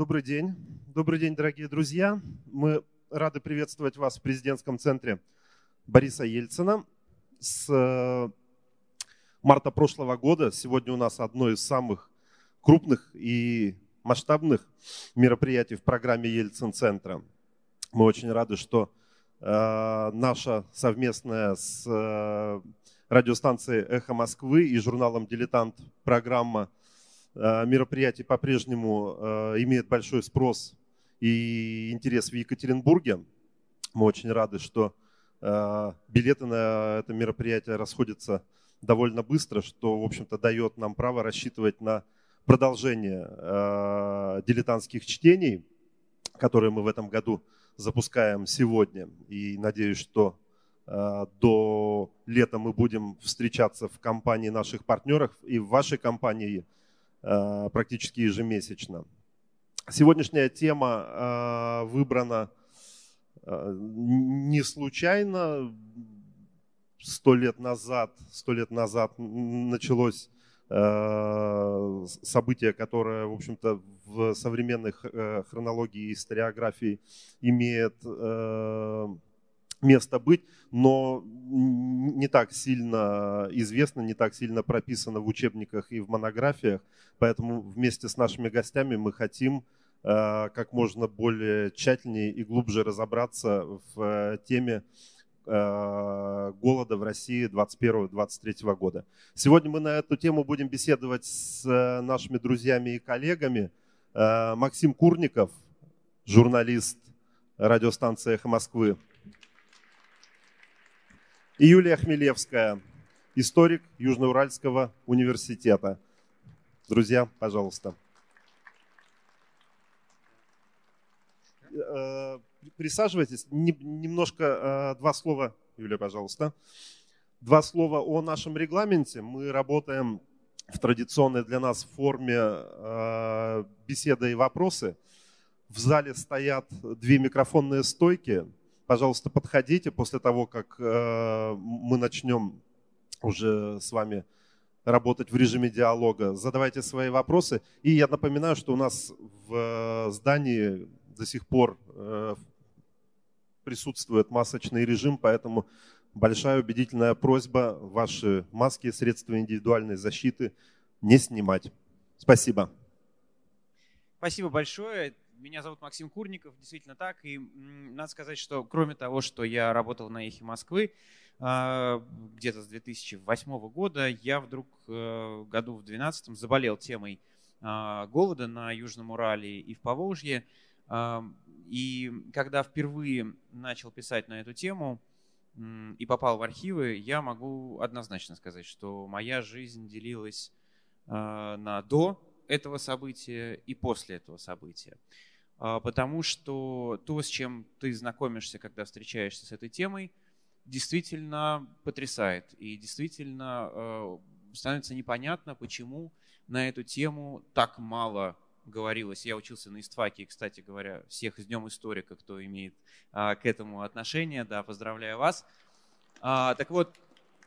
Добрый день. Добрый день, дорогие друзья. Мы рады приветствовать вас в президентском центре Бориса Ельцина. С э, марта прошлого года сегодня у нас одно из самых крупных и масштабных мероприятий в программе Ельцин-центра. Мы очень рады, что э, наша совместная с э, радиостанцией «Эхо Москвы» и журналом «Дилетант» программа – Э, мероприятие по-прежнему э, имеет большой спрос и интерес в Екатеринбурге. Мы очень рады, что э, билеты на это мероприятие расходятся довольно быстро, что, в общем-то, дает нам право рассчитывать на продолжение дилетантских чтений, которые мы в этом году запускаем сегодня. И надеюсь, что до лета мы будем встречаться в компании наших партнеров и в вашей компании – Э, практически ежемесячно. Сегодняшняя тема э, выбрана э, не случайно. Сто лет назад, сто лет назад началось событие, которое, в общем-то, в современной хронологии и историографии имеет место быть, но не так сильно известно, не так сильно прописано в учебниках и в монографиях. Поэтому вместе с нашими гостями мы хотим э, как можно более тщательнее и глубже разобраться в э, теме э, голода в России 2021-2023 года. Сегодня мы на эту тему будем беседовать с нашими друзьями и коллегами. Максим Курников, журналист радиостанции «Эхо Москвы», и Юлия Хмелевская, историк Южноуральского университета. Друзья, пожалуйста. Э, присаживайтесь. Немножко э, два слова, Юлия, пожалуйста. Два слова о нашем регламенте. Мы работаем в традиционной для нас форме э, беседа и вопросы. В зале стоят две микрофонные стойки – пожалуйста, подходите после того, как э, мы начнем уже с вами работать в режиме диалога. Задавайте свои вопросы. И я напоминаю, что у нас в э, здании до сих пор э, присутствует масочный режим, поэтому большая убедительная просьба ваши маски и средства индивидуальной защиты не снимать. Спасибо. Спасибо большое. Меня зовут Максим Курников, действительно так. И надо сказать, что кроме того, что я работал на «Эхе Москвы», а, где-то с 2008 года, я вдруг э, году в 2012 заболел темой а, голода на Южном Урале и в Поволжье. А, и когда впервые начал писать на эту тему и попал в архивы, я могу однозначно сказать, что моя жизнь делилась на до этого события и после этого события. А, потому что то, с чем ты знакомишься, когда встречаешься с этой темой, действительно потрясает. И действительно э, становится непонятно, почему на эту тему так мало говорилось. Я учился на истфаке, кстати говоря, всех с Днем историка, кто имеет а, к этому отношение, да, поздравляю вас. А, так вот,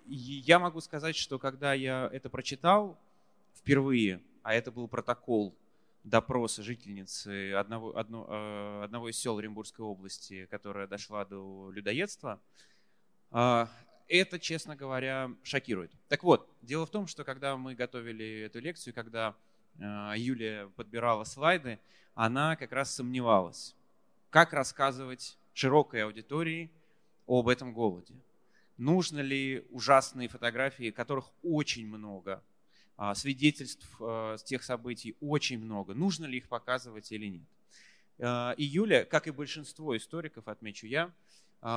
я могу сказать, что когда я это прочитал впервые, а это был протокол допроса жительницы одного, одно, э, одного из сел Оренбургской области, которая дошла до людоедства, а, это, честно говоря, шокирует. Так вот, дело в том, что когда мы готовили эту лекцию, когда э, Юлия подбирала слайды, она как раз сомневалась, как рассказывать широкой аудитории об этом голоде. Нужно ли ужасные фотографии, которых очень много, а, свидетельств а, с тех событий очень много. Нужно ли их показывать или нет? А, и Юля, как и большинство историков, отмечу я,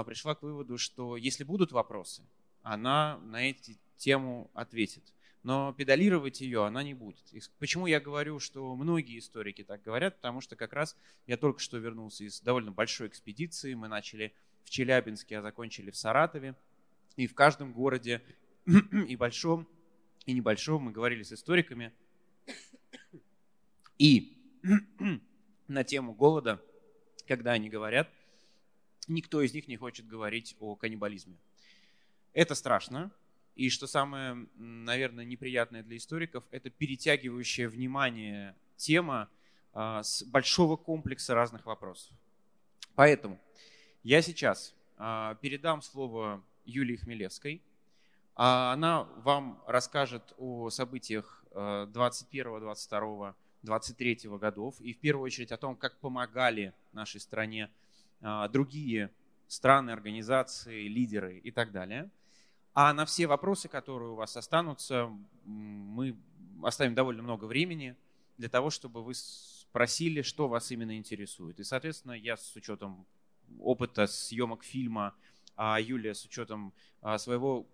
пришла к выводу, что если будут вопросы, она на эти тему ответит. Но педалировать ее она не будет. И почему я говорю, что многие историки так говорят? Потому что как раз я только что вернулся из довольно большой экспедиции. Мы начали в Челябинске, а закончили в Саратове. И в каждом городе и большом и небольшого мы говорили с историками. И на тему голода, когда они говорят, никто из них не хочет говорить о каннибализме. Это страшно. И что самое, наверное, неприятное для историков, это перетягивающая внимание тема, с большого комплекса разных вопросов. Поэтому я сейчас передам слово Юлии Хмелевской. Она вам расскажет о событиях 21, 22, 23 годов и в первую очередь о том, как помогали нашей стране другие страны, организации, лидеры и так далее. А на все вопросы, которые у вас останутся, мы оставим довольно много времени для того, чтобы вы спросили, что вас именно интересует. И, соответственно, я с учетом опыта съемок фильма, а Юлия с учетом а, своего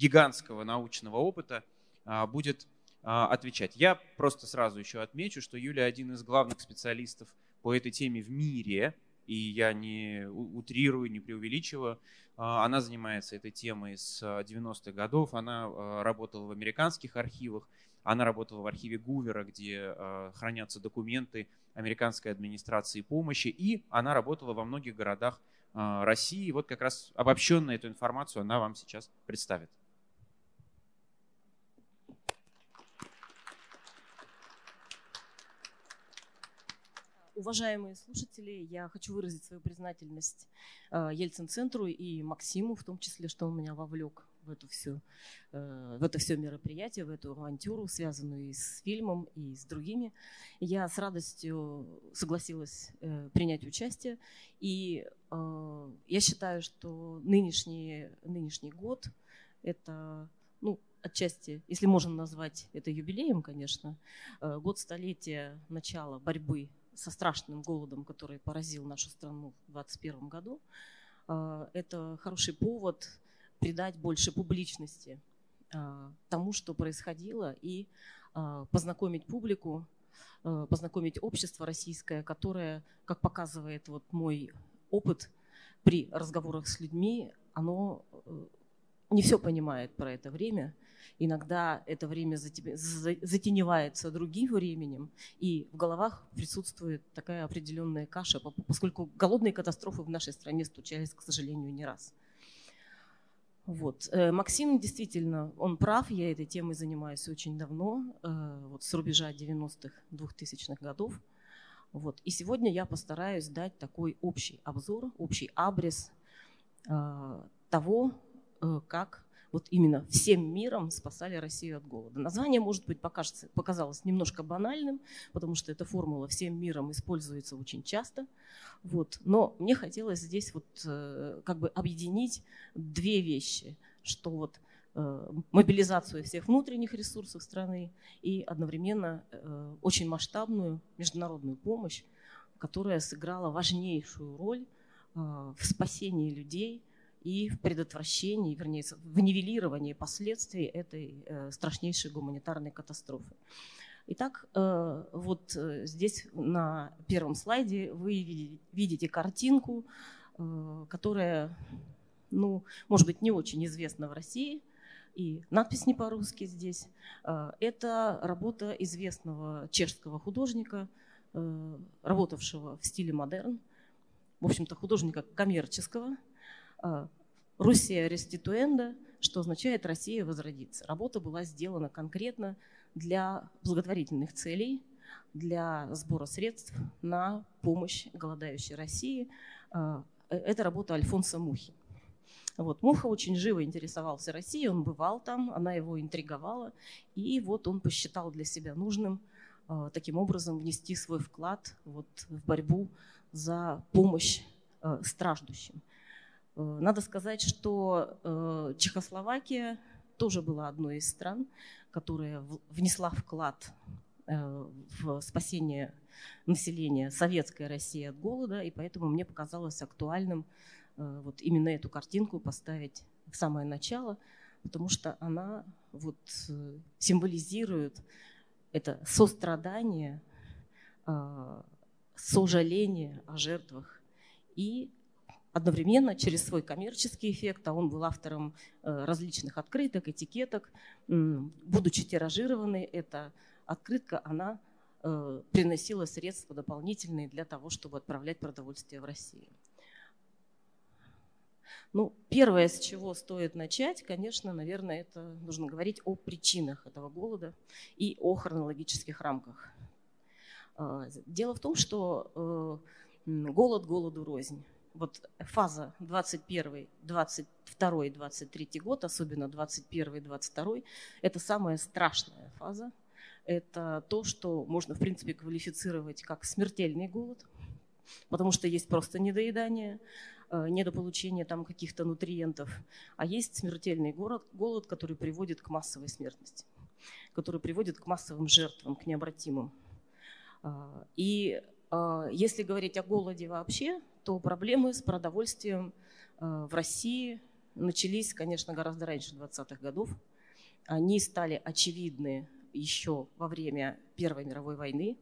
гигантского научного опыта а, будет а, отвечать. Я просто сразу еще отмечу, что Юлия один из главных специалистов по этой теме в мире – и я не утрирую, не преувеличиваю. А, она занимается этой темой с 90-х годов, она работала в американских архивах, она работала в архиве Гувера, где хранятся документы американской администрации помощи, и она работала во многих городах России. Вот как раз обобщенно эту информацию она вам сейчас представит. Уважаемые слушатели, я хочу выразить свою признательность э, Ельцин-центру и Максиму, в том числе, что он меня вовлек в, эту всю, э, в это все мероприятие, в эту авантюру, связанную и с фильмом, и с другими. Я с радостью согласилась э, принять участие. И я считаю, что нынешний, нынешний год – это ну, отчасти, если можно назвать это юбилеем, конечно, год столетия начала борьбы со страшным голодом, который поразил нашу страну в 2021 году, а, это хороший повод придать больше публичности а, тому, что происходило, и а, познакомить публику, познакомить общество российское, которое, как показывает вот мой опыт при разговорах с людьми, оно э, не все понимает про это время – Иногда это время затеневается другим временем, и в головах присутствует такая определенная каша, поскольку голодные катастрофы в нашей стране случались, к сожалению, не раз. Вот. Э, Максим действительно, он прав, я этой темой занимаюсь очень давно, э, вот с рубежа 90-х, 2000-х годов. Вот. И сегодня я постараюсь дать такой общий обзор, общий абрис э, того, как вот именно всем миром спасали Россию от голода. Название, может быть, покажется, показалось немножко банальным, потому что эта формула всем миром используется очень часто. Вот. Но мне хотелось здесь вот э, как бы объединить две вещи, что вот э, мобилизацию всех внутренних ресурсов страны и одновременно э, очень масштабную международную помощь, которая сыграла важнейшую роль в спасении людей, и в предотвращении, вернее, в нивелировании последствий этой э, страшнейшей гуманитарной катастрофы. Итак, э, вот э, здесь на первом слайде вы видите картинку, которая, ну, может быть, не очень известна в России, и надпись не по-русски здесь. Это работа известного чешского художника, работавшего в стиле модерн, в общем-то, художника коммерческого – Руссия реституэнда, что означает Россия возродится. Работа была сделана конкретно для благотворительных целей, для сбора средств на помощь голодающей России. А, э, это работа Альфонса Мухи. Вот. Муха очень живо интересовался Россией, он бывал там, она его интриговала, и вот он посчитал для себя нужным а, таким образом внести свой вклад вот, в борьбу за помощь страждущим. Э, надо сказать, что э, Чехословакия тоже была одной из стран, которая внесла вклад э, в спасение населения советской России от голода, и поэтому мне показалось актуальным вот именно эту картинку поставить в самое начало, потому что она вот символизирует это сострадание, сожаление о жертвах и одновременно через свой коммерческий эффект, а он был автором э, различных открыток, этикеток, будучи тиражированной, эта открытка, она э, приносила средства дополнительные для того, чтобы отправлять продовольствие в Россию. Ну, первое, с чего стоит начать, конечно, наверное, это нужно говорить о причинах этого голода и о хронологических рамках. Дело в том, что голод голоду рознь. Вот фаза 21, 22, 23 год, особенно 21, 22, это самая страшная фаза. Это то, что можно, в принципе, квалифицировать как смертельный голод, потому что есть просто недоедание, э, недополучение там каких-то нутриентов, а есть смертельный голод, голод, который приводит к массовой смертности, который приводит к массовым жертвам, к необратимым. А, и а, если говорить о голоде вообще, то проблемы с продовольствием а, в России начались, конечно, гораздо раньше 20-х годов. Они стали очевидны еще во время Первой мировой войны,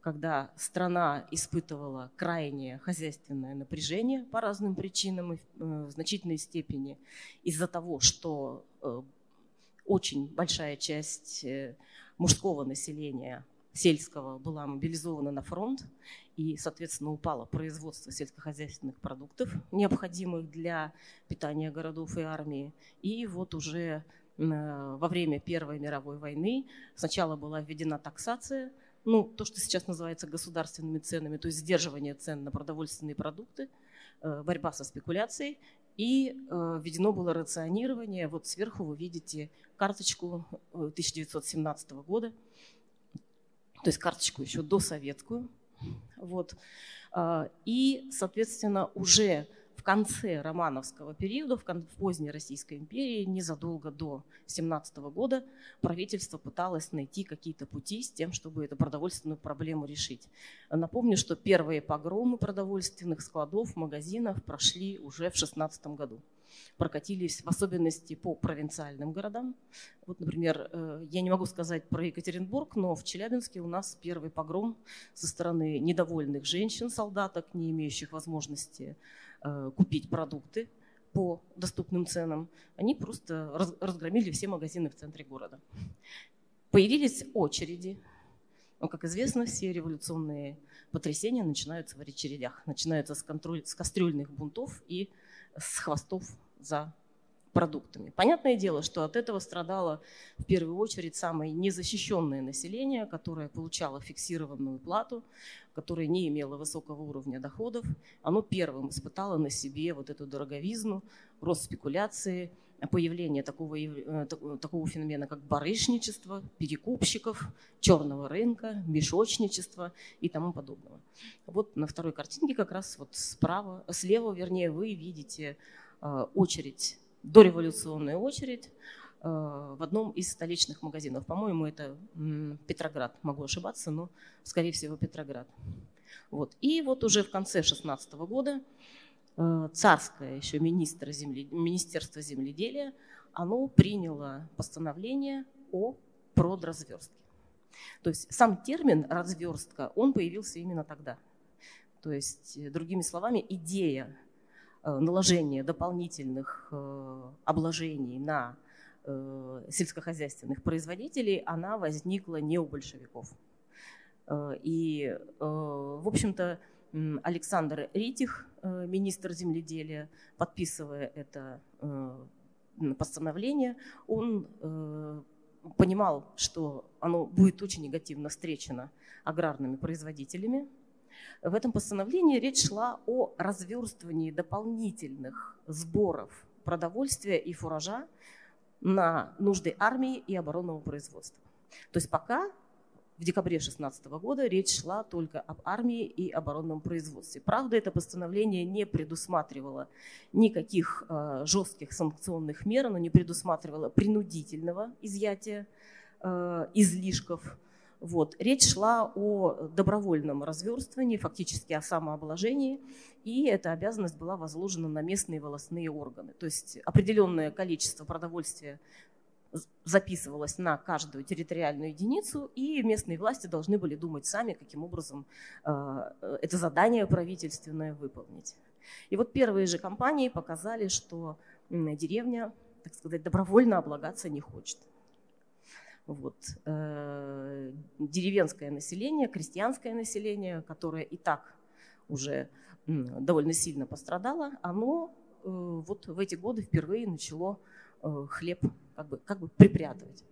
когда страна испытывала крайнее хозяйственное напряжение по разным причинам и э, в значительной степени из-за того, что э, очень большая часть э, мужского населения сельского была мобилизована на фронт, и, соответственно, упало производство сельскохозяйственных продуктов, необходимых для питания городов и армии. И вот уже во время Первой мировой войны сначала была введена таксация, ну, то, что сейчас называется государственными ценами, то есть сдерживание цен на продовольственные продукты, э, борьба со спекуляцией, и э, введено было рационирование. Вот сверху вы видите карточку 1917 э, года, то есть карточку еще досоветскую. Вот. А, и, соответственно, уже в конце романовского периода, в поздней Российской империи, незадолго до 17 года, правительство пыталось найти какие-то пути с тем, чтобы эту продовольственную проблему решить. Напомню, что первые погромы продовольственных складов, магазинов прошли уже в 16 году прокатились в особенности по провинциальным городам. Вот, например, э, я не могу сказать про Екатеринбург, но в Челябинске у нас первый погром со стороны недовольных женщин, солдаток, не имеющих возможности э, купить продукты по доступным ценам. Они просто разгромили все магазины в центре города. Появились очереди. Но, как известно, все революционные потрясения начинаются в очередях. Начинаются с, контроль, с кастрюльных бунтов и с хвостов за продуктами. Понятное дело, что от этого страдало в первую очередь самое незащищенное население, которое получало фиксированную плату, которое не имело высокого уровня доходов. Оно первым испытало на себе вот эту дороговизну, рост спекуляции, появление такого, э, такого феномена, как барышничество, перекупщиков, черного рынка, мешочничество и тому подобного. Вот на второй картинке как раз вот справа, слева, вернее, вы видите очередь, дореволюционная очередь э, в одном из столичных магазинов. По-моему, это Петроград, могу ошибаться, но, скорее всего, Петроград. Вот. И вот уже в конце 16 года э, царское еще земли, Министерство земледелия, оно приняло постановление о продразверстке. То есть сам термин разверстка, он появился именно тогда. То есть, другими словами, идея Э, наложение дополнительных э, обложений на э, сельскохозяйственных производителей, она возникла не у большевиков. И, в общем-то, Александр Ритих, министр земледелия, подписывая это постановление, он понимал, что оно будет очень негативно встречено аграрными производителями, в этом постановлении речь шла о разверстывании дополнительных сборов продовольствия и фуража на нужды армии и оборонного производства. То есть пока в декабре 2016 года речь шла только об армии и оборонном производстве. Правда, это постановление не предусматривало никаких э, жестких санкционных мер, оно не предусматривало принудительного изъятия э, излишков вот. Речь шла о добровольном разверстывании, фактически о самообложении, и эта обязанность была возложена на местные волосные органы. То есть определенное количество продовольствия записывалось на каждую территориальную единицу, и местные власти должны были думать сами, каким образом э, это задание правительственное выполнить. И вот первые же компании показали, что деревня, так сказать, добровольно облагаться не хочет. Вот. Э, деревенское население, крестьянское население, которое и так уже довольно сильно пострадало, оно э, вот в эти годы впервые начало э, хлеб как бы, как бы припрятывать.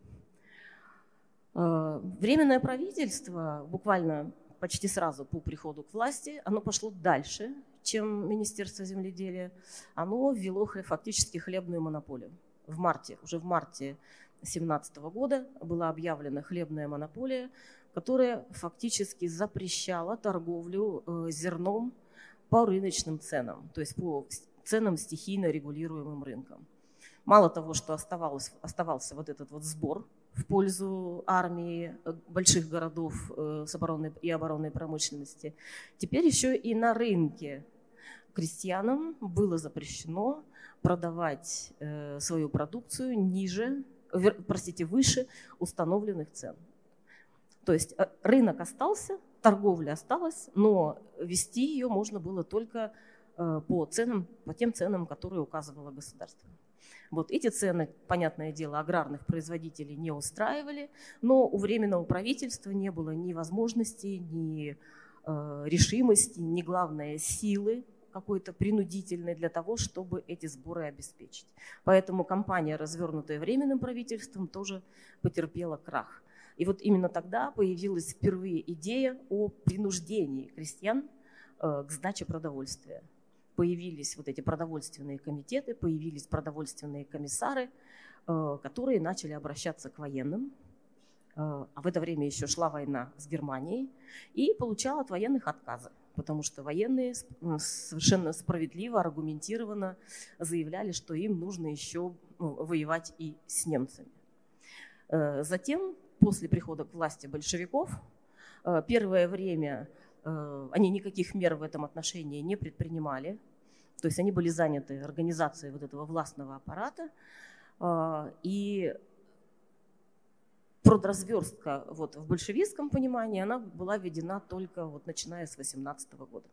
Временное правительство буквально почти сразу по приходу к власти, оно пошло дальше, чем Министерство земледелия. Оно ввело фактически хлебную монополию. В марте, уже в марте 2017 года была объявлена хлебная монополия, которая фактически запрещала торговлю э, зерном по рыночным ценам, то есть по ценам стихийно регулируемым рынком. Мало того, что оставалось, оставался вот этот вот сбор в пользу армии э, больших городов э, с оборонной и оборонной промышленности, теперь еще и на рынке крестьянам было запрещено продавать свою продукцию ниже, простите, выше установленных цен. То есть э, рынок остался, торговля осталась, но вести ее можно было только э, по ценам, по тем ценам, которые указывало государство. Вот эти цены, понятное дело, аграрных производителей не устраивали, но у Временного правительства не было ни возможности, ни э, решимости, ни, главное, силы какой-то принудительной для того, чтобы эти сборы обеспечить. Поэтому компания, развернутая Временным правительством, тоже потерпела крах. И вот именно тогда появилась впервые идея о принуждении крестьян э, к сдаче продовольствия. Появились вот эти продовольственные комитеты, появились продовольственные комиссары, э, которые начали обращаться к военным, э, а в это время еще шла война с Германией, и получал от военных отказы, потому что военные совершенно справедливо, аргументированно заявляли, что им нужно еще ну, воевать и с немцами. Затем после прихода к власти большевиков. Э, первое время э, они никаких мер в этом отношении не предпринимали. То есть они были заняты организацией вот этого властного аппарата. Э, и продразверстка вот, в большевистском понимании, она была введена только вот, начиная с 18 года.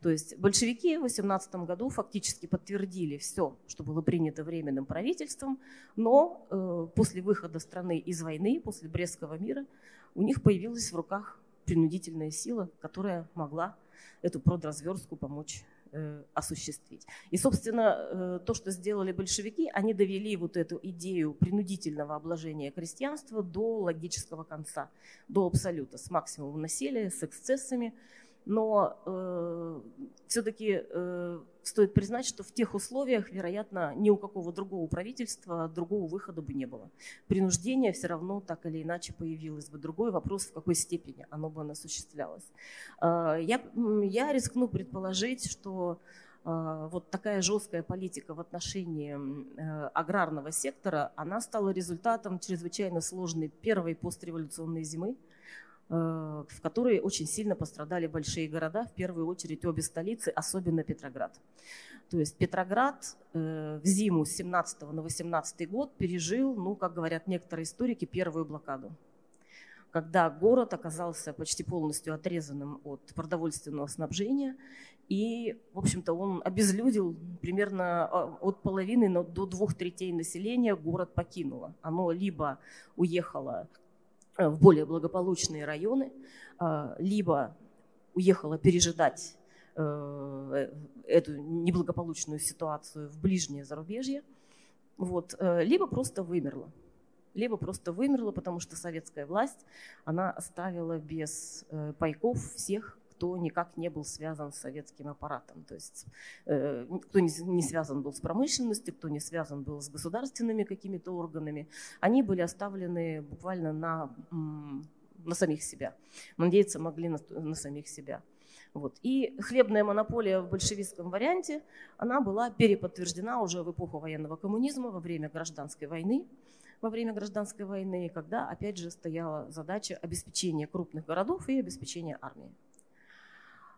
То есть большевики в 18 году фактически подтвердили все, что было принято временным правительством, но э, после выхода страны из войны, после Брестского мира, у них появилась в руках принудительная сила, которая могла эту продразверстку помочь осуществить. И, собственно, э, то, что сделали большевики, они довели вот эту идею принудительного обложения крестьянства до логического конца, до абсолюта, с максимумом насилия, с эксцессами, но э, все-таки э, стоит признать, что в тех условиях, вероятно, ни у какого другого правительства другого выхода бы не было. Принуждение все равно так или иначе появилось бы. Другой вопрос, в какой степени оно бы осуществлялось. Э, я, я рискну предположить, что э, вот такая жесткая политика в отношении э, аграрного сектора, она стала результатом чрезвычайно сложной первой постреволюционной зимы, в которой очень сильно пострадали большие города, в первую очередь обе столицы, особенно Петроград. То есть Петроград э, в зиму с 17 на 18 год пережил, ну, как говорят некоторые историки, первую блокаду когда город оказался почти полностью отрезанным от продовольственного снабжения, и, в общем-то, он обезлюдил примерно а, от половины до двух третей населения город покинуло. Оно либо уехало Э, в более благополучные районы, а, либо уехала пережидать э, эту неблагополучную ситуацию в ближнее зарубежье, вот, э, либо просто вымерла. Либо просто вымерла, потому что советская власть, она оставила без пайков всех, кто никак не был связан с советским аппаратом. То есть э, кто не, связан был с промышленностью, кто не связан был с государственными какими-то органами, они были оставлены буквально на, на самих себя. Надеяться могли на, на самих себя. Вот. И хлебная монополия в большевистском варианте, она была переподтверждена уже в эпоху военного коммунизма во время гражданской войны во время гражданской войны, когда, опять же, стояла задача обеспечения крупных городов и обеспечения армии.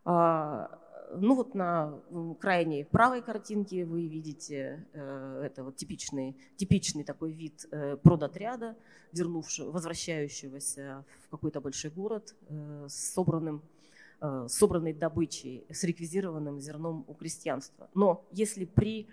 А, ну вот на крайней правой картинке вы видите э, это вот типичный, типичный такой вид э, продотряда, вернувшего, возвращающегося в какой-то большой город э, с собранным собранной добычей, с реквизированным зерном у крестьянства. Но если при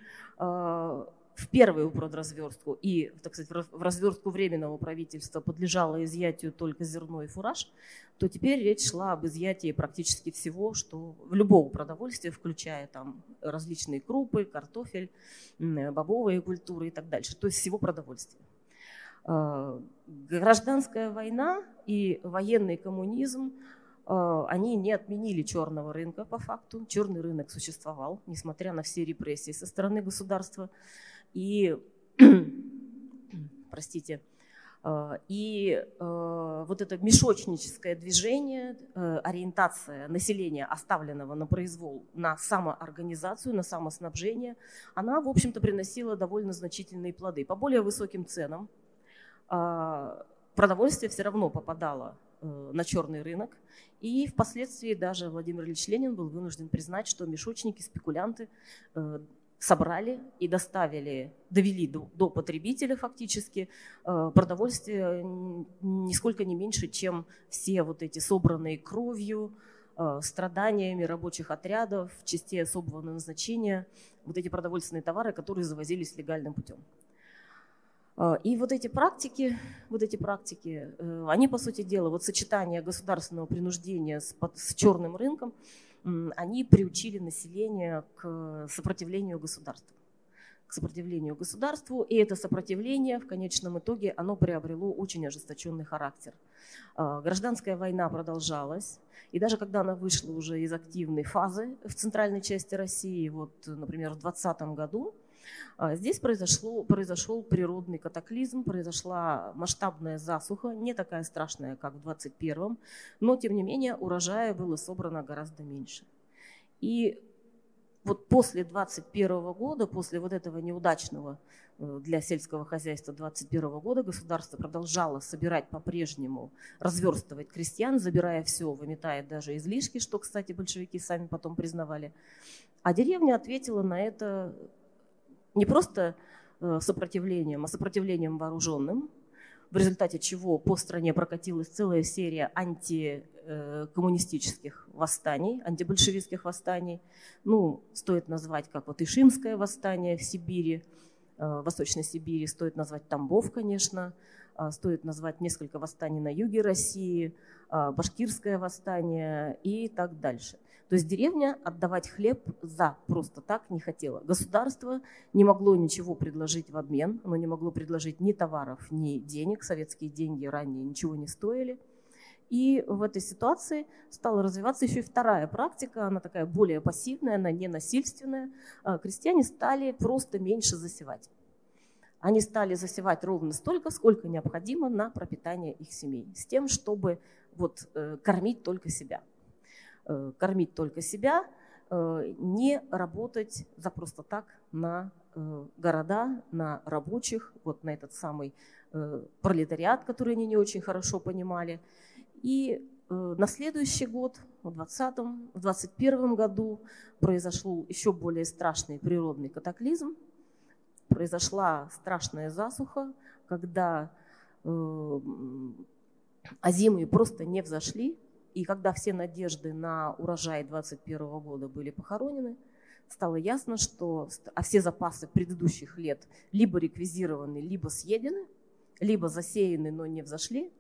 в первую продразверстку и, так сказать, в разверстку временного правительства подлежало изъятию только зерно и фураж, то теперь речь шла об изъятии практически всего, что в любого продовольствия, включая там различные крупы, картофель, бобовые культуры и так дальше, то есть всего продовольствия. А, гражданская война и военный коммунизм Э, они не отменили черного рынка по факту. Черный рынок существовал, несмотря на все репрессии со стороны государства. И, простите, э, и э, вот это мешочническое движение, ориентация населения, оставленного на произвол, на самоорганизацию, на самоснабжение, она, в общем-то, приносила довольно значительные плоды. По более высоким ценам продовольствие все равно попадало на черный рынок, и впоследствии даже Владимир Ильич Ленин был вынужден признать, что мешочники, спекулянты э, собрали и доставили, довели до, до потребителя фактически э, продовольствие нисколько не меньше, чем все вот эти собранные кровью, э, страданиями рабочих отрядов, частей особого назначения, вот эти продовольственные товары, которые завозились легальным путем. А, и вот эти практики, вот эти практики, э, они, по сути дела, вот сочетание государственного принуждения с, с черным рынком, они приучили население к сопротивлению государству к сопротивлению государству, и это сопротивление в конечном итоге оно приобрело очень ожесточенный характер. А, гражданская война продолжалась, и даже когда она вышла уже из активной фазы в центральной части России, вот, например, в 2020 году, здесь произошло, произошел природный катаклизм, произошла масштабная засуха, не такая страшная, как в 21-м, но тем не менее урожая было собрано гораздо меньше. И вот после 21 года, после вот этого неудачного э, для сельского хозяйства 21 года государство продолжало собирать по-прежнему, разверстывать крестьян, забирая все, выметая даже излишки, что, кстати, большевики сами потом признавали. А деревня ответила на это не просто э, сопротивлением, а сопротивлением вооруженным, в результате чего по стране прокатилась целая серия антикоммунистических восстаний, антибольшевистских восстаний. Ну, стоит назвать, как вот Ишимское восстание в Сибири, э, в Восточной Сибири, стоит назвать Тамбов, конечно, а, стоит назвать несколько восстаний на юге России, а, Башкирское восстание и так дальше – то есть деревня отдавать хлеб за просто так не хотела. Государство не могло ничего предложить в обмен, оно не могло предложить ни товаров, ни денег. Советские деньги ранее ничего не стоили. И в этой ситуации стала развиваться еще и вторая практика, она такая более пассивная, она не насильственная. А, крестьяне стали просто меньше засевать. Они стали засевать ровно столько, сколько необходимо на пропитание их семей, с тем, чтобы вот, э, кормить только себя. Э, кормить только себя, э, не работать за просто так на э, города, на рабочих, вот на этот самый пролетариат, который они не очень хорошо понимали. И на следующий год, в 2020, в 2021 году, произошел еще более страшный природный катаклизм. Произошла страшная засуха, когда озимые просто не взошли, и когда все надежды на урожай 2021 года были похоронены, стало ясно, что а все запасы предыдущих лет либо реквизированы, либо съедены, либо засеяны, но не взошли.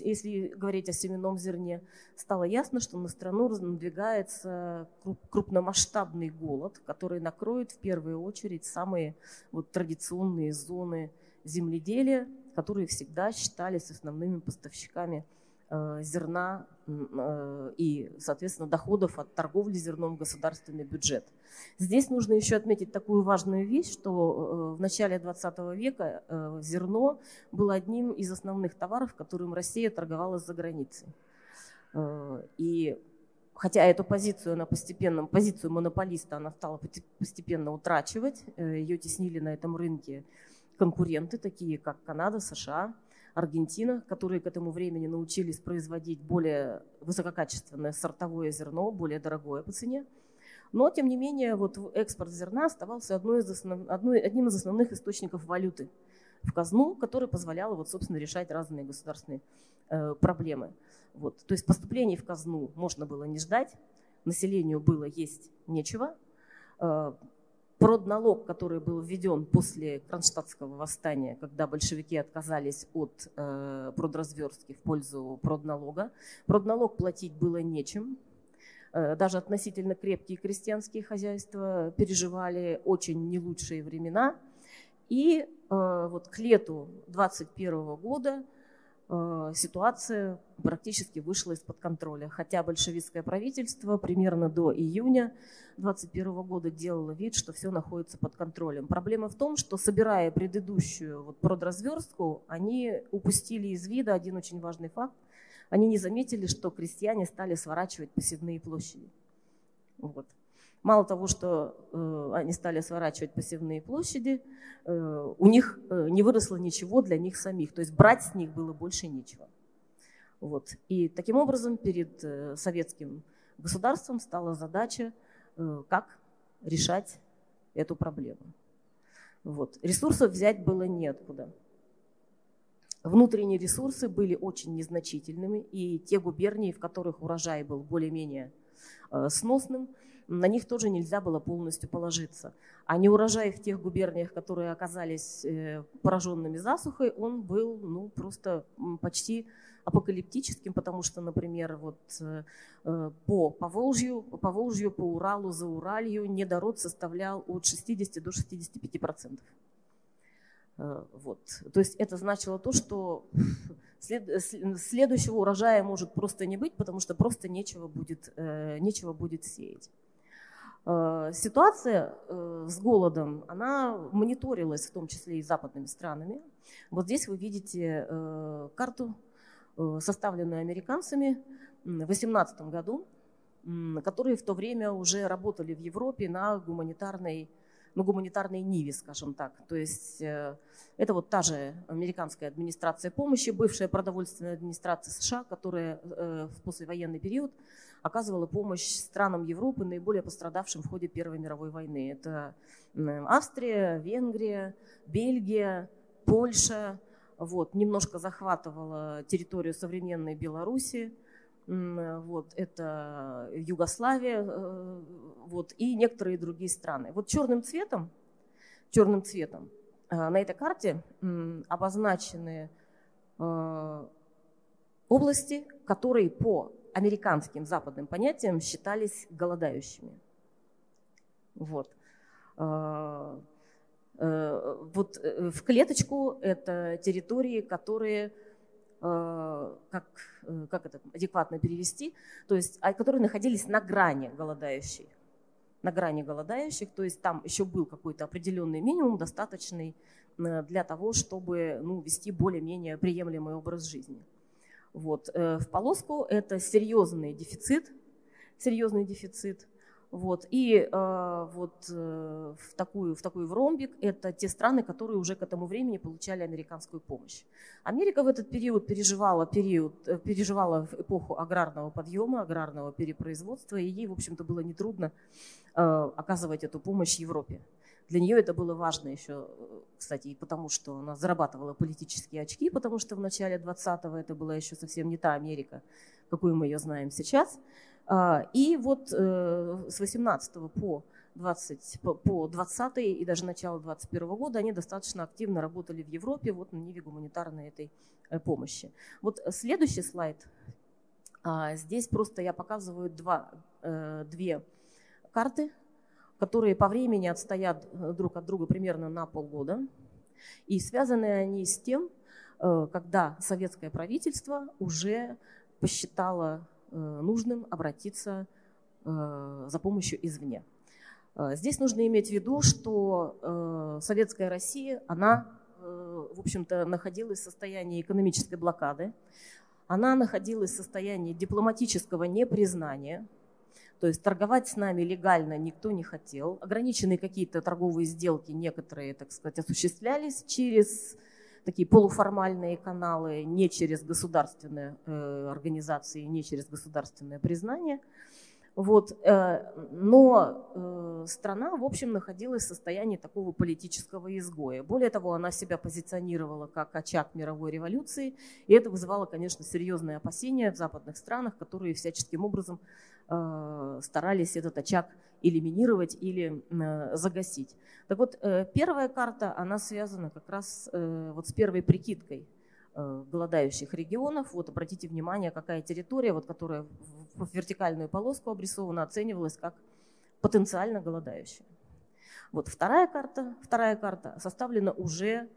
Если говорить о семенном зерне, стало ясно, что на страну надвигается крупномасштабный голод, который накроет в первую очередь самые вот традиционные зоны земледелия, которые всегда считались основными поставщиками Э, зерна и, соответственно, доходов от торговли зерном государственный бюджет. Здесь нужно еще отметить такую важную вещь, что э, в начале 20 века зерно было одним из основных товаров, которым Россия торговала за границей. И хотя эту позицию, она постепенно, позицию монополиста она стала постепенно утрачивать, ее теснили на этом рынке конкуренты, такие как Канада, США – Аргентина, которые к этому времени научились производить более высококачественное сортовое зерно, более дорогое по цене. Но, тем не менее, вот экспорт зерна оставался одной из основ... одной, одним из основных источников валюты в казну, который позволял, вот, собственно, решать разные государственные э, проблемы. Вот. То есть поступлений в казну можно было не ждать, населению было есть нечего, э, продналог, который был введен после Кронштадтского восстания, когда большевики отказались от э, продразверстки в пользу продналога. Продналог платить было нечем. Э, даже относительно крепкие крестьянские хозяйства переживали очень не лучшие времена. И э, вот к лету 21 года ситуация практически вышла из-под контроля. Хотя большевистское правительство примерно до июня 2021 года делало вид, что все находится под контролем. Проблема в том, что собирая предыдущую вот продразверстку, они упустили из вида один очень важный факт. Они не заметили, что крестьяне стали сворачивать посевные площади. Вот. Мало того, что э, они стали сворачивать посевные площади, э, у них э, не выросло ничего для них самих. То есть брать с них было больше нечего. Вот. И таким образом перед советским государством стала задача, как решать эту проблему. Вот. Ресурсов взять было неоткуда. Внутренние ресурсы были очень незначительными, и те губернии, в которых урожай был более-менее сносным, на них тоже нельзя было полностью положиться. А неурожай в тех губерниях, которые оказались э, пораженными засухой, он был ну, просто почти апокалиптическим, потому что, например, вот э, э, по Поволжью, по Волжью, по Уралу, за Уралью недород составлял от 60 до 65 процентов. Вот. То есть это значило то, что следующего урожая может просто не быть, потому что просто нечего будет, нечего будет сеять. Э, ситуация э, с голодом, она мониторилась в том числе и западными странами. Вот здесь вы видите э, карту, составленную американцами в 2018 году, которые в то время уже работали в Европе на гуманитарной, на гуманитарной ниве, скажем так. То есть это вот та же американская администрация помощи, бывшая продовольственная администрация США, которая в послевоенный период оказывала помощь странам Европы, наиболее пострадавшим в ходе Первой мировой войны. Это Австрия, Венгрия, Бельгия, Польша. Вот, немножко захватывала территорию современной Беларуси. Вот, это Югославия э, вот, и некоторые другие страны. Вот черным цветом, черным цветом э, на этой карте обозначены э, области, которые по американским западным понятиям считались голодающими. Вот. А, э, вот э, в клеточку это территории, которые, э, как, как это адекватно перевести, то есть, а, которые находились на грани голодающих. На грани голодающих, то есть там еще был какой-то определенный минимум, достаточный для того, чтобы ну, вести более-менее приемлемый образ жизни. Вот. Э, в полоску это серьезный дефицит, серьезный дефицит. Вот. И э, вот э, в, такую, в такой в ромбик это те страны, которые уже к этому времени получали американскую помощь. Америка в этот период переживала, период, э, переживала эпоху аграрного подъема, аграрного перепроизводства, и ей, в общем-то, было нетрудно э, оказывать эту помощь Европе. Для нее это было важно еще, кстати, и потому что она зарабатывала политические очки, потому что в начале 20-го это была еще совсем не та Америка, какую мы ее знаем сейчас. А, и вот э, с 18 по 20, по 20 и даже начало 21 года они достаточно активно работали в Европе вот на ниве гуманитарной этой э, помощи. Вот следующий слайд. А, здесь просто я показываю два, э, две карты которые по времени отстоят э, друг от друга примерно на полгода. И связаны они с тем, э, когда советское правительство уже посчитало э, нужным обратиться за помощью извне. Здесь нужно иметь в виду, что советская Россия, она, в общем-то, находилась в состоянии экономической блокады, она находилась в состоянии дипломатического непризнания то есть торговать с нами легально никто не хотел. Ограниченные какие-то торговые сделки некоторые, так сказать, осуществлялись через такие полуформальные каналы, не через государственные э, организации, не через государственное признание. Вот, э, но э, страна, в общем, находилась в состоянии такого политического изгоя. Более того, она себя позиционировала как очаг мировой революции, и это вызывало, конечно, серьезные опасения в западных странах, которые всяческим образом старались этот очаг элиминировать или э, загасить. Так вот, э, первая карта, она связана как раз вот с первой прикидкой голодающих регионов. Вот обратите внимание, какая территория, вот, которая в вертикальную полоску обрисована, оценивалась как потенциально голодающая. Вот вторая карта, вторая карта составлена уже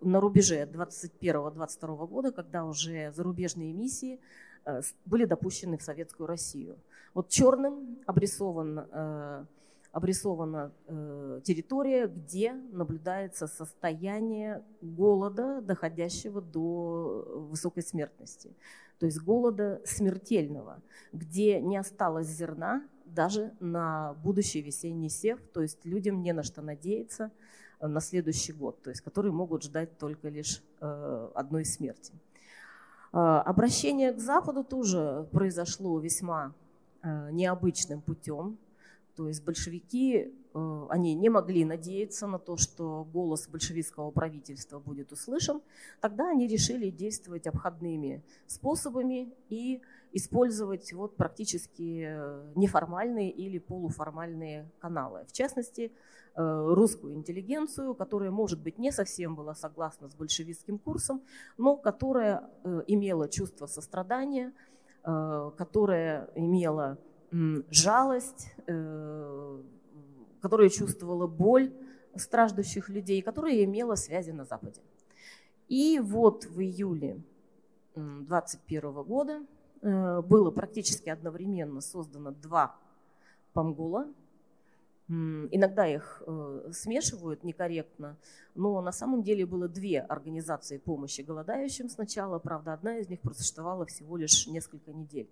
на рубеже 21-22 года, когда уже зарубежные миссии э, были допущены в Советскую Россию. Вот черным обрисован, э, обрисована территория, где наблюдается состояние голода, доходящего до высокой смертности. То есть голода смертельного, где не осталось зерна даже на будущий весенний сев, то есть людям не на что надеяться – на следующий год, то есть которые могут ждать только лишь э, одной смерти. Э, обращение к Западу тоже произошло весьма э, необычным путем. То есть большевики, они не могли надеяться на то, что голос большевистского правительства будет услышан. Тогда они решили действовать обходными способами и использовать вот практически неформальные или полуформальные каналы. В частности, Э, русскую интеллигенцию, которая, может быть, не совсем была согласна с большевистским курсом, но которая э, имела чувство сострадания, э, которая имела жалость, которая чувствовала боль страждущих людей, которая имела связи на Западе. И вот в июле 2021 года было практически одновременно создано два Памгула, Иногда их э, смешивают некорректно, но на самом деле было две организации помощи голодающим сначала, правда, одна из них просуществовала всего лишь несколько недель.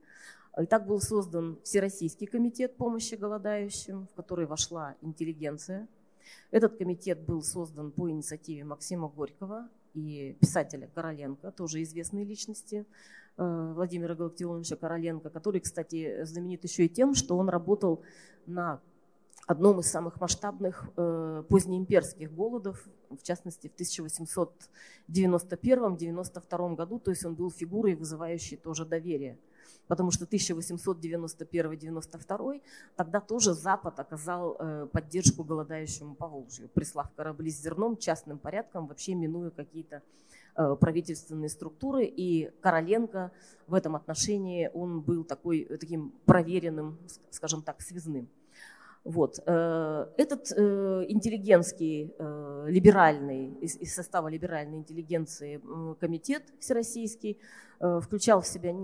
И так был создан Всероссийский комитет помощи голодающим, в который вошла интеллигенция. Этот комитет был создан по инициативе Максима Горького и писателя Короленко, тоже известные личности, э, Владимира Галактионовича Короленко, который, кстати, знаменит еще и тем, что он работал на одном из самых масштабных э, позднеимперских голодов, в частности, в 1891-92 году, то есть он был фигурой, вызывающей тоже доверие. Потому что 1891-92 тогда тоже Запад оказал э, поддержку голодающему по Волжью, прислав корабли с зерном частным порядком, вообще минуя какие-то э, правительственные структуры. И Короленко в этом отношении он был такой, таким проверенным, скажем так, связным. Вот. Э, этот э, интеллигентский, э, либеральный, из состава либеральной интеллигенции комитет всероссийский включал в себя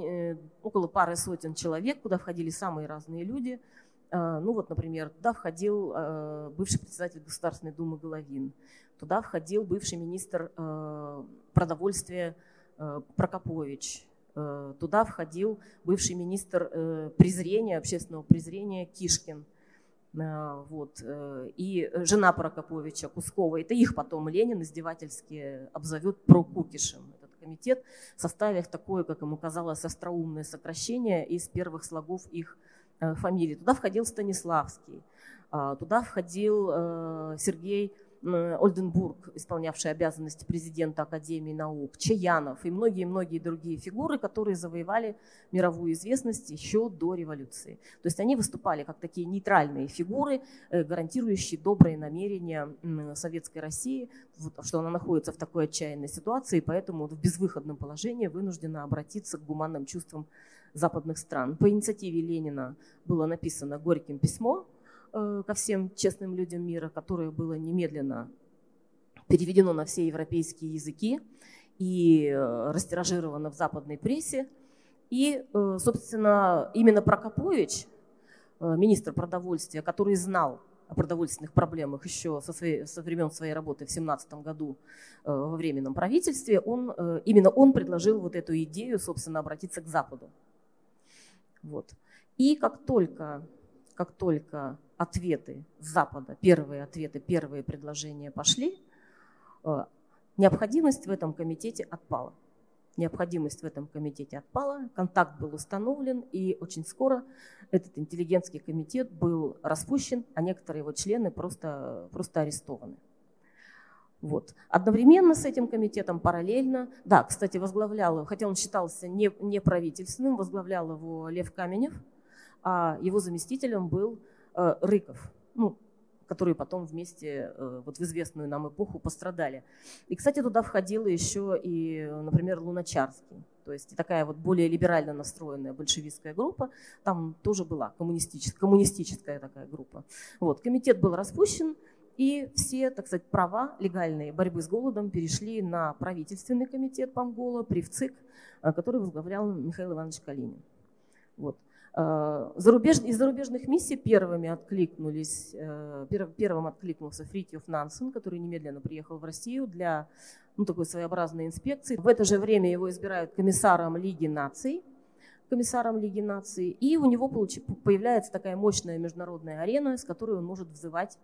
около пары сотен человек, куда входили самые разные люди. Ну вот, например, туда входил бывший председатель Государственной Думы Головин, туда входил бывший министр продовольствия Прокопович, туда входил бывший министр презрения, общественного презрения Кишкин – вот. Э, и жена Прокоповича Кускова, это их потом Ленин издевательски обзовет прокукишем. Этот комитет, составив такое, как ему казалось, остроумное сокращение из первых слогов их э, фамилии. Туда входил Станиславский, а, туда входил Сергей Ольденбург, исполнявший обязанности президента Академии наук, Чаянов и многие-многие другие фигуры, которые завоевали мировую известность еще до революции. То есть они выступали как такие нейтральные фигуры, э, гарантирующие добрые намерения Советской России, что она находится в такой отчаянной ситуации, и поэтому в безвыходном положении вынуждена обратиться к гуманным чувствам западных стран. По инициативе Ленина было написано Горьким письмо, ко всем честным людям мира, которое было немедленно переведено на все европейские языки и э, растиражировано в западной прессе. И, э, собственно, именно Прокопович, министр продовольствия, который знал о продовольственных проблемах еще со, своей, со времен своей работы в 17 году во Временном правительстве, он, именно он предложил вот эту идею, собственно, обратиться к Западу. Вот. И как только, как только ответы с Запада, первые ответы, первые предложения пошли, э, необходимость в этом комитете отпала. Необходимость в этом комитете отпала, контакт был установлен, и очень скоро этот интеллигентский комитет был распущен, а некоторые его члены просто, просто арестованы. Вот. Одновременно с этим комитетом параллельно, да, кстати, возглавлял, хотя он считался не, не правительственным, возглавлял его Лев Каменев, а его заместителем был Э, Рыков, ну, которые потом вместе э, вот в известную нам эпоху пострадали. И, кстати, туда входила еще и, например, Луначарский. То есть такая вот более либерально настроенная большевистская группа, там тоже была коммунистическая, коммунистическая такая группа. Вот, комитет был распущен, И все, так сказать, права легальные борьбы с голодом перешли на правительственный комитет Пангола при ВЦИК, э, который возглавлял Михаил Иванович Калинин. Вот. Э, зарубеж... Из зарубежных миссий первыми откликнулись, э, первым откликнулся Фритьев Нансен, который немедленно приехал в Россию для ну, такой своеобразной инспекции. В это же время его избирают комиссаром Лиги наций, комиссаром Лиги наций, и у него появляется такая мощная международная арена, с которой он может взывать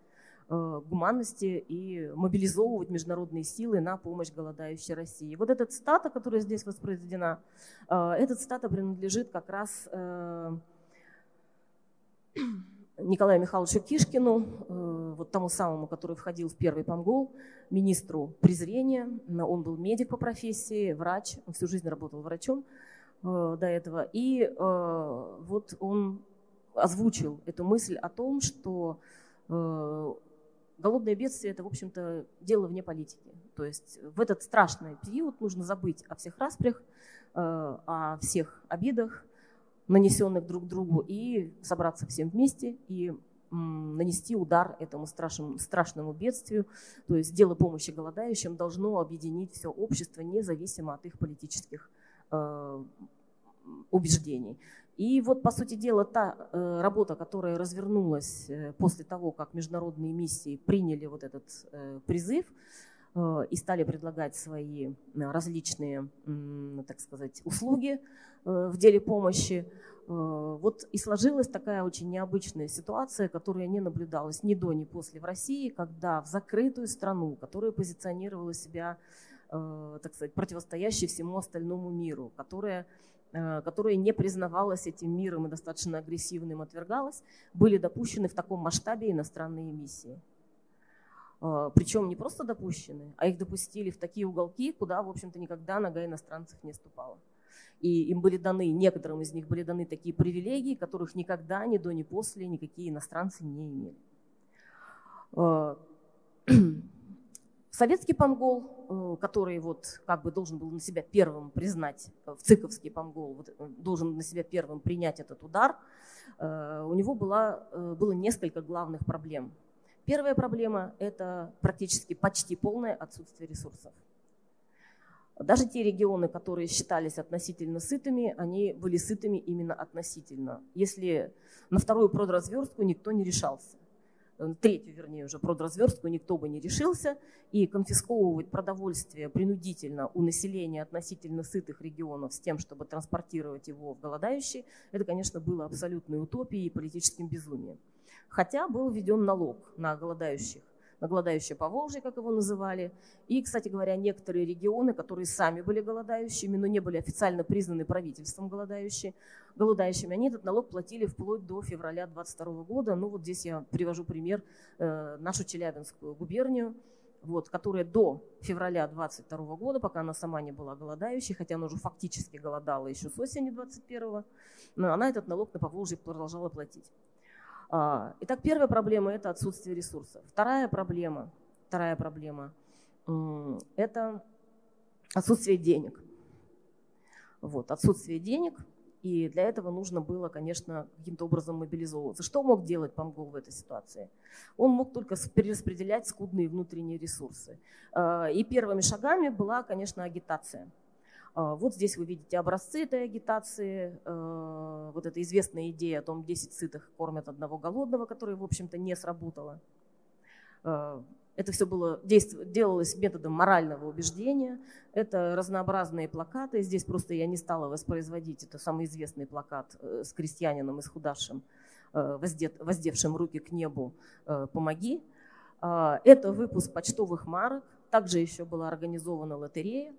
гуманности и мобилизовывать международные силы на помощь голодающей России. Вот эта цитата, которая здесь воспроизведена, э, эта цитата принадлежит как раз э, Николаю Михайловичу Кишкину, вот тому самому, который входил в первый Пангол, министру презрения. Он был медик по профессии, врач, он всю жизнь работал врачом до этого. И вот он озвучил эту мысль о том, что голодное бедствие – это, в общем-то, дело вне политики. То есть в этот страшный период нужно забыть о всех распрях, э, о всех обидах, нанесенных друг другу, и собраться всем вместе и нанести удар этому страшному, страшному бедствию. То есть дело помощи голодающим должно объединить все общество, независимо от их политических э, убеждений. И вот, по сути дела, та э, работа, которая развернулась э, после того, как международные миссии приняли вот этот э, призыв э, и стали предлагать свои э, различные, так сказать, услуги э, в деле помощи, вот и сложилась такая очень необычная ситуация, которая не наблюдалась ни до, ни после в России, когда в закрытую страну, которая позиционировала себя, так сказать, противостоящей всему остальному миру, которая которая не признавалась этим миром и достаточно агрессивным отвергалась, были допущены в таком масштабе иностранные миссии. Э, Причем не просто допущены, а их допустили в такие уголки, куда, в общем-то, никогда нога иностранцев не ступала. И им были даны, некоторым из них были даны такие привилегии, которых никогда, ни до, ни после никакие иностранцы не имели. Э, Советский пангол, э, который вот как бы должен был на себя первым признать, э, в циковский пангол вот, э, должен на себя первым принять этот удар, у него было, было несколько главных проблем. Первая проблема – это практически почти полное отсутствие ресурсов. Даже те регионы, которые считались относительно сытыми, они были сытыми именно относительно. Если на вторую продразверстку никто не решался. Э, третью, вернее, уже продразверстку никто бы не решился, и конфисковывать продовольствие принудительно у населения относительно сытых регионов с тем, чтобы транспортировать его в голодающие, это, конечно, было абсолютной утопией и политическим безумием. Хотя был введен налог на голодающих голодающее Поволжье, как его называли. И, кстати говоря, некоторые регионы, которые сами были голодающими, но не были официально признаны правительством голодающими, голодающими, они этот налог платили вплоть до февраля 22 года. Ну вот здесь я привожу пример э, нашу Челябинскую губернию, вот, которая до февраля 22 года, пока она сама не была голодающей, хотя она уже фактически голодала еще с осени 21 но она этот налог на Поволжье продолжала платить. А, итак, первая проблема – это отсутствие ресурсов. Вторая проблема, вторая проблема – это отсутствие денег. Вот, отсутствие денег, и для этого нужно было, конечно, каким-то образом мобилизовываться. Что мог делать Пангол в этой ситуации? Он мог только перераспределять скудные внутренние ресурсы. А, и первыми шагами была, конечно, агитация – вот здесь вы видите образцы этой агитации, а, вот эта известная идея о том, 10 сытых кормят одного голодного, которая, в общем-то, не сработала. А, это все было, делалось методом морального убеждения. Это разнообразные плакаты. Здесь просто я не стала воспроизводить. Это самый известный плакат э, с крестьянином исхудавшим, э, воздевшим руки к небу э, «Помоги». Это выпуск почтовых марок. Также еще была организована лотерея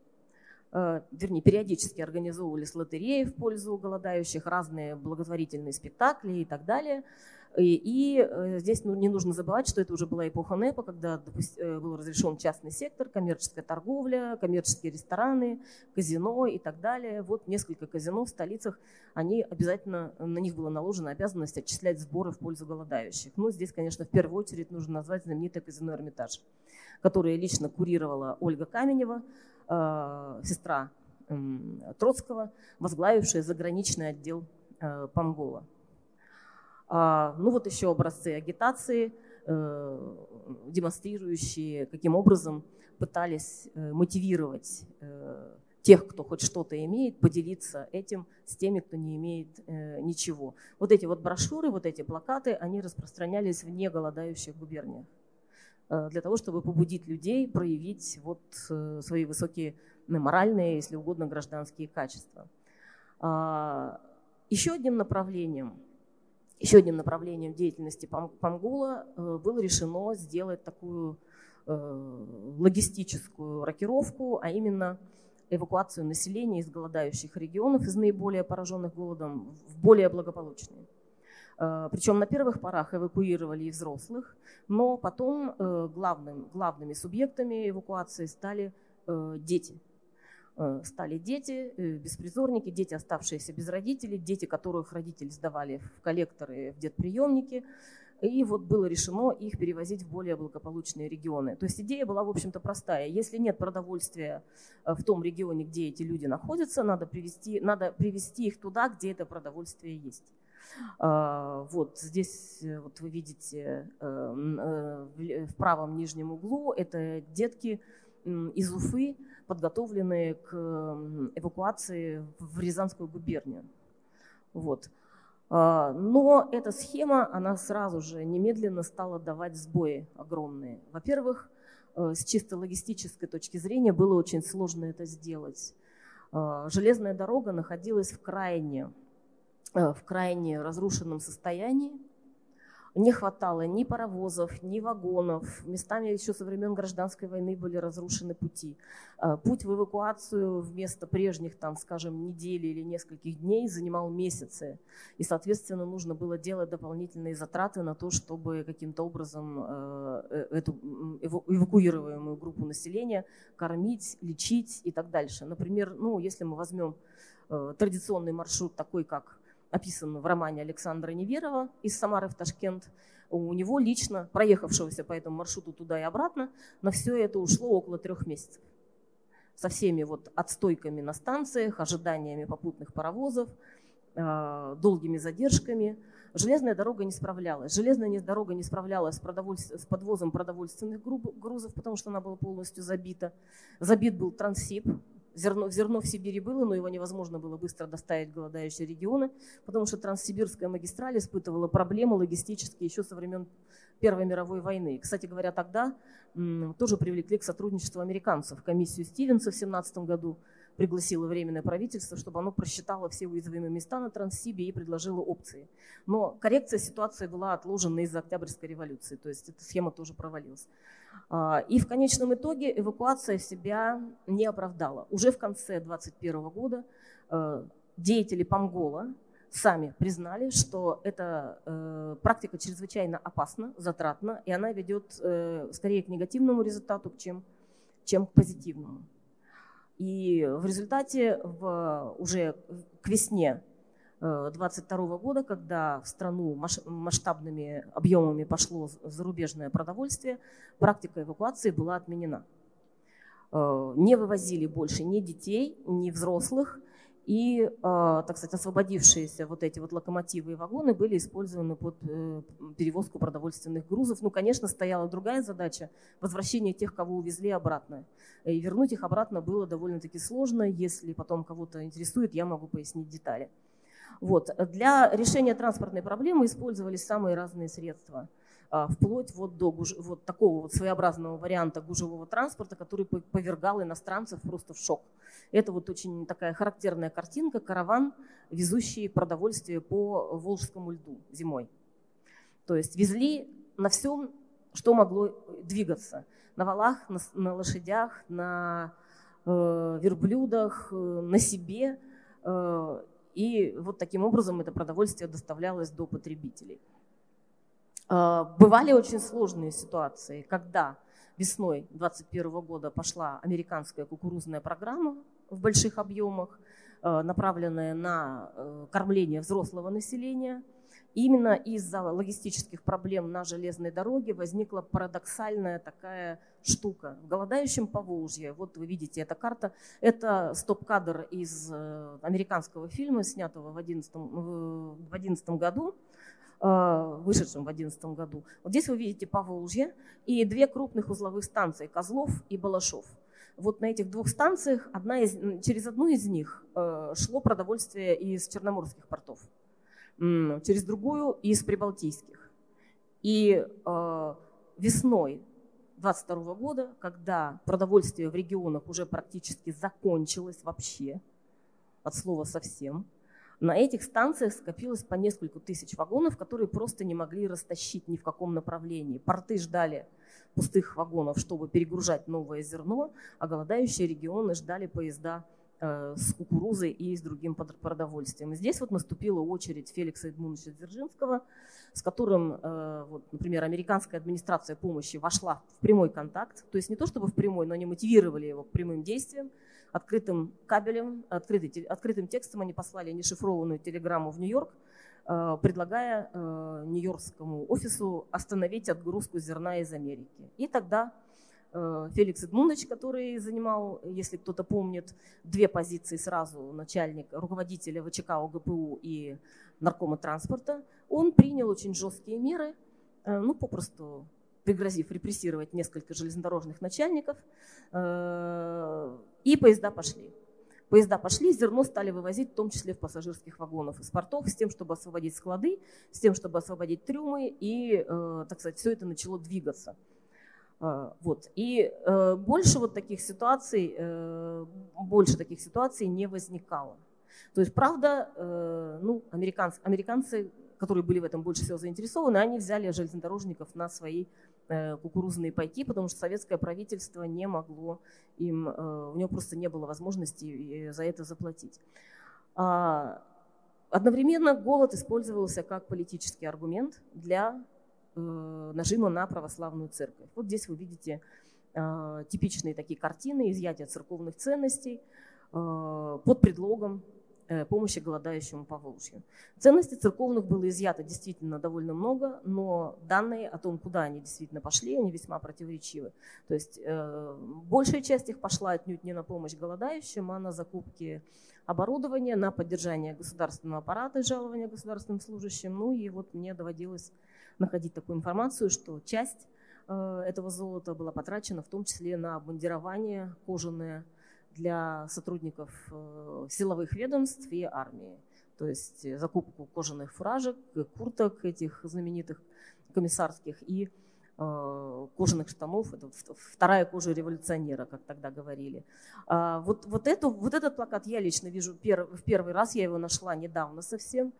вернее, периодически организовывались лотереи в пользу голодающих, разные благотворительные спектакли и так далее. И, и э, здесь ну, не нужно забывать, что это уже была эпоха НЭПа, когда допустим, э, был разрешен частный сектор, коммерческая торговля, коммерческие рестораны, казино и так далее. Вот несколько казино в столицах, они обязательно, на них была наложена обязанность отчислять сборы в пользу голодающих. Но здесь, конечно, в первую очередь нужно назвать знаменитое казино «Эрмитаж», которое лично курировала Ольга Каменева, Э, сестра Троцкого, возглавившая заграничный отдел э, Пангола. А, ну вот еще образцы агитации. демонстрирующие, каким образом пытались мотивировать тех, кто хоть что-то имеет, поделиться этим с теми, кто не имеет э, ничего. Вот эти вот брошюры, вот эти плакаты, они распространялись в неголодающих губерниях э, для того, чтобы побудить людей проявить вот э, свои высокие моральные, если угодно, гражданские качества. А, еще одним направлением, еще одним направлением деятельности Памгула э, было решено сделать такую э, логистическую рокировку, а именно эвакуацию населения из голодающих регионов, из наиболее пораженных голодом, в более благополучные. Э, Причем на первых порах эвакуировали и взрослых, но потом э, главным, главными субъектами эвакуации стали э, дети. Стали дети, беспризорники, дети, оставшиеся без родителей, дети, которых родители сдавали в коллекторы, в детприемники. И вот было решено их перевозить в более благополучные регионы. То есть идея была, в общем-то, простая. Если нет продовольствия в том регионе, где эти люди находятся, надо привести, надо привести их туда, где это продовольствие есть. А, вот здесь э, вот вы видите э, в правом нижнем углу это детки из Уфы, подготовленные к эвакуации в Рязанскую губернию. Вот. А, но эта схема, она сразу же немедленно стала давать сбои огромные. Во-первых, э, с чисто логистической точки зрения было очень сложно это сделать. А, железная дорога находилась в крайне, э, в крайне разрушенном состоянии не хватало ни паровозов, ни вагонов. Местами еще со времен гражданской войны были разрушены пути. А, путь в эвакуацию вместо прежних, там, скажем, недели или нескольких дней занимал месяцы. И, соответственно, нужно было делать дополнительные затраты на то, чтобы каким-то образом э, э, эту эвакуируемую группу населения кормить, лечить и так дальше. Например, ну, если мы возьмем э, традиционный маршрут такой, как описан в романе Александра Неверова из Самары в Ташкент. У него лично, проехавшегося по этому маршруту туда и обратно, на все это ушло около трех месяцев. Со всеми вот отстойками на станциях, ожиданиями попутных паровозов, а, долгими задержками. Железная дорога не справлялась. Железная дорога не справлялась с, продовольств... с подвозом продовольственных грузов, потому что она была полностью забита. Забит был трансип, Зерно, зерно в Сибири было, но его невозможно было быстро доставить в голодающие регионы, потому что Транссибирская магистраль испытывала проблемы логистические еще со времен Первой мировой войны. Кстати говоря, тогда тоже привлекли к сотрудничеству американцев. Комиссию Стивенса в 17 году пригласило Временное правительство, чтобы оно просчитало все уязвимые места на Транссибе и предложило опции. Но коррекция ситуации была отложена из-за Октябрьской революции, то есть эта схема тоже провалилась. А, и в конечном итоге эвакуация себя не оправдала. Уже в конце 2021 года э, деятели Памгола сами признали, что эта э, практика чрезвычайно опасна, затратна, и она ведет э, скорее к негативному результату, чем, чем к позитивному. И в результате в, уже к весне 2022 года, когда в страну масштабными объемами пошло зарубежное продовольствие, практика эвакуации была отменена. Э, не вывозили больше ни детей, ни взрослых, и, э, так сказать, освободившиеся вот эти вот локомотивы и вагоны были использованы под э, перевозку продовольственных грузов. Ну, конечно, стояла другая задача – возвращение тех, кого увезли обратно. И вернуть их обратно было довольно-таки сложно. Если потом кого-то интересует, я могу пояснить детали. Вот. Для решения транспортной проблемы использовались самые разные средства а, вплоть вот до вот такого вот своеобразного варианта гужевого транспорта, который повергал иностранцев просто в шок. Это вот очень такая характерная картинка, караван, везущий продовольствие по Волжскому льду зимой. То есть везли на всем, что могло двигаться. На валах, на, на лошадях, на э, верблюдах, э, на себе. И вот таким образом это продовольствие доставлялось до потребителей. А, бывали очень сложные ситуации, когда весной 2021 года пошла американская кукурузная программа в больших объемах, а, направленная на э, кормление взрослого населения – именно из-за логистических проблем на железной дороге возникла парадоксальная такая штука. В голодающем Поволжье, вот вы видите, эта карта, это стоп-кадр из э, американского фильма, снятого в 2011 в 11 году. Э, вышедшем в 2011 году. Вот здесь вы видите Поволжье и две крупных узловых станции – Козлов и Балашов. Вот на этих двух станциях одна из, через одну из них э, шло продовольствие из черноморских портов, через другую – из прибалтийских. И э, весной 2022 года, когда продовольствие в регионах уже практически закончилось вообще, от слова совсем, на этих станциях скопилось по несколько тысяч вагонов, которые просто не могли растащить ни в каком направлении. Порты ждали пустых вагонов, чтобы перегружать новое зерно, а голодающие регионы ждали поезда с кукурузой и с другим продовольствием. И здесь вот наступила очередь Феликса Эдмундовича Дзержинского, с которым, э, вот, например, американская администрация помощи вошла в прямой контакт, то есть не то чтобы в прямой, но они мотивировали его к прямым действиям, открытым кабелем, открытый, открытым текстом они послали нешифрованную телеграмму в Нью-Йорк, э, предлагая э, нью-йоркскому офису остановить отгрузку зерна из Америки. И тогда э, Феликс Эдмундович, который занимал, если кто-то помнит, две позиции сразу, начальник, руководителя ВЧК ОГПУ и наркома транспорта, он принял очень жесткие меры, ну, попросту пригрозив репрессировать несколько железнодорожных начальников, э, и поезда пошли. Поезда пошли, зерно стали вывозить, в том числе в пассажирских вагонах из портов, с тем, чтобы освободить склады, с тем, чтобы освободить трюмы, и, э, так сказать, все это начало двигаться. Э, вот. И больше вот таких ситуаций, больше таких ситуаций не возникало. То есть, правда, ну, американцы, американцы, которые были в этом больше всего заинтересованы, они взяли железнодорожников на свои Э, кукурузные пайки, потому что советское правительство не могло им, э, у него просто не было возможности за это заплатить. А, одновременно голод использовался как политический аргумент для э, нажима на православную церковь. Вот здесь вы видите типичные такие картины изъятия церковных ценностей под предлогом Э, помощи голодающему по Волжью. Ценностей церковных было изъято действительно довольно много, но данные о том, куда они действительно пошли, они весьма противоречивы. То есть э, большая часть их пошла отнюдь не на помощь голодающим, а на закупки оборудования, на поддержание государственного аппарата и жалования государственным служащим. Ну и вот мне доводилось находить такую информацию, что часть э, этого золота была потрачена в том числе на обмундирование кожаное, для сотрудников э, силовых ведомств и армии. То есть э, закупку кожаных фуражек, курток этих знаменитых комиссарских и кожаных штанов. Это вторая кожа революционера, как тогда говорили. А вот, вот, эту, вот этот плакат я лично вижу в первый раз, я его нашла недавно совсем.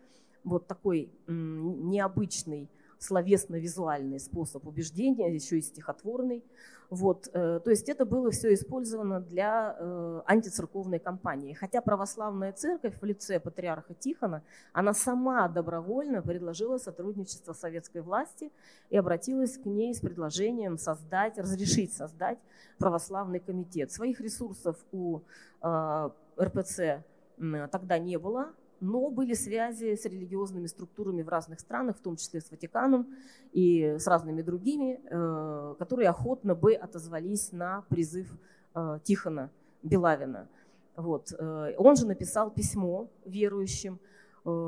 Вот такой необычный словесно-визуальный способ убеждения, еще и стихотворный. Вот, э, то есть это было все использовано для э, антицерковной кампании. Хотя православная церковь в лице патриарха Тихона, она сама добровольно предложила сотрудничество советской власти и обратилась к ней с предложением создать, разрешить создать православный комитет. Своих ресурсов у э, РПЦ тогда не было, но были связи с религиозными структурами в разных странах, в том числе с Ватиканом и с разными другими, э, которые охотно бы отозвались на призыв э, Тихона Белавина. Вот. Э, он же написал письмо верующим,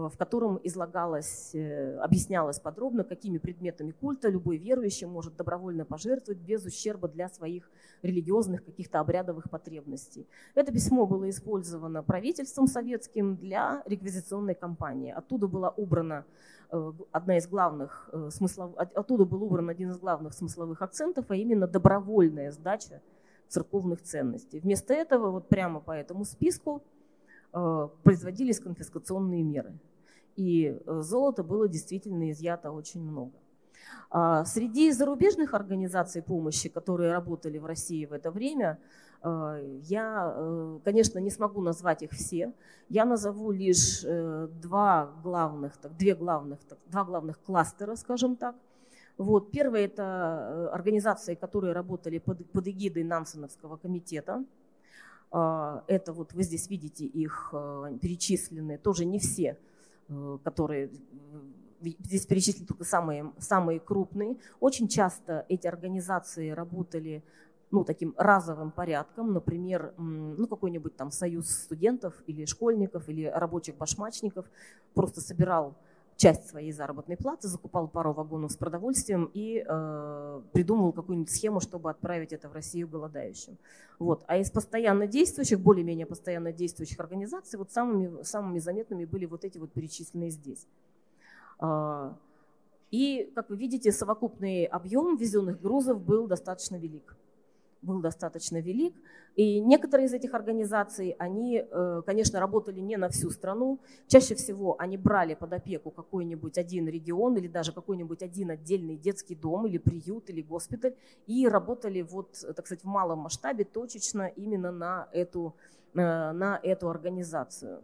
в котором излагалось, э, объяснялось подробно, какими предметами культа любой верующий может добровольно пожертвовать без ущерба для своих религиозных каких-то обрядовых потребностей. Это письмо было использовано правительством советским для реквизиционной кампании. Оттуда была убрана э, одна из главных смыслов, оттуда был убран один из главных смысловых акцентов, а именно добровольная сдача церковных ценностей. Вместо этого вот прямо по этому списку Э, производились конфискационные меры. И э, золота было действительно изъято очень много. А среди зарубежных организаций помощи, которые работали в России в это время, э, я, конечно, не смогу назвать их все. Я назову лишь два главных, две главных, два главных кластера, скажем так. Вот. Первое – это организации, которые работали под, под эгидой Нансеновского комитета – это вот вы здесь видите их а, перечисленные, тоже не все, э, которые здесь перечислены только самые, самые крупные. Очень часто эти организации работали ну, таким разовым порядком, например, ну, какой-нибудь там союз студентов или школьников или рабочих башмачников просто собирал часть своей заработной платы, закупал пару вагонов с продовольствием и э, придумывал какую-нибудь схему, чтобы отправить это в Россию голодающим. Вот. А из постоянно действующих, более-менее постоянно действующих организаций, вот самыми, самыми заметными были вот эти вот перечисленные здесь. Э, и, как вы видите, совокупный объем везенных грузов был достаточно велик был достаточно велик. И некоторые из этих организаций, они, э, конечно, работали не на всю страну. Чаще всего они брали под опеку какой-нибудь один регион или даже какой-нибудь один отдельный детский дом или приют или госпиталь и работали вот, так сказать, в малом масштабе точечно именно на эту, э, на эту организацию.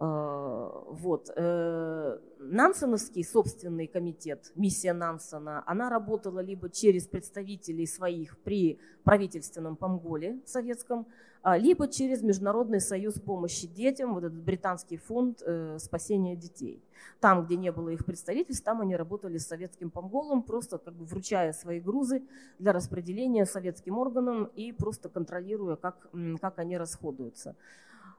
Э, вот. Э, Нансеновский собственный комитет, миссия Нансена, она работала либо через представителей своих при правительственном Помголе советском, а, либо через Международный союз помощи детям, вот этот британский фонд э, спасения детей. Там, где не было их представительств, там они работали с советским Помголом, просто как бы вручая свои грузы для распределения советским органам и просто контролируя, как, как они расходуются.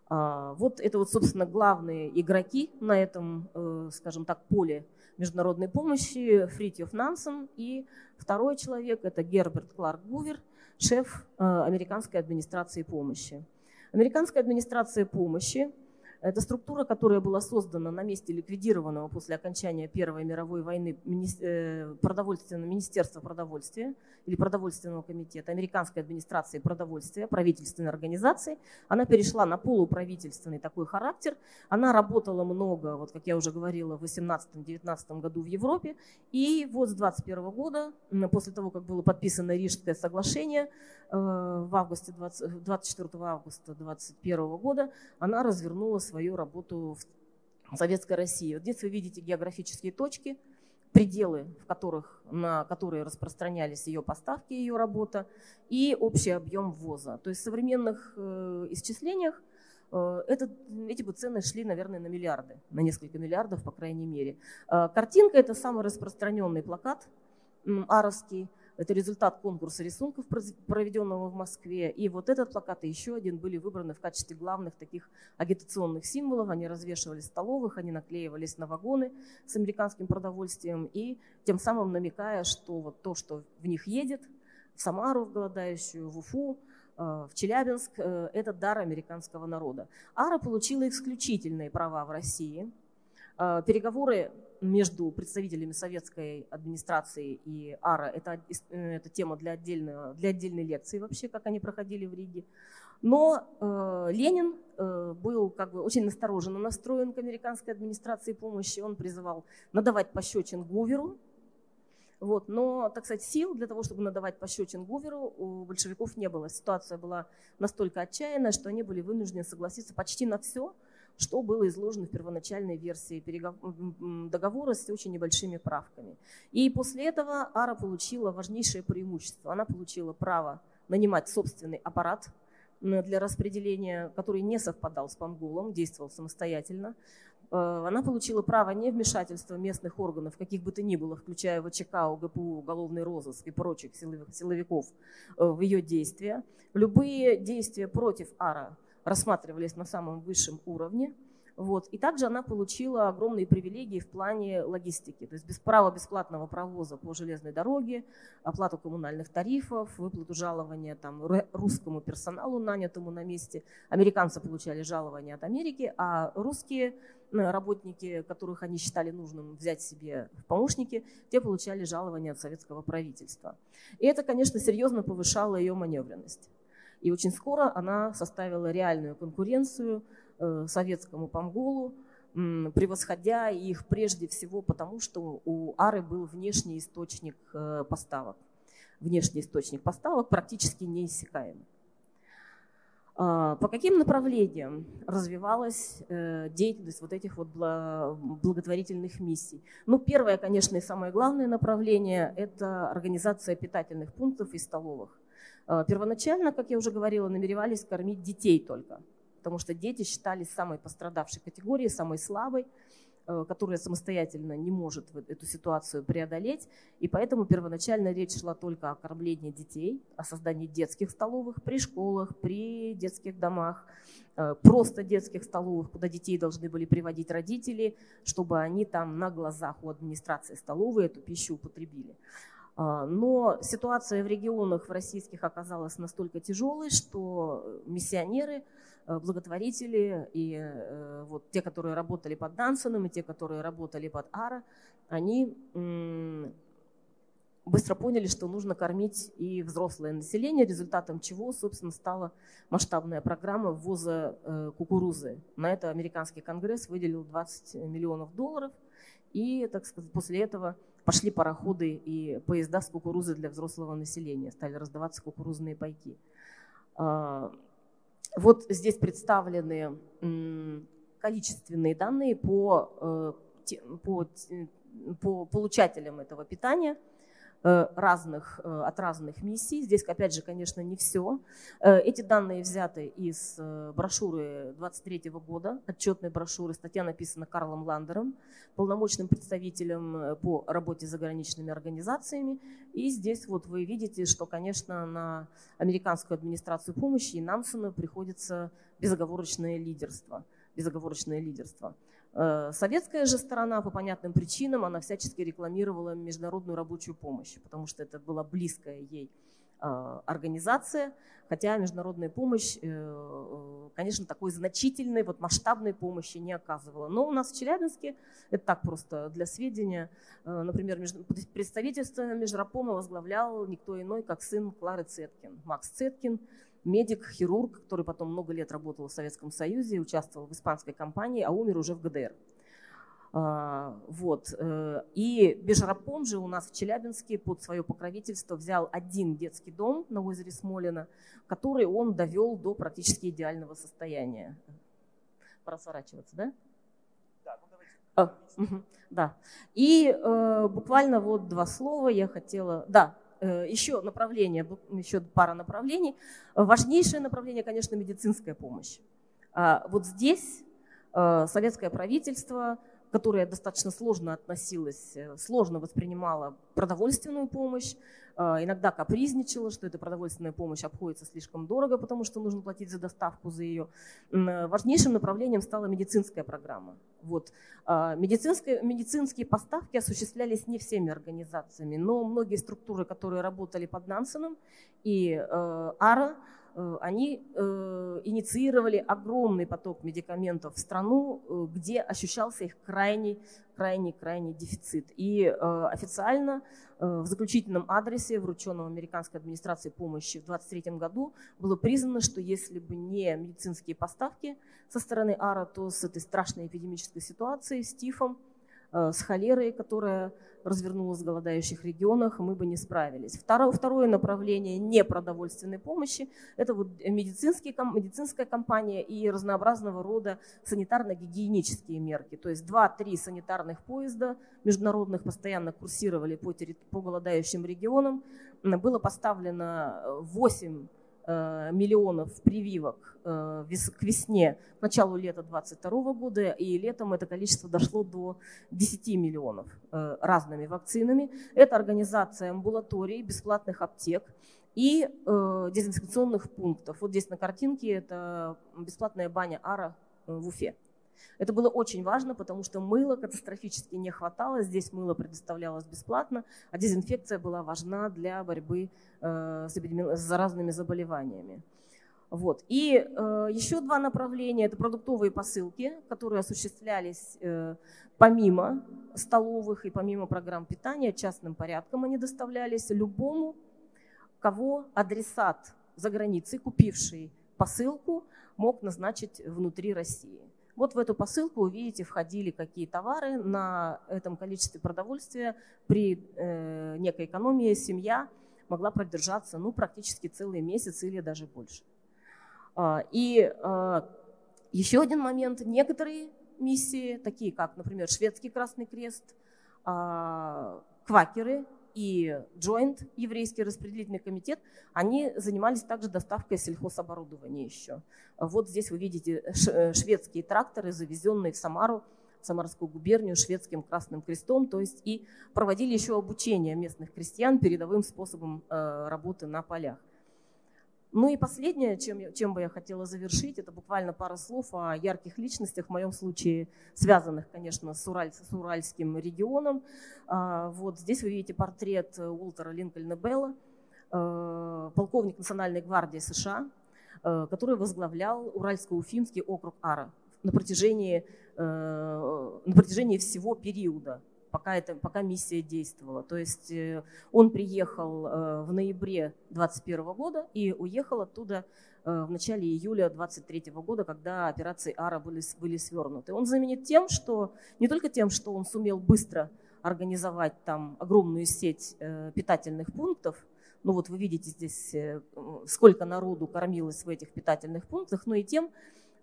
А, вот это вот, собственно, главные игроки на этом, э, скажем так, поле международной помощи Фритьев Нансен и второй человек – это Герберт Кларк Гувер, шеф э, американской администрации помощи. Американская администрация помощи это структура, которая была создана на месте ликвидированного после окончания Первой мировой войны э, продовольственного, Министерства продовольствия или продовольственного комитета, Американской администрации продовольствия, правительственной организации. Она перешла на полуправительственный такой характер. Она работала много, вот как я уже говорила, в 18-19 году в Европе. И вот с 21 года, после того, как было подписано Рижское соглашение, э, в августе 20, 24 августа 2021 года, она развернула свою работу в Советской России. Вот здесь вы видите географические точки, пределы, в которых, на которые распространялись ее поставки, ее работа, и общий объем ввоза. То есть в современных э, исчислениях э, это, эти бы цены шли, наверное, на миллиарды, на несколько миллиардов, по крайней мере. Э, картинка – это самый распространенный плакат аровский, это результат конкурса рисунков, проведенного в Москве. И вот этот плакат и еще один были выбраны в качестве главных таких агитационных символов. Они развешивались в столовых, они наклеивались на вагоны с американским продовольствием и тем самым намекая, что вот то, что в них едет, в Самару, в голодающую, в Уфу, э, в Челябинск, э, это дар американского народа. Ара получила исключительные права в России. Э, переговоры между представителями советской администрации и АРА. Это, э, это тема для, отдельного, для отдельной лекции вообще, как они проходили в Риге. Но э, Ленин э, был как бы очень настороженно настроен к американской администрации помощи. Он призывал надавать пощечин Гуверу. Вот. Но, так сказать, сил для того, чтобы надавать пощечин Гуверу, у большевиков не было. Ситуация была настолько отчаянная, что они были вынуждены согласиться почти на все, что было изложено в первоначальной версии договора с очень небольшими правками. И после этого Ара получила важнейшее преимущество. Она получила право нанимать собственный аппарат для распределения, который не совпадал с Панголом, действовал самостоятельно. Э, она получила право невмешательства местных органов, каких бы то ни было, включая ВЧК, УГПУ, уголовный розыск и прочих силовиков э, в ее действия. Любые действия против АРА рассматривались на самом высшем уровне. Вот. И также она получила огромные привилегии в плане логистики, то есть без права бесплатного провоза по железной дороге, оплату коммунальных тарифов, выплату жалования там, русскому персоналу, нанятому на месте. Американцы получали жалования от Америки, а русские ну, работники, которых они считали нужным взять себе в помощники, те получали жалования от советского правительства. И это, конечно, серьезно повышало ее маневренность. И очень скоро она составила реальную конкуренцию э, советскому Помголу, превосходя их прежде всего потому, что у Ары был внешний источник э, поставок. Внешний источник поставок практически неиссякаемый. А, по каким направлениям развивалась э, деятельность вот этих вот благотворительных миссий? Ну, первое, конечно, и самое главное направление – это организация питательных пунктов и столовых. Э, первоначально, как я уже говорила, намеревались кормить детей только, потому что дети считались самой пострадавшей категорией, самой слабой. Э, которая самостоятельно не может эту ситуацию преодолеть. И поэтому первоначально речь шла только о кормлении детей, о создании детских столовых при школах, при детских домах, э, просто детских столовых, куда детей должны были приводить родители, чтобы они там на глазах у администрации столовой эту пищу употребили. А, но ситуация в регионах в российских оказалась настолько тяжелой, что миссионеры – Э, благотворители и э, вот те, которые работали под Дансоном, и те, которые работали под Ара, они быстро поняли, что нужно кормить и взрослое население, результатом чего, собственно, стала масштабная программа ввоза э, кукурузы. На это американский конгресс выделил 20 миллионов долларов, и, так сказать, после этого пошли пароходы и поезда с кукурузой для взрослого населения, стали раздаваться кукурузные пайки. А, вот здесь представлены количественные данные по, э, по, по получателям этого питания – разных, э, от разных миссий. Здесь, опять же, конечно, не все. Э, эти данные взяты из брошюры 23 года, отчетной брошюры. Статья написана Карлом Ландером, полномочным представителем по работе с заграничными организациями. И здесь вот вы видите, что, конечно, на американскую администрацию помощи и Нансену приходится безоговорочное лидерство. Безоговорочное лидерство. Э, советская же сторона по понятным причинам, она всячески рекламировала международную рабочую помощь, потому что это была близкая ей э, организация, хотя международная помощь, э, конечно, такой значительной, вот масштабной помощи не оказывала. Но у нас в Челябинске, это так просто для сведения, например, представительство Межрапома возглавлял никто иной, как сын Клары Цеткин, Макс Цеткин, медик, хирург, который потом много лет работал в Советском Союзе, участвовал в испанской кампании, а умер уже в ГДР. А, вот. Э, и Бежарапом же у нас в Челябинске под свое покровительство взял один детский дом на озере Смолина, который он довел до практически идеального состояния. Пора сворачиваться, да? Да, ну давайте. А, угу, да. И э, буквально вот два слова я хотела... Да, еще направление, еще пара направлений. Важнейшее направление, конечно, медицинская помощь. А вот здесь э, советское правительство которая достаточно сложно относилась, э, сложно воспринимала продовольственную помощь, э, иногда капризничала, что эта продовольственная помощь обходится слишком дорого, потому что нужно платить за доставку за ее. Э, важнейшим направлением стала медицинская программа. Вот. А медицинские, медицинские поставки осуществлялись не всеми организациями, но многие структуры, которые работали под Нансеном и АРА, Э, они э, инициировали огромный поток медикаментов в страну, э, где ощущался их крайний, крайний, крайний дефицит. И официально в заключительном адресе, врученном американской администрации помощи в 2023 году, было признано, что если бы не медицинские поставки со стороны АРА, то с этой страшной эпидемической ситуацией, с ТИФом, с холерой, которая развернулась в голодающих регионах, мы бы не справились. Второе, второе направление непродовольственной помощи – это вот медицинские, медицинская компания и разнообразного рода санитарно-гигиенические мерки. То есть два-три санитарных поезда международных постоянно курсировали по, по голодающим регионам. Было поставлено 8 Э, миллионов прививок э, к весне, к началу лета 2022 года, и летом это количество дошло до 10 миллионов э, разными вакцинами. Это организация амбулаторий, бесплатных аптек и дезинфекционных пунктов. Вот здесь на картинке это бесплатная баня Ара в Уфе. Это было очень важно, потому что мыла катастрофически не хватало. Здесь мыло предоставлялось бесплатно, а дезинфекция была важна для борьбы э, с, заразными заболеваниями. Вот. И э, еще два направления – это продуктовые посылки, которые осуществлялись э, помимо столовых и помимо программ питания, частным порядком они доставлялись любому, кого адресат за границей, купивший посылку, мог назначить внутри России. Вот в эту посылку, увидите, входили какие товары. На этом количестве продовольствия при э, некой экономии семья могла продержаться ну, практически целый месяц или даже больше. А, и а, еще один момент. Некоторые миссии, такие как, например, Шведский Красный Крест, а, квакеры и Joint, еврейский распределительный комитет, они занимались также доставкой сельхозоборудования еще. Вот здесь вы видите шведские тракторы, завезенные в Самару Самарскую губернию шведским Красным Крестом, то есть и проводили еще обучение местных крестьян передовым способом э, работы на полях. Ну и последнее, чем, чем бы я хотела завершить, это буквально пара слов о ярких личностях, в моем случае связанных, конечно, с, Ураль, с Уральским регионом. А, вот здесь вы видите портрет Уолтера Линкольна Белла, э, полковник Национальной гвардии США, э, который возглавлял Уральско-Уфимский округ Ара на протяжении, э, на протяжении всего периода пока, это, пока миссия действовала. То есть э, он приехал э, в ноябре 2021 года и уехал оттуда э, в начале июля 2023 года, когда операции АРА были, были свернуты. Он знаменит тем, что не только тем, что он сумел быстро организовать там огромную сеть питательных пунктов, ну вот вы видите здесь, сколько народу кормилось в этих питательных пунктах, но и тем,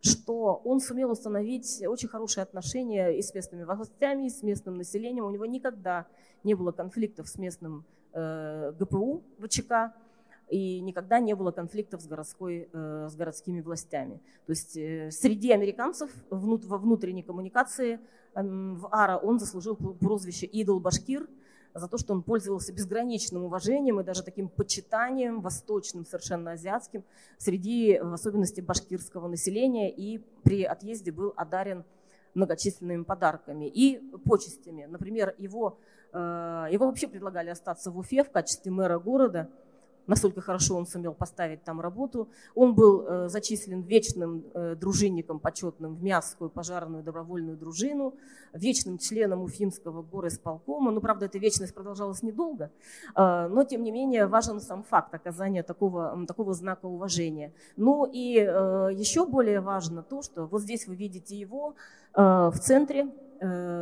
что он сумел установить очень хорошие отношения и с местными властями, и с местным населением. У него никогда не было конфликтов с местным э, ГПУ ВЧК, и никогда не было конфликтов с, городской, э, с городскими властями. То есть э, среди американцев внут, во внутренней коммуникации э, в АРА он заслужил прозвище «Идол Башкир», за то, что он пользовался безграничным уважением и даже таким почитанием восточным, совершенно азиатским, среди, в особенности, башкирского населения, и при отъезде был одарен многочисленными подарками и почестями. Например, его, э, его вообще предлагали остаться в Уфе в качестве мэра города – настолько хорошо он сумел поставить там работу. Он был э, зачислен вечным э, дружинником почетным в Мясскую пожарную добровольную дружину, вечным членом Уфимского горосполкома. Ну, правда, эта вечность продолжалась недолго, э, но, тем не менее, важен сам факт оказания такого, такого знака уважения. Ну и еще более важно то, что вот здесь вы видите его в центре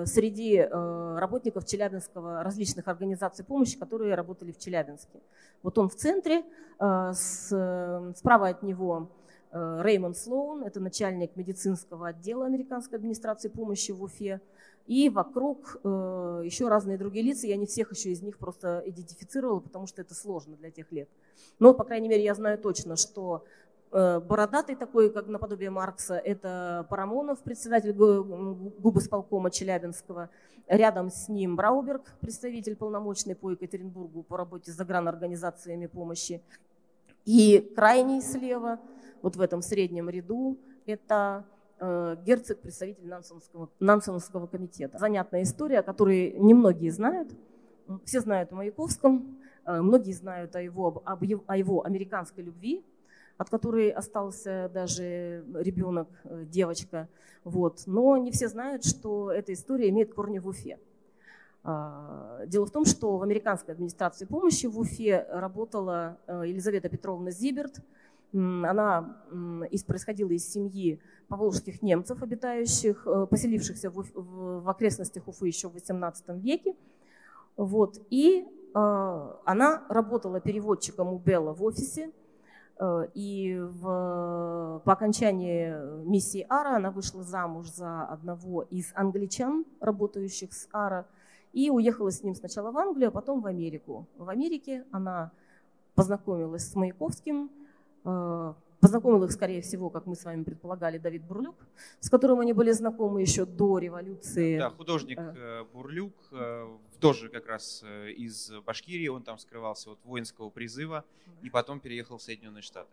среди э, работников Челябинского различных организаций помощи, которые работали в Челябинске. Вот он в центре, э, справа от него Реймонд Слоун, это начальник медицинского отдела Американской администрации помощи в Уфе. И вокруг еще разные другие лица. Я не всех еще из них просто идентифицировала, потому что это сложно для тех лет. Но, по крайней мере, я знаю точно, что Э, бородатый такой, как наподобие Маркса, это Парамонов, председатель губосполкома Челябинского. Рядом с ним Брауберг, представитель полномочный по Екатеринбургу по работе с заграnorганизациями помощи. И крайний слева, вот в этом среднем ряду, это э, Герцог, представитель Нансенского, Нансенского комитета. Занятная история, которую немногие знают. Все знают о Маяковском, э, многие знают о его, об, о его американской любви, от которой остался даже ребенок, э, девочка. Вот. Но не все знают, что эта история имеет корни в Уфе. А, дело в том, что в американской администрации помощи в Уфе работала э, Елизавета Петровна Зиберт. Она происходила из семьи поволжских немцев, обитающих, э, поселившихся в, в окрестностях Уфы еще в XVIII веке. Вот. И она работала переводчиком у Белла в офисе, Э, и в, по окончании миссии Ара она вышла замуж за одного из англичан, работающих с Ара, и уехала с ним сначала в Англию, а потом в Америку. В Америке она познакомилась с Маяковским, э, Познакомил их, скорее всего, как мы с вами предполагали, Давид Бурлюк, с которым они были знакомы еще до революции. Да, художник э. Э, Бурлюк, э, тоже как раз из Башкирии, он там скрывался от воинского призыва и потом переехал в Соединенные Штаты.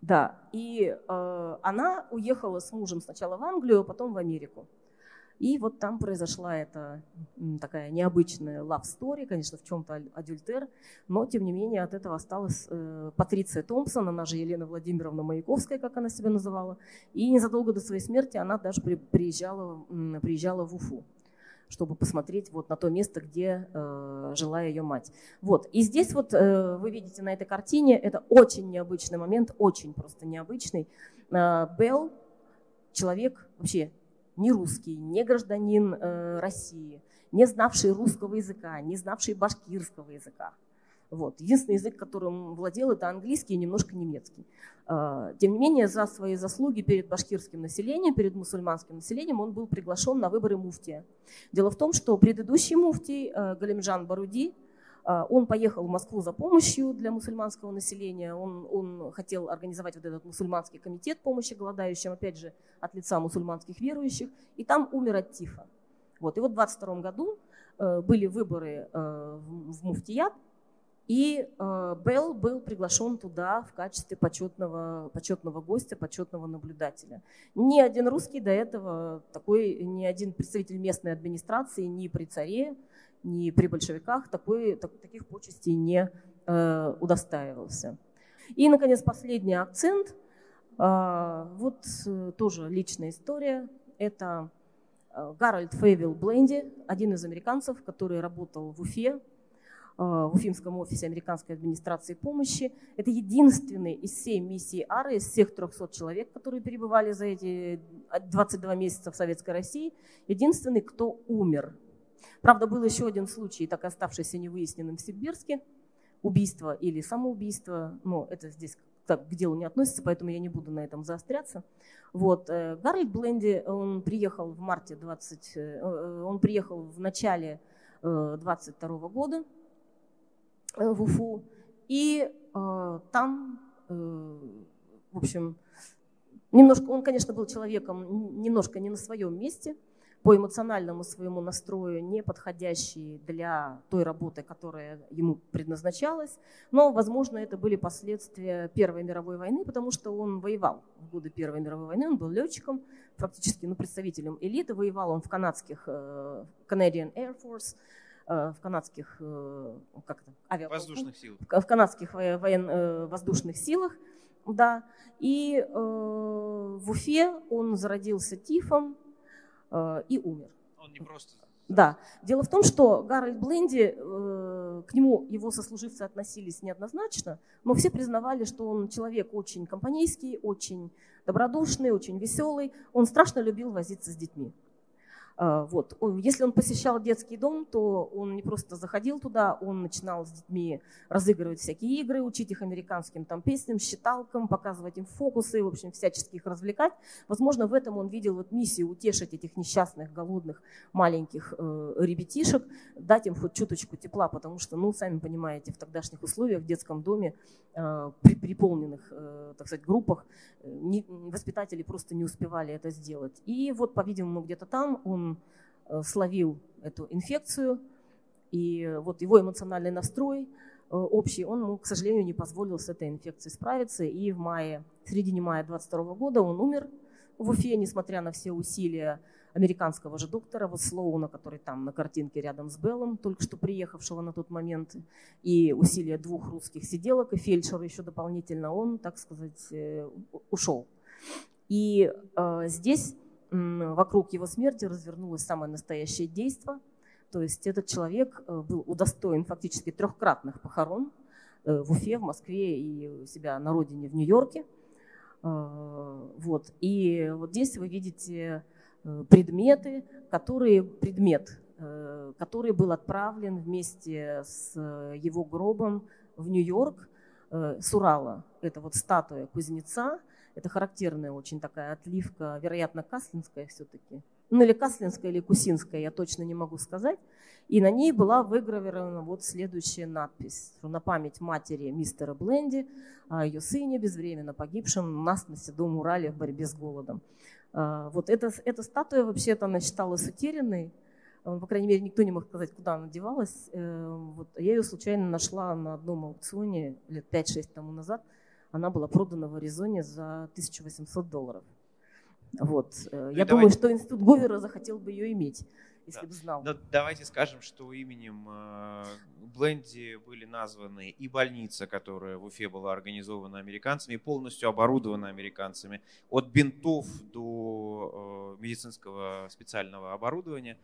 Да, и э, она уехала с мужем сначала в Англию, а потом в Америку. И вот там произошла эта такая необычная love story, конечно, в чем-то адюльтер, но тем не менее от этого осталась э, Патриция Томпсон, она же Елена Владимировна Маяковская, как она себя называла. И незадолго до своей смерти она даже приезжала, приезжала в Уфу чтобы посмотреть вот на то место, где э, жила ее мать. Вот. И здесь вот э, вы видите на этой картине, это очень необычный момент, очень просто необычный. Э, Белл, человек вообще не русский, не гражданин э, России, не знавший русского языка, не знавший башкирского языка. Вот. Единственный язык, которым владел, это английский и немножко немецкий. Э, тем не менее, за свои заслуги перед башкирским населением, перед мусульманским населением, он был приглашен на выборы муфтия. Дело в том, что предыдущий муфтий, э, Галимжан Баруди, он поехал в Москву за помощью для мусульманского населения. Он, он хотел организовать вот этот мусульманский комитет помощи голодающим, опять же, от лица мусульманских верующих. И там умер от тифа. Вот. И вот в 22 году э, были выборы э, в муфтият, и э, Белл был приглашен туда в качестве почетного, почетного гостя, почетного наблюдателя. Ни один русский до этого, такой, ни один представитель местной администрации, ни при царе, ни при большевиках такой, так, таких почестей не э, удостаивался. И, наконец, последний акцент. Э, вот э, тоже личная история. Это э, Гарольд Фейвилл Бленди, один из американцев, который работал в Уфе, э, в Уфимском офисе американской администрации помощи. Это единственный из всей миссии АРы, из всех 300 человек, которые перебывали за эти 22 месяца в Советской России, единственный, кто умер Правда, был еще один случай, так оставшийся невыясненным в Сибирске. Убийство или самоубийство. Но это здесь так, к делу не относится, поэтому я не буду на этом заостряться. Вот. Э, Гарольд Бленди, он приехал в марте 20... Э, э, он приехал в начале 22 года в Уфу. И там, в общем, немножко, он, конечно, был человеком немножко не на своем месте – по эмоциональному своему настрою не подходящий для той работы, которая ему предназначалась. Но, возможно, это были последствия Первой мировой войны, потому что он воевал в годы Первой мировой войны, он был летчиком, практически ну, представителем элиты, воевал он в канадских э, Canadian Air Force, э, в канадских э, как это, авиаполку, воздушных силах, в канадских воен, воздушных силах, да, и э, в Уфе он зародился тифом, и умер. Он не просто... Да. Дело в том, что Гарольд Бленди, э, к нему его сослуживцы относились неоднозначно, но все признавали, что он человек очень компанейский, очень добродушный, очень веселый. Он страшно любил возиться с детьми. А, вот. Если он посещал детский дом, то он не просто заходил туда, он начинал с детьми разыгрывать всякие игры, учить их американским там, песням, считалкам, показывать им фокусы, в общем, всячески их развлекать. Возможно, в этом он видел вот миссию утешить этих несчастных, голодных, маленьких э, ребятишек, дать им хоть чуточку тепла, потому что, ну, сами понимаете, в тогдашних условиях в детском доме э, при переполненных, э, так сказать, группах э, не, воспитатели просто не успевали это сделать. И вот, по-видимому, где-то там он Э, словил эту инфекцию, и вот его эмоциональный настрой э, общий, он ему, к сожалению, не позволил с этой инфекцией справиться, и в мае, в середине мая 22 года он умер в Уфе, несмотря на все усилия американского же доктора, вот Слоуна, который там на картинке рядом с Беллом, только что приехавшего на тот момент, и усилия двух русских сиделок, и фельдшера еще дополнительно, он, так сказать, э, ушел. И э, здесь вокруг его смерти развернулось самое настоящее действо. То есть этот человек э, был удостоен фактически трехкратных похорон э, в Уфе, в Москве и у себя на родине в Нью-Йорке. Э, вот. И вот здесь вы видите предметы, которые, предмет, который был отправлен вместе с его гробом в Нью-Йорк с Урала. Это вот статуя кузнеца, это характерная очень такая отливка, вероятно, каслинская все-таки. Ну или каслинская, или кусинская, я точно не могу сказать. И на ней была выгравирована вот следующая надпись. На память матери мистера Бленди, ее сыне, безвременно погибшем нас на Седом Урале в борьбе с голодом. А, вот эта, эта статуя вообще-то она считалась утерянной. По крайней мере, никто не мог сказать, куда она девалась. Э, вот, я ее случайно нашла на одном аукционе лет 5-6 тому назад – она была продана в Аризоне за 1800 долларов. Вот. Э, ну, Я давайте... думаю, что Институт Говера захотел бы ее иметь, если да. бы знал. Но давайте скажем, что именем э, Бленди были названы и больница, которая в Уфе была организована американцами, и полностью оборудована американцами, от бинтов до э, медицинского специального оборудования,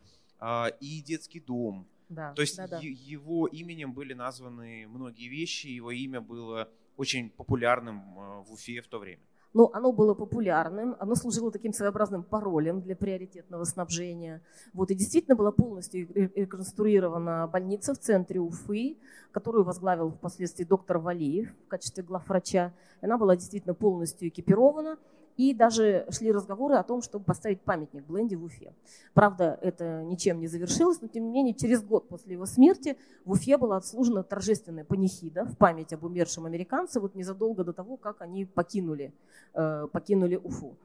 и детский дом. Да, То есть да, да. его именем были названы многие вещи, его имя было очень популярным э, в Уфе в то время. Но оно было популярным, оно служило таким своеобразным паролем для приоритетного снабжения. Вот, и действительно была полностью реконструирована больница в центре Уфы, которую возглавил впоследствии доктор Валиев в качестве главврача. Она была действительно полностью экипирована, И даже шли разговоры о том, чтобы поставить памятник Бленди в Уфе. Правда, это ничем не завершилось, но тем не менее через год после его смерти в Уфе была отслужена торжественная панихида в память об умершем американце, вот незадолго до того, как они покинули, э, покинули Уфу.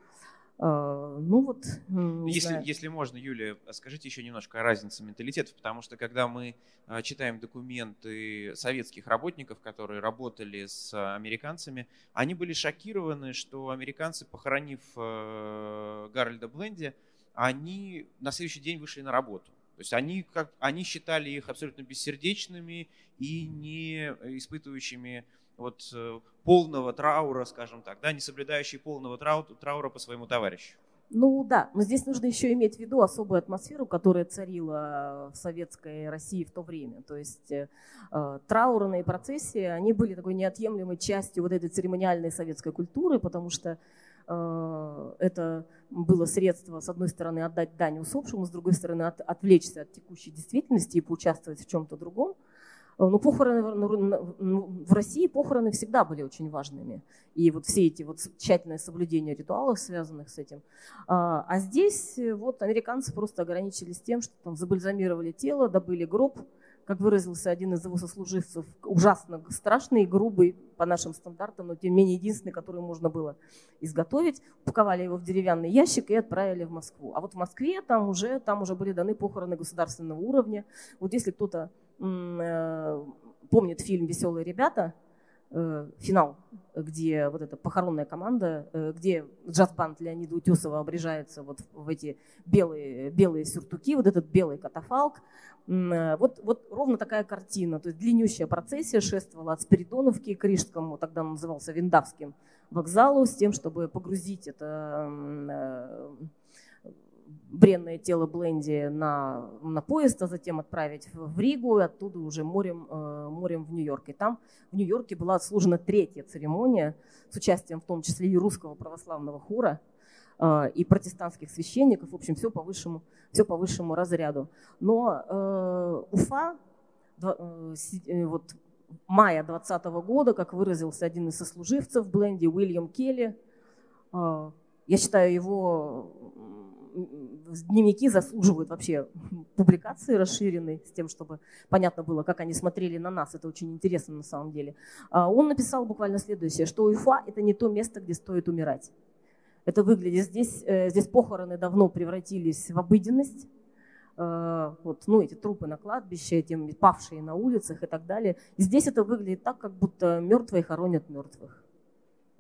А, ну вот, если, если можно, Юлия, скажите еще немножко о разнице менталитетов, потому что когда мы а, читаем документы советских работников, которые работали с американцами, они были шокированы, что американцы, похоронив Гарольда Бленди, они на следующий день вышли на работу. То есть они, как, они считали их абсолютно бессердечными и не испытывающими вот э, полного траура, скажем так, да, не соблюдающий полного траура по своему товарищу. Ну да, но здесь нужно еще иметь в виду особую атмосферу, которая царила в советской России в то время. То есть э, траурные процессии, они были такой неотъемлемой частью вот этой церемониальной советской культуры, потому что э, это было средство, с одной стороны, отдать дань усопшему, с другой стороны, от, отвлечься от текущей действительности и поучаствовать в чем-то другом. Э, ну, похороны ну, в России похороны всегда были очень важными. И вот все эти вот тщательное соблюдение ритуалов, связанных с этим. А, а здесь э, вот американцы просто ограничились тем, что там забальзамировали тело, добыли гроб, как выразился один из его сослуживцев, ужасно страшный, грубый по нашим стандартам, но тем не менее единственный, который можно было изготовить. Упаковали его в деревянный ящик и отправили в Москву. А вот в Москве там уже, там уже были даны похороны государственного уровня. Вот если кто-то Э, помнит фильм «Веселые ребята», э, финал, где вот эта похоронная команда, э, где джаз-банд Леонида Утесова обрежается вот в эти белые, белые сюртуки, вот этот белый катафалк. Вот, вот ровно такая картина. То есть длиннющая процессия шествовала от Спиридоновки к Рижскому, тогда он назывался Виндавским вокзалу, с тем, чтобы погрузить это бренное тело Бленди на, на поезд, а затем отправить в Ригу, и оттуда уже морем, э, морем в Нью-Йорк. И там в Нью-Йорке была отслужена третья церемония с участием в том числе и русского православного хора, э, и протестантских священников, в общем, все по высшему, все по высшему разряду. Но э, Уфа, э, э, вот мая 2020 года, как выразился один из сослуживцев Бленди, Уильям Келли, э, я считаю его дневники заслуживают вообще публикации расширенной, с тем, чтобы понятно было, как они смотрели на нас. Это очень интересно на самом деле. А, он написал буквально следующее, что Уфа – это не то место, где стоит умирать. Это выглядит здесь, э, здесь похороны давно превратились в обыденность. Э, вот, ну, эти трупы на кладбище, эти павшие на улицах и так далее. И здесь это выглядит так, как будто мертвые хоронят мертвых.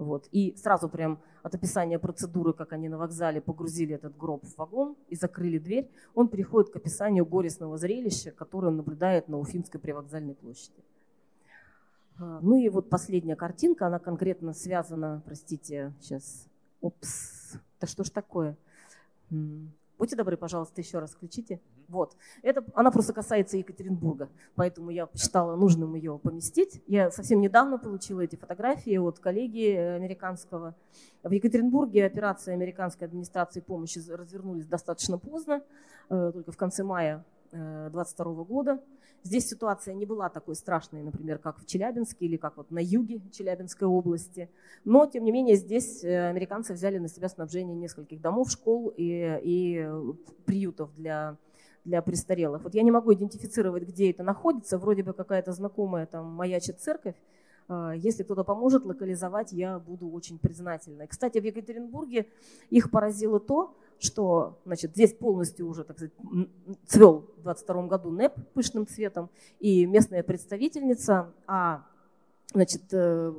Вот. И сразу прям от описания процедуры, как они на вокзале погрузили этот гроб в вагон и закрыли дверь, он переходит к описанию горестного зрелища, которое он наблюдает на Уфимской привокзальной площади. А, ну и вот последняя картинка, она конкретно связана, простите, сейчас, опс, да что ж такое? Будьте добры, пожалуйста, еще раз включите. Вот. Это, она просто касается Екатеринбурга, поэтому я посчитала нужным ее поместить. Я совсем недавно получила эти фотографии от коллеги американского. В Екатеринбурге операции американской администрации помощи развернулись достаточно поздно, э, только в конце мая 2022 э, года. Здесь ситуация не была такой страшной, например, как в Челябинске или как вот на юге Челябинской области. Но, тем не менее, здесь э, американцы взяли на себя снабжение нескольких домов, школ и, и приютов для, для престарелых. Вот я не могу идентифицировать, где это находится. Вроде бы какая-то знакомая там маячит церковь. А, если кто-то поможет локализовать, я буду очень признательна. кстати, в Екатеринбурге их поразило то, что значит, здесь полностью уже так сказать, цвел в 22 году НЭП пышным цветом, и местная представительница, а значит, э,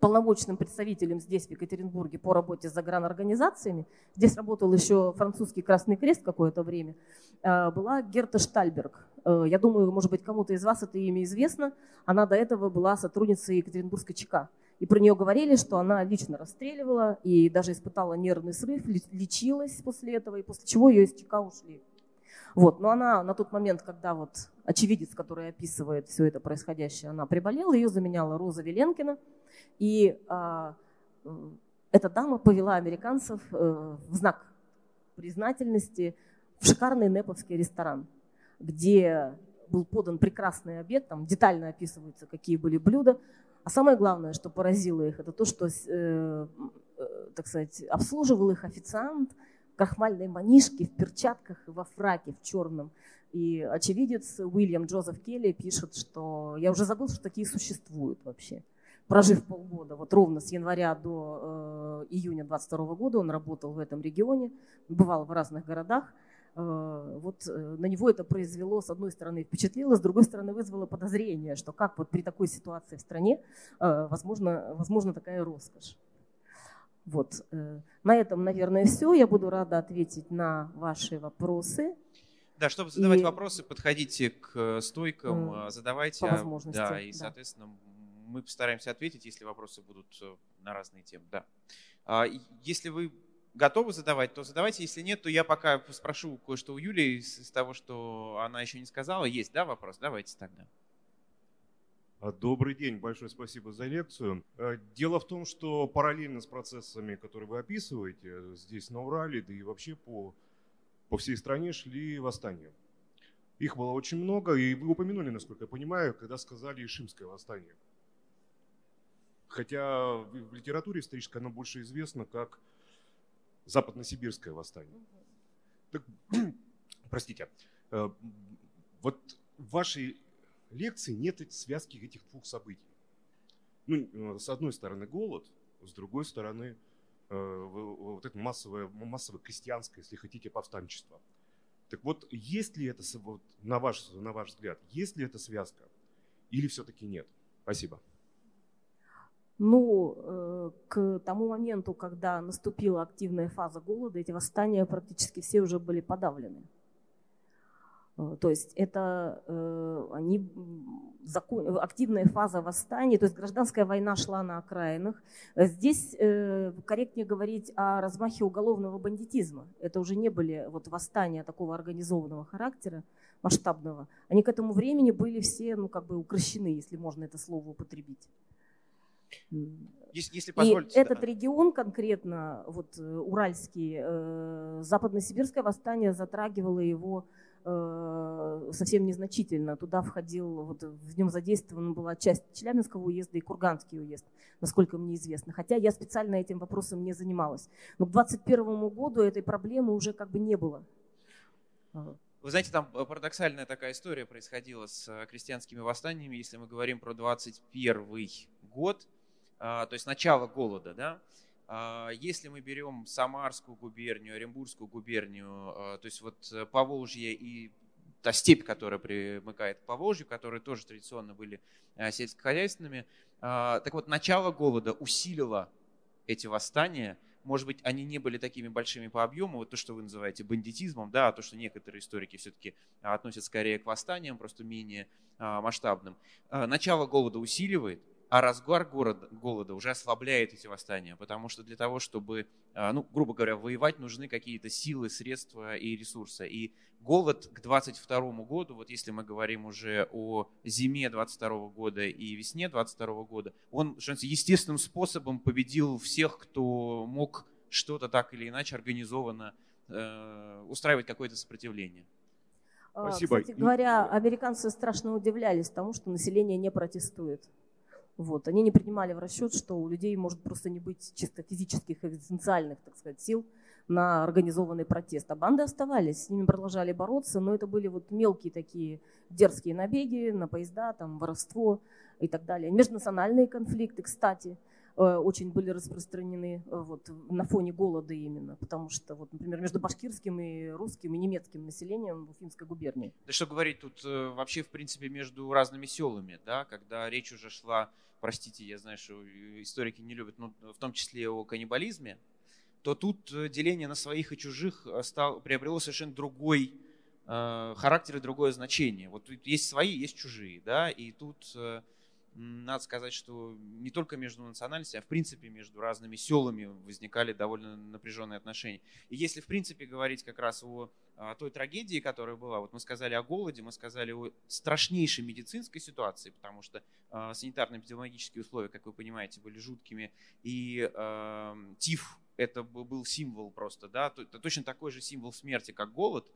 полномочным представителем здесь, в Екатеринбурге, по работе с загранорганизациями, здесь работал еще французский Красный Крест какое-то время, э, была Герта Штальберг. Э, я думаю, может быть, кому-то из вас это имя известно. Она до этого была сотрудницей Екатеринбургской ЧК. И про нее говорили, что она лично расстреливала и даже испытала нервный срыв, лечилась после этого, и после чего ее из ЧК ушли. Вот. Но она на тот момент, когда вот очевидец, который описывает все это происходящее, она приболела, ее заменяла Роза Веленкина. И а, эта дама повела американцев э, в знак признательности в шикарный неповский ресторан, где был подан прекрасный обед, там детально описываются, какие были блюда. А самое главное, что поразило их, это то, что э, так сказать, обслуживал их официант, крахмальной манишке, в перчатках, во фраке, в черном. И очевидец Уильям Джозеф Келли пишет, что я уже забыл, что такие существуют вообще. Прожив полгода, вот ровно с января до э, июня 22 года он работал в этом регионе, бывал в разных городах. Э, вот э, на него это произвело, с одной стороны, впечатлило, с другой стороны, вызвало подозрение, что как вот при такой ситуации в стране э, возможно, возможно такая роскошь. Вот. На этом, наверное, все. Я буду рада ответить на ваши вопросы. Да, чтобы задавать и... вопросы, подходите к стойкам, задавайте. По возможности. Да, и, соответственно, мы постараемся ответить, если вопросы будут на разные темы. Да. А, если вы готовы задавать, то задавайте. Если нет, то я пока спрошу кое-что у Юли из того, что она еще не сказала. Есть, да, вопрос? Давайте тогда. А, добрый день, большое спасибо за лекцию. А, дело в том, что параллельно с процессами, которые вы описываете, здесь на Урале, да и вообще по, по всей стране шли восстания. Их было очень много, и вы упомянули, насколько я понимаю, когда сказали Ишимское восстание. Хотя в литературе исторической оно больше известно как Западно-Сибирское восстание. Так, простите, а, вот в вашей лекции нет связки этих двух событий. Ну, э, с одной стороны голод, с другой стороны э, вот это массовое, массовое крестьянское, если хотите, повстанчество. Так вот, есть ли это, вот, на, ваш, на ваш взгляд, есть ли это связка или все-таки нет? Спасибо. Ну, э, к тому моменту, когда наступила активная фаза голода, эти восстания практически все уже были подавлены. Э, то есть это э, они, закон, активная фаза восстания, то есть гражданская война шла на окраинах. Здесь корректнее говорить о размахе уголовного бандитизма. Это уже не были вот восстания такого организованного характера, масштабного. Они к этому времени были все ну, как бы укращены, если можно это слово употребить. Если, если позволите, И этот да. регион конкретно, вот Уральский, э, западно-сибирское восстание затрагивало его Э, совсем незначительно. Туда входил, вот в нем задействована была часть Челябинского уезда и Курганский уезд, насколько мне известно. Хотя я специально этим вопросом не занималась. Но к 2021 году этой проблемы уже как бы не было. Вы знаете, там парадоксальная такая история происходила с э, крестьянскими восстаниями, если мы говорим про 21 год, то есть начало голода, да, а, если мы берем Самарскую губернию, Оренбургскую губернию, а, то есть вот э, Поволжье и та степь, которая примыкает к Поволжью, которые тоже традиционно были э, сельскохозяйственными. А, так вот, начало голода усилило эти восстания. Может быть, они не были такими большими по объему, вот то, что вы называете бандитизмом, да, то, что некоторые историки все-таки относят скорее к восстаниям, просто менее масштабным. Начало голода усиливает, а разгар города, голода уже ослабляет эти восстания, потому что для того, чтобы, а, ну, грубо говоря, воевать, нужны какие-то силы, средства и ресурсы. И голод к 22 году, вот если мы говорим уже о зиме 22 года и весне 22 года, он естественным способом победил всех, кто мог что-то так или иначе организованно э, устраивать какое-то сопротивление. А, Спасибо. Кстати говоря, американцы страшно удивлялись тому, что население не протестует. Вот. Они не принимали в расчет, что у людей может просто не быть чисто физических, экзистенциальных, так сказать, сил на организованный протест. А банды оставались, с ними продолжали бороться, но это были вот мелкие такие дерзкие набеги на поезда, там, воровство и так далее. Межнациональные конфликты, кстати, очень были распространены э, вот, на фоне голода именно, потому что, вот, например, между башкирским и русским и немецким населением в Уфимской губернии. Да что говорить, тут э, вообще, в принципе, между разными селами, да, когда речь уже шла простите, я знаю, что историки не любят, но в том числе о каннибализме, то тут э, деление на своих и чужих э, стал, приобрело совершенно другой э, характер и другое значение. Вот есть свои, есть чужие, да, и тут э, надо сказать, что не только между национальностями, а в принципе между разными селами возникали довольно напряженные отношения. И если в принципе говорить как раз о, о той трагедии, которая была, вот мы сказали о голоде, мы сказали о страшнейшей медицинской ситуации, потому что э, санитарно-эпидемиологические условия, как вы понимаете, были жуткими, и э, ТИФ это был символ просто, да, точно такой же символ смерти, как голод.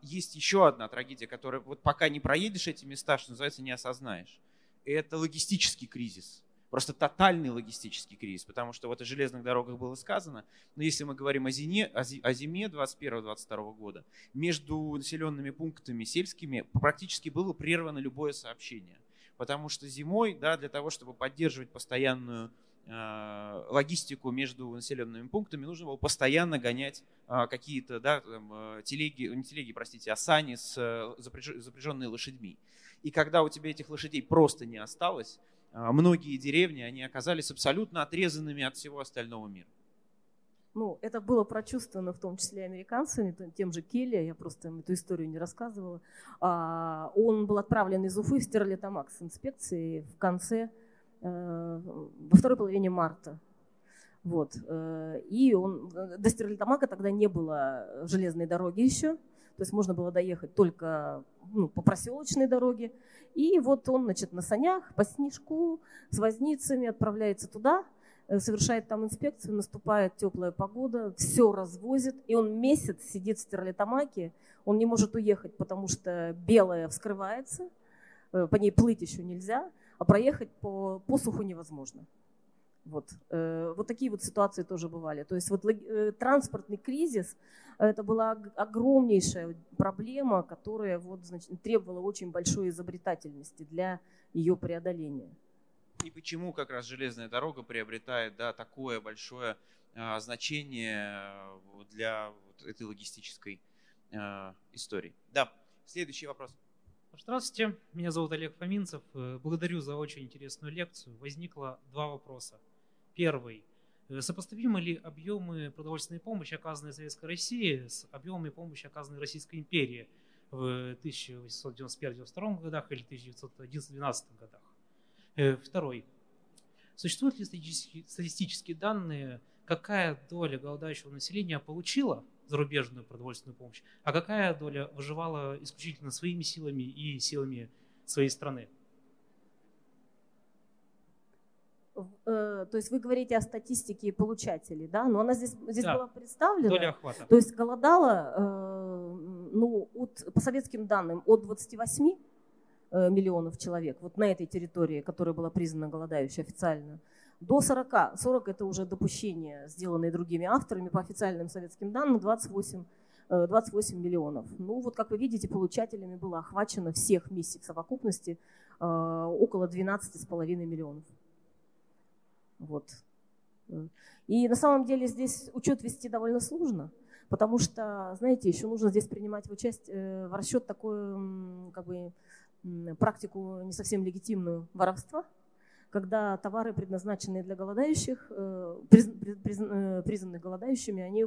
Есть еще одна трагедия, которая вот пока не проедешь эти места, что называется, не осознаешь это логистический кризис. просто тотальный логистический кризис, потому что вот о железных дорогах было сказано, но если мы говорим о, зиме, о зиме 21-22 года, между населенными пунктами сельскими практически было прервано любое сообщение, потому что зимой, да, для того, чтобы поддерживать постоянную э, логистику между населенными пунктами нужно было постоянно гонять э, какие-то да, там, э, телеги, не телеги, простите, а сани с запряженные лошадьми. И когда у тебя этих лошадей просто не осталось, а, многие деревни, они оказались абсолютно отрезанными от всего остального мира. Ну, это было прочувствовано в том числе американцами, тем же Келли, я просто эту историю не рассказывала. А, он был отправлен из Уфы в Стерлитамак с инспекцией в конце, э, во второй половине марта. Вот. Э, и он, до Стерлитамака тогда не было железной дороги еще, то есть можно было доехать только ну, по проселочной дороге. И вот он, значит, на санях, по снежку, с возницами отправляется туда, э, совершает там инспекцию, наступает теплая погода, все развозит, и он месяц сидит в Стерлитамаке, он не может уехать, потому что белая вскрывается, э, по ней плыть еще нельзя, а проехать по посуху невозможно. Вот. Э, вот такие вот ситуации тоже бывали. То есть вот э, транспортный кризис – это была огромнейшая проблема, которая вот, значит, требовала очень большой изобретательности для ее преодоления. И почему как раз железная дорога приобретает да, такое большое а, значение для вот этой логистической а, истории? Да, следующий вопрос. Здравствуйте, меня зовут Олег Фоминцев. Э, благодарю за очень интересную лекцию. Возникло два вопроса. Первый. Э, сопоставимы ли объемы продовольственной помощи, оказанной Советской России, с объемами помощи, оказанной Российской империи в 1891-1992 годах или 1911-12 годах? Э, второй. Существуют ли статистические данные, какая доля голодающего населения получила зарубежную продовольственную помощь, а какая доля выживала исключительно своими силами и силами своей страны? Э, то есть вы говорите о статистике получателей, да, но она здесь, здесь да. была представлена. Доля охвата. То есть голодала, э, ну, от, по советским данным, от 28 э, миллионов человек, вот на этой территории, которая была признана голодающей официально, до 40. 40 это уже допущения, сделанные другими авторами, по официальным советским данным 28 28 миллионов. Ну вот, как вы видите, получателями было охвачено всех миссий в совокупности около 12,5 миллионов. Вот. И на самом деле здесь учет вести довольно сложно, потому что, знаете, еще нужно здесь принимать в, участие, э, в расчет такую как бы, практику не совсем легитимную воровства, когда товары, предназначенные для голодающих, э, э, признанных голодающими, они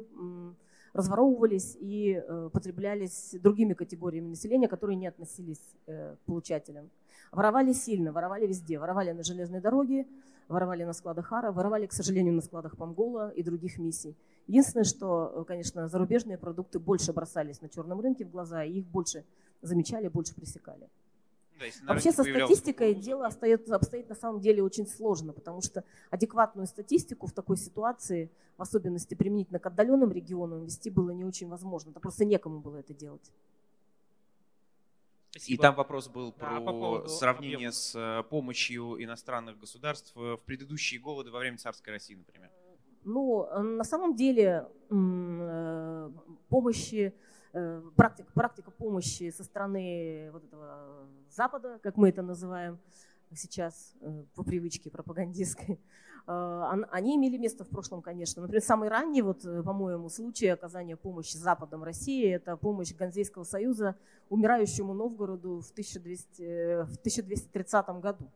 разворовывались и потреблялись другими категориями населения, которые не относились к получателям. Воровали сильно, воровали везде. Воровали на железной дороге, воровали на складах Хара, воровали, к сожалению, на складах Памгола и других миссий. Единственное, что, э, конечно, зарубежные продукты больше бросались на черном рынке в глаза, и их больше замечали, больше пресекали. Да, Вообще со статистикой дело остается, обстоит на самом деле очень сложно, потому что адекватную статистику в такой ситуации, в особенности применительно к отдаленным регионам, вести было не очень возможно. Это просто некому было это делать. Спасибо. И там вопрос был да, про по сравнение объема. с э, помощью иностранных государств э, в предыдущие голоды во время царской России, например. Ну, э, на самом деле помощи, практика, практика помощи со стороны вот этого Запада, как мы это называем сейчас по привычке пропагандистской, Э, они имели место в прошлом, конечно. Например, самый ранний, вот, э, по-моему, случай оказания помощи Западом России – это помощь Ганзейского союза умирающему Новгороду в, 1200, э, в 1230 году,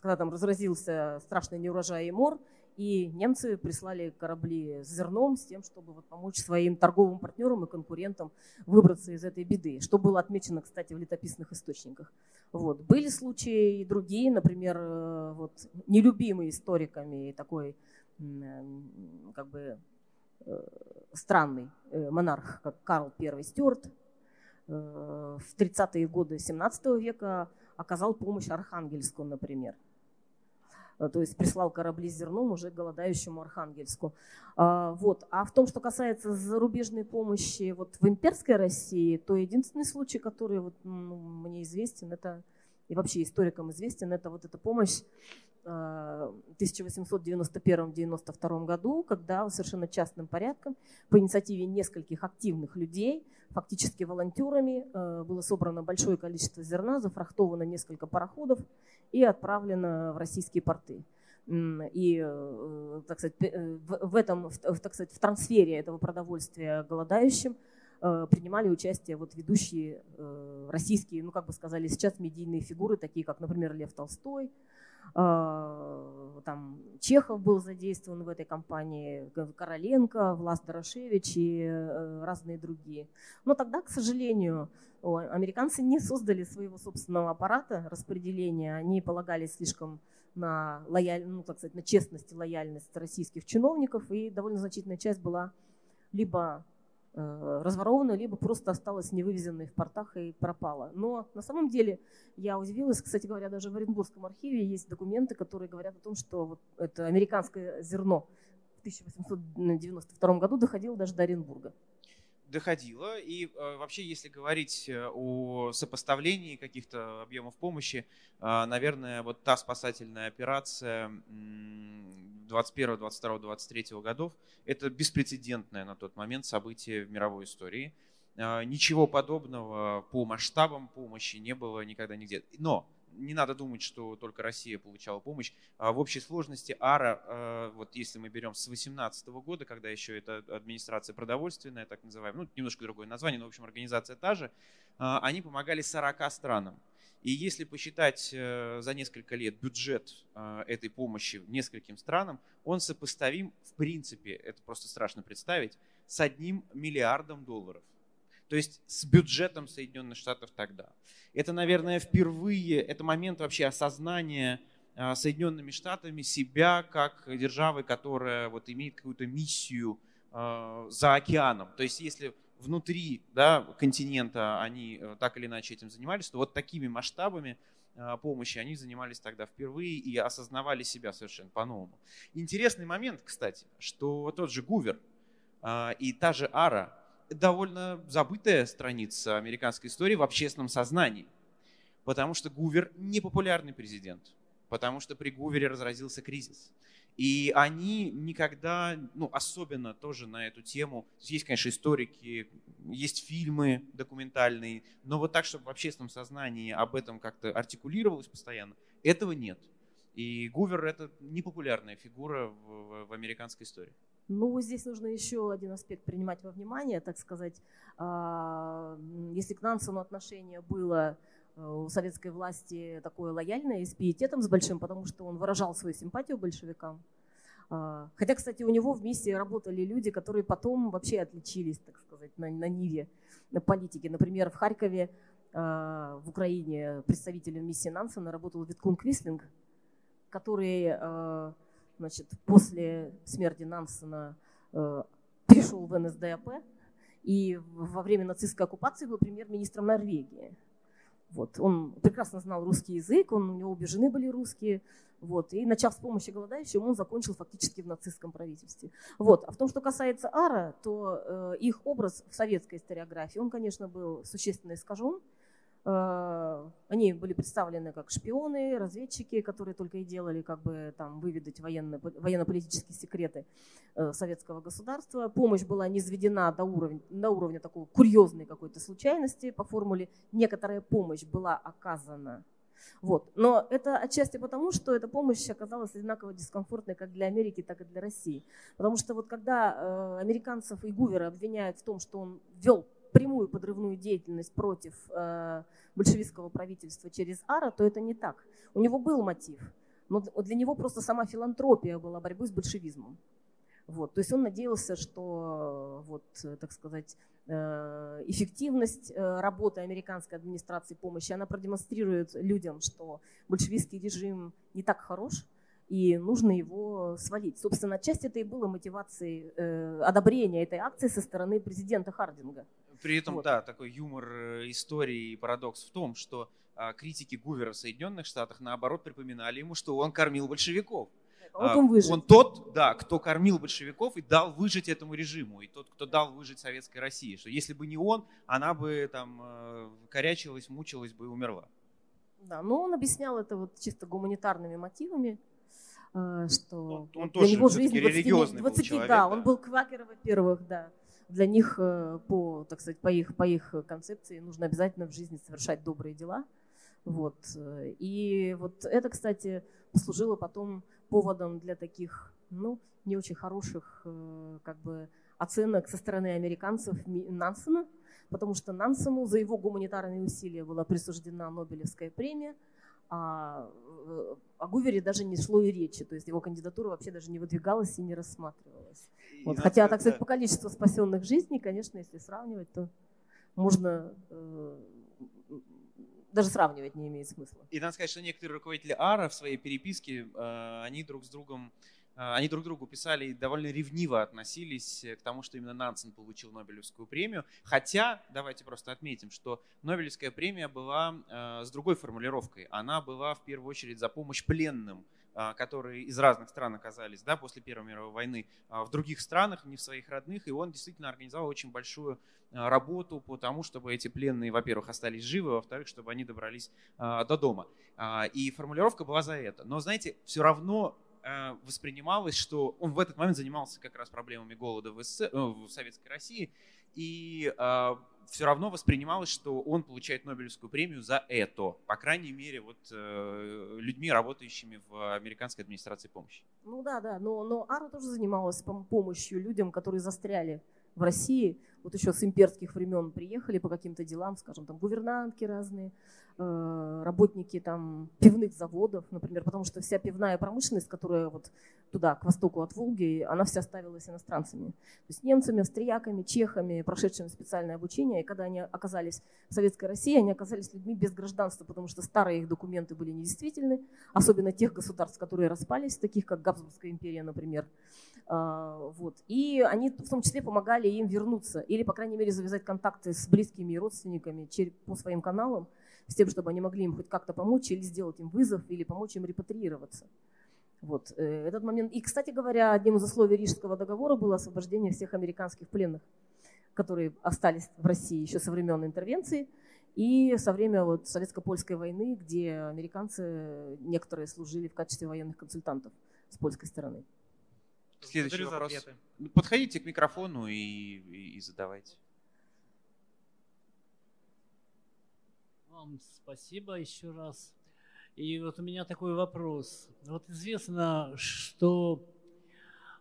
когда там разразился страшный неурожай и мор, и немцы прислали корабли с зерном с тем, чтобы вот помочь своим торговым партнерам и конкурентам выбраться из этой беды, что было отмечено, кстати, в летописных источниках. Вот. Были случаи и другие, например, э, вот, нелюбимый историками такой как бы э, странный э, монарх, как Карл I Стюарт, в 30-е годы 17 века оказал помощь Архангельску, например. Э, то есть прислал корабли с зерном уже голодающему Архангельску. А, вот. А в том, что касается зарубежной помощи вот в имперской России, то единственный случай, который вот, ну, мне известен, это и вообще историкам известен, это вот эта помощь 1891-92 году, когда совершенно частным порядком по инициативе нескольких активных людей, фактически волонтерами, было собрано большое количество зерна, зафрахтовано несколько пароходов и отправлено в российские порты. И, так сказать, в этом, так сказать, в трансфере этого продовольствия голодающим – Э, принимали участие вот ведущие э, российские, ну как бы сказали сейчас, медийные фигуры, такие как, например, Лев Толстой, э, там Чехов был задействован в этой кампании, Короленко, Влас Дорошевич и разные другие. Но тогда, к сожалению, американцы не создали своего собственного аппарата распределения, они полагались слишком на, лояль, ну, так сказать, на честность и лояльность российских чиновников, и довольно значительная часть была либо Э, разворована, либо просто осталась невывезенной в портах и пропала. Но на самом деле я удивилась, кстати говоря, даже в Оренбургском архиве есть документы, которые говорят о том, что вот это американское зерно в 1892 году доходило даже до Оренбурга доходило. И э, вообще, если говорить э, о сопоставлении каких-то объемов помощи, э, наверное, вот та спасательная операция 21, 22, 23 годов, это беспрецедентное на тот момент событие в мировой истории. Ничего подобного по масштабам помощи не было никогда нигде. Но не надо думать, что только Россия получала помощь. А в общей сложности АРА, э, вот если мы берем с 2018 года, когда еще это администрация продовольственная, так называемая, ну, немножко другое название, но, в общем, организация та же, они помогали 40 странам. И если посчитать э, за несколько лет бюджет этой помощи нескольким странам, он сопоставим, в принципе, это просто страшно представить, с одним миллиардом долларов. То есть с бюджетом Соединенных Штатов тогда. Это, наверное, впервые, это момент вообще осознания а, Соединенными Штатами себя как державы, которая вот имеет какую-то миссию за океаном. То есть если внутри да, континента они э, так или иначе этим занимались, то вот такими масштабами а, помощи они занимались тогда впервые и осознавали себя совершенно по-новому. Интересный момент, кстати, что тот же Гувер и та же Ара, довольно забытая страница американской истории в общественном сознании. Потому что Гувер не популярный президент. Потому что при Гувере разразился кризис. И они никогда, ну, особенно тоже на эту тему, есть, конечно, историки, есть фильмы документальные, но вот так, чтобы в общественном сознании об этом как-то артикулировалось постоянно, этого нет. И Гувер – это непопулярная фигура в, в, американской истории. Ну, здесь нужно еще один аспект принимать во внимание, так сказать. А, если к Нансену отношение было у советской власти такое лояльное и с пиететом с большим, потому что он выражал свою симпатию большевикам. А, хотя, кстати, у него в миссии работали люди, которые потом вообще отличились, так сказать, на, на ниве на политике. Например, в Харькове, а, в Украине, представителем миссии Нансена работал Виткун Квислинг, который значит, после смерти Нансена пришел в НСДАП и во время нацистской оккупации был премьер-министром Норвегии. Вот. Он прекрасно знал русский язык, он, у него обе жены были русские. Вот. И начав с помощи голодающим, он закончил фактически в нацистском правительстве. Вот. А в том, что касается Ара, то э, их образ в советской историографии, он, конечно, был существенно искажен. Э, они были представлены как шпионы, разведчики, которые только и делали, как бы там выведать военно, военно-политические секреты э, советского государства. Помощь была низведена до уровня, до уровня такой курьезной какой-то случайности по формуле «некоторая помощь была оказана». Вот. Но это отчасти потому, что эта помощь оказалась одинаково дискомфортной как для Америки, так и для России. Потому что вот когда э, американцев и Гувера обвиняют в том, что он вел прямую подрывную деятельность против э, большевистского правительства через Ара, то это не так. У него был мотив, но для него просто сама филантропия была борьбой с большевизмом. Вот, то есть он надеялся, что вот, так сказать, э, эффективность э, работы американской администрации помощи, она продемонстрирует людям, что большевистский режим не так хорош, и нужно его свалить. Собственно, отчасти это и было мотивацией э, одобрения этой акции со стороны президента Хардинга. При этом, вот. да, такой юмор э, истории и парадокс в том, что а, критики Гувера в Соединенных Штатах, наоборот, припоминали ему, что он кормил большевиков. Вот а, он, выжил. он тот, да, кто кормил большевиков и дал выжить этому режиму, и тот, кто дал выжить советской России. Что если бы не он, она бы там э, корячилась, мучилась бы и умерла. Да, но он объяснял это вот чисто гуманитарными мотивами. что Он, он для тоже него жизнь 20, религиозный 20 был человек. да, он был квакер, во-первых, да. Для них, э, по, так сказать, по их, по их концепции, нужно обязательно в жизни совершать добрые дела. Вот. э, И вот это, кстати, послужило потом поводом для таких, ну, не очень хороших, э, как бы, оценок со стороны американцев Нансена, потому что Нансену за его гуманитарные усилия была присуждена Нобелевская премия, а о Гувере даже не шло и речи, то есть его кандидатура вообще даже не выдвигалась и не рассматривалась. Вот. Хотя, так сказать, по количеству спасенных жизней, конечно, если сравнивать, то можно э, даже сравнивать не имеет смысла. И надо сказать, что некоторые руководители АРА в своей переписке, э, они друг с другом, э, они друг другу писали и довольно ревниво относились к тому, что именно Нансен получил Нобелевскую премию. Хотя, давайте просто отметим, что Нобелевская премия была э, с другой формулировкой. Она была в первую очередь за помощь пленным, которые из разных стран оказались да, после Первой мировой войны э, в других странах, не в своих родных. И он действительно организовал очень большую э, работу по тому, чтобы эти пленные, во-первых, остались живы, во-вторых, чтобы они добрались а, до дома. А, И формулировка была за это. Но, знаете, все равно а, воспринималось, что он в этот момент занимался как раз проблемами голода в, СССР, э, в Советской России, и все равно воспринималось, что он получает Нобелевскую премию за это, по крайней мере, вот э, людьми, работающими в американской администрации помощи. Ну да, да, но, но Ара тоже занималась пом- помощью людям, которые застряли в России, вот еще с имперских времен приехали по каким-то делам, скажем, там гувернантки разные, работники там пивных заводов, например, потому что вся пивная промышленность, которая вот туда, к востоку от Волги, она вся ставилась иностранцами. То есть немцами, австрияками, чехами, прошедшими специальное обучение. И когда они оказались в Советской России, они оказались людьми без гражданства, потому что старые их документы были недействительны, особенно тех государств, которые распались, таких как Габсбургская империя, например. А, Вот. И они в том числе помогали им вернуться или, по крайней мере, завязать контакты с близкими и родственниками по своим каналам, с тем, чтобы они могли им хоть как-то помочь или сделать им вызов, или помочь им репатриироваться. Вот. э, Этот момент. И, кстати говоря, одним из условий Рижского договора было освобождение всех американских пленных, которые остались в России еще со времен интервенции и со время вот советско-польской войны, где американцы некоторые служили в качестве военных консультантов с польской стороны. Следующий вопрос. ответы. Подходите к микрофону и, и- и задавайте. Вам спасибо еще раз. И вот у меня такой вопрос. Вот известно, что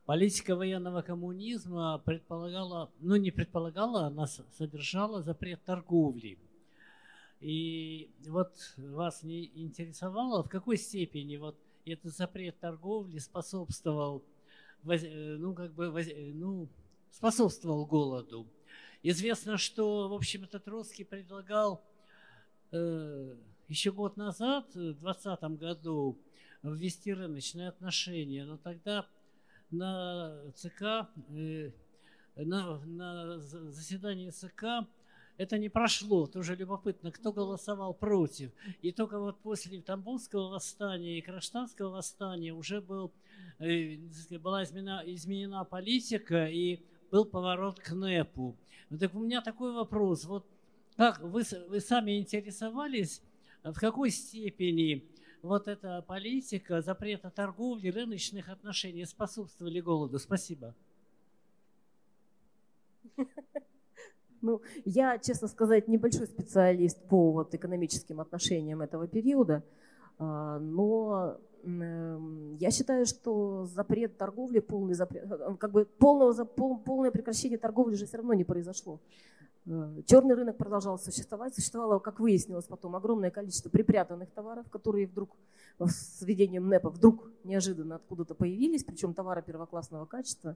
политика военного коммунизма предполагала, ну не предполагала, она содержала запрет торговли. И вот вас не интересовало, в какой степени вот этот запрет торговли способствовал, э, ну как бы, э, ну, способствовал голоду. Известно, что, в общем-то, Троцкий предлагал э, еще год назад, э, в 2020 году, ввести рыночные отношения, но тогда на ЦК, э, на, на за- заседании ЦК это не прошло. Тоже любопытно, кто голосовал против. И только вот после Тамбовского восстания и Кронштадтского восстания уже был, э, была изменена, изменена политика и был поворот к НЭПу. Ну, Так у меня такой вопрос. Вот как вы, вы сами интересовались, в какой степени вот эта политика запрета торговли, рыночных отношений способствовали голоду? Спасибо. Ну, я, честно сказать, небольшой специалист по вот экономическим отношениям этого периода, а, но м, я считаю, что запрет торговли, полный запрет, э, как бы полного, пол- полное прекращение торговли же все равно не произошло. Э, Черный рынок продолжал существовать. Существовало, как выяснилось потом, огромное количество припрятанных товаров, которые вдруг с введением НЭПа вдруг неожиданно откуда-то появились, причем товары первоклассного качества.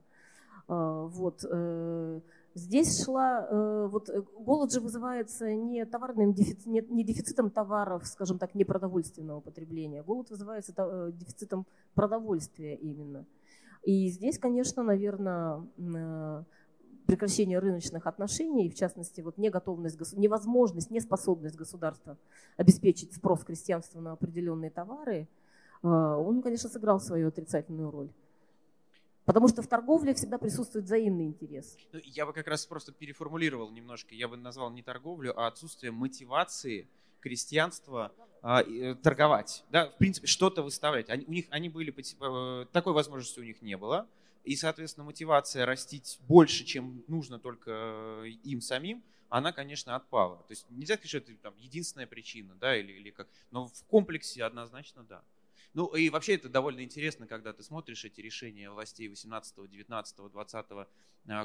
А, Вот. э, Здесь шла, э, вот э, голод же вызывается не товарным дефицит, не, не дефицитом товаров, скажем так, непродовольственного потребления. Голод вызывается то- э, дефицитом продовольствия именно. И здесь, конечно, наверное, прекращение рыночных отношений, в частности, вот неготовность, невозможность, неспособность государства обеспечить спрос крестьянства на определенные товары, э, он, конечно, сыграл свою отрицательную роль. Потому что в торговле всегда присутствует взаимный интерес. Ну, я бы как раз просто переформулировал немножко. Я бы назвал не торговлю, а отсутствие мотивации крестьянства а, э, торговать, да, в принципе, что-то выставлять. Они, у них, они были, э, такой возможности у них не было. И, соответственно, мотивация растить больше, чем нужно только им самим, она, конечно, отпала. То есть нельзя сказать, что это там, единственная причина, да, или, или как. Но в комплексе однозначно да. Ну и вообще это довольно интересно, когда ты смотришь эти решения властей 18, 19, 20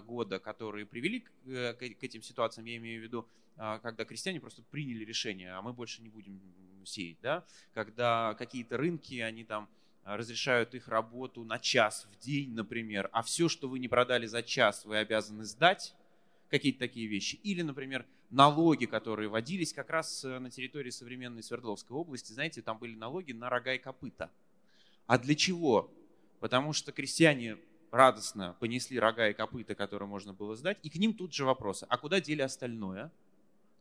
года, которые привели к, э, к этим ситуациям, я имею в виду, а, когда крестьяне просто приняли решение, а мы больше не будем сеять, да, когда какие-то рынки, они там разрешают их работу на час в день, например, а все, что вы не продали за час, вы обязаны сдать, какие-то такие вещи. Или, например, налоги, которые вводились как раз э, на территории современной Свердловской области. Знаете, там были налоги на рога и копыта. А для чего? Потому что крестьяне радостно понесли рога и копыта, которые можно было сдать, и к ним тут же вопросы. А куда дели остальное?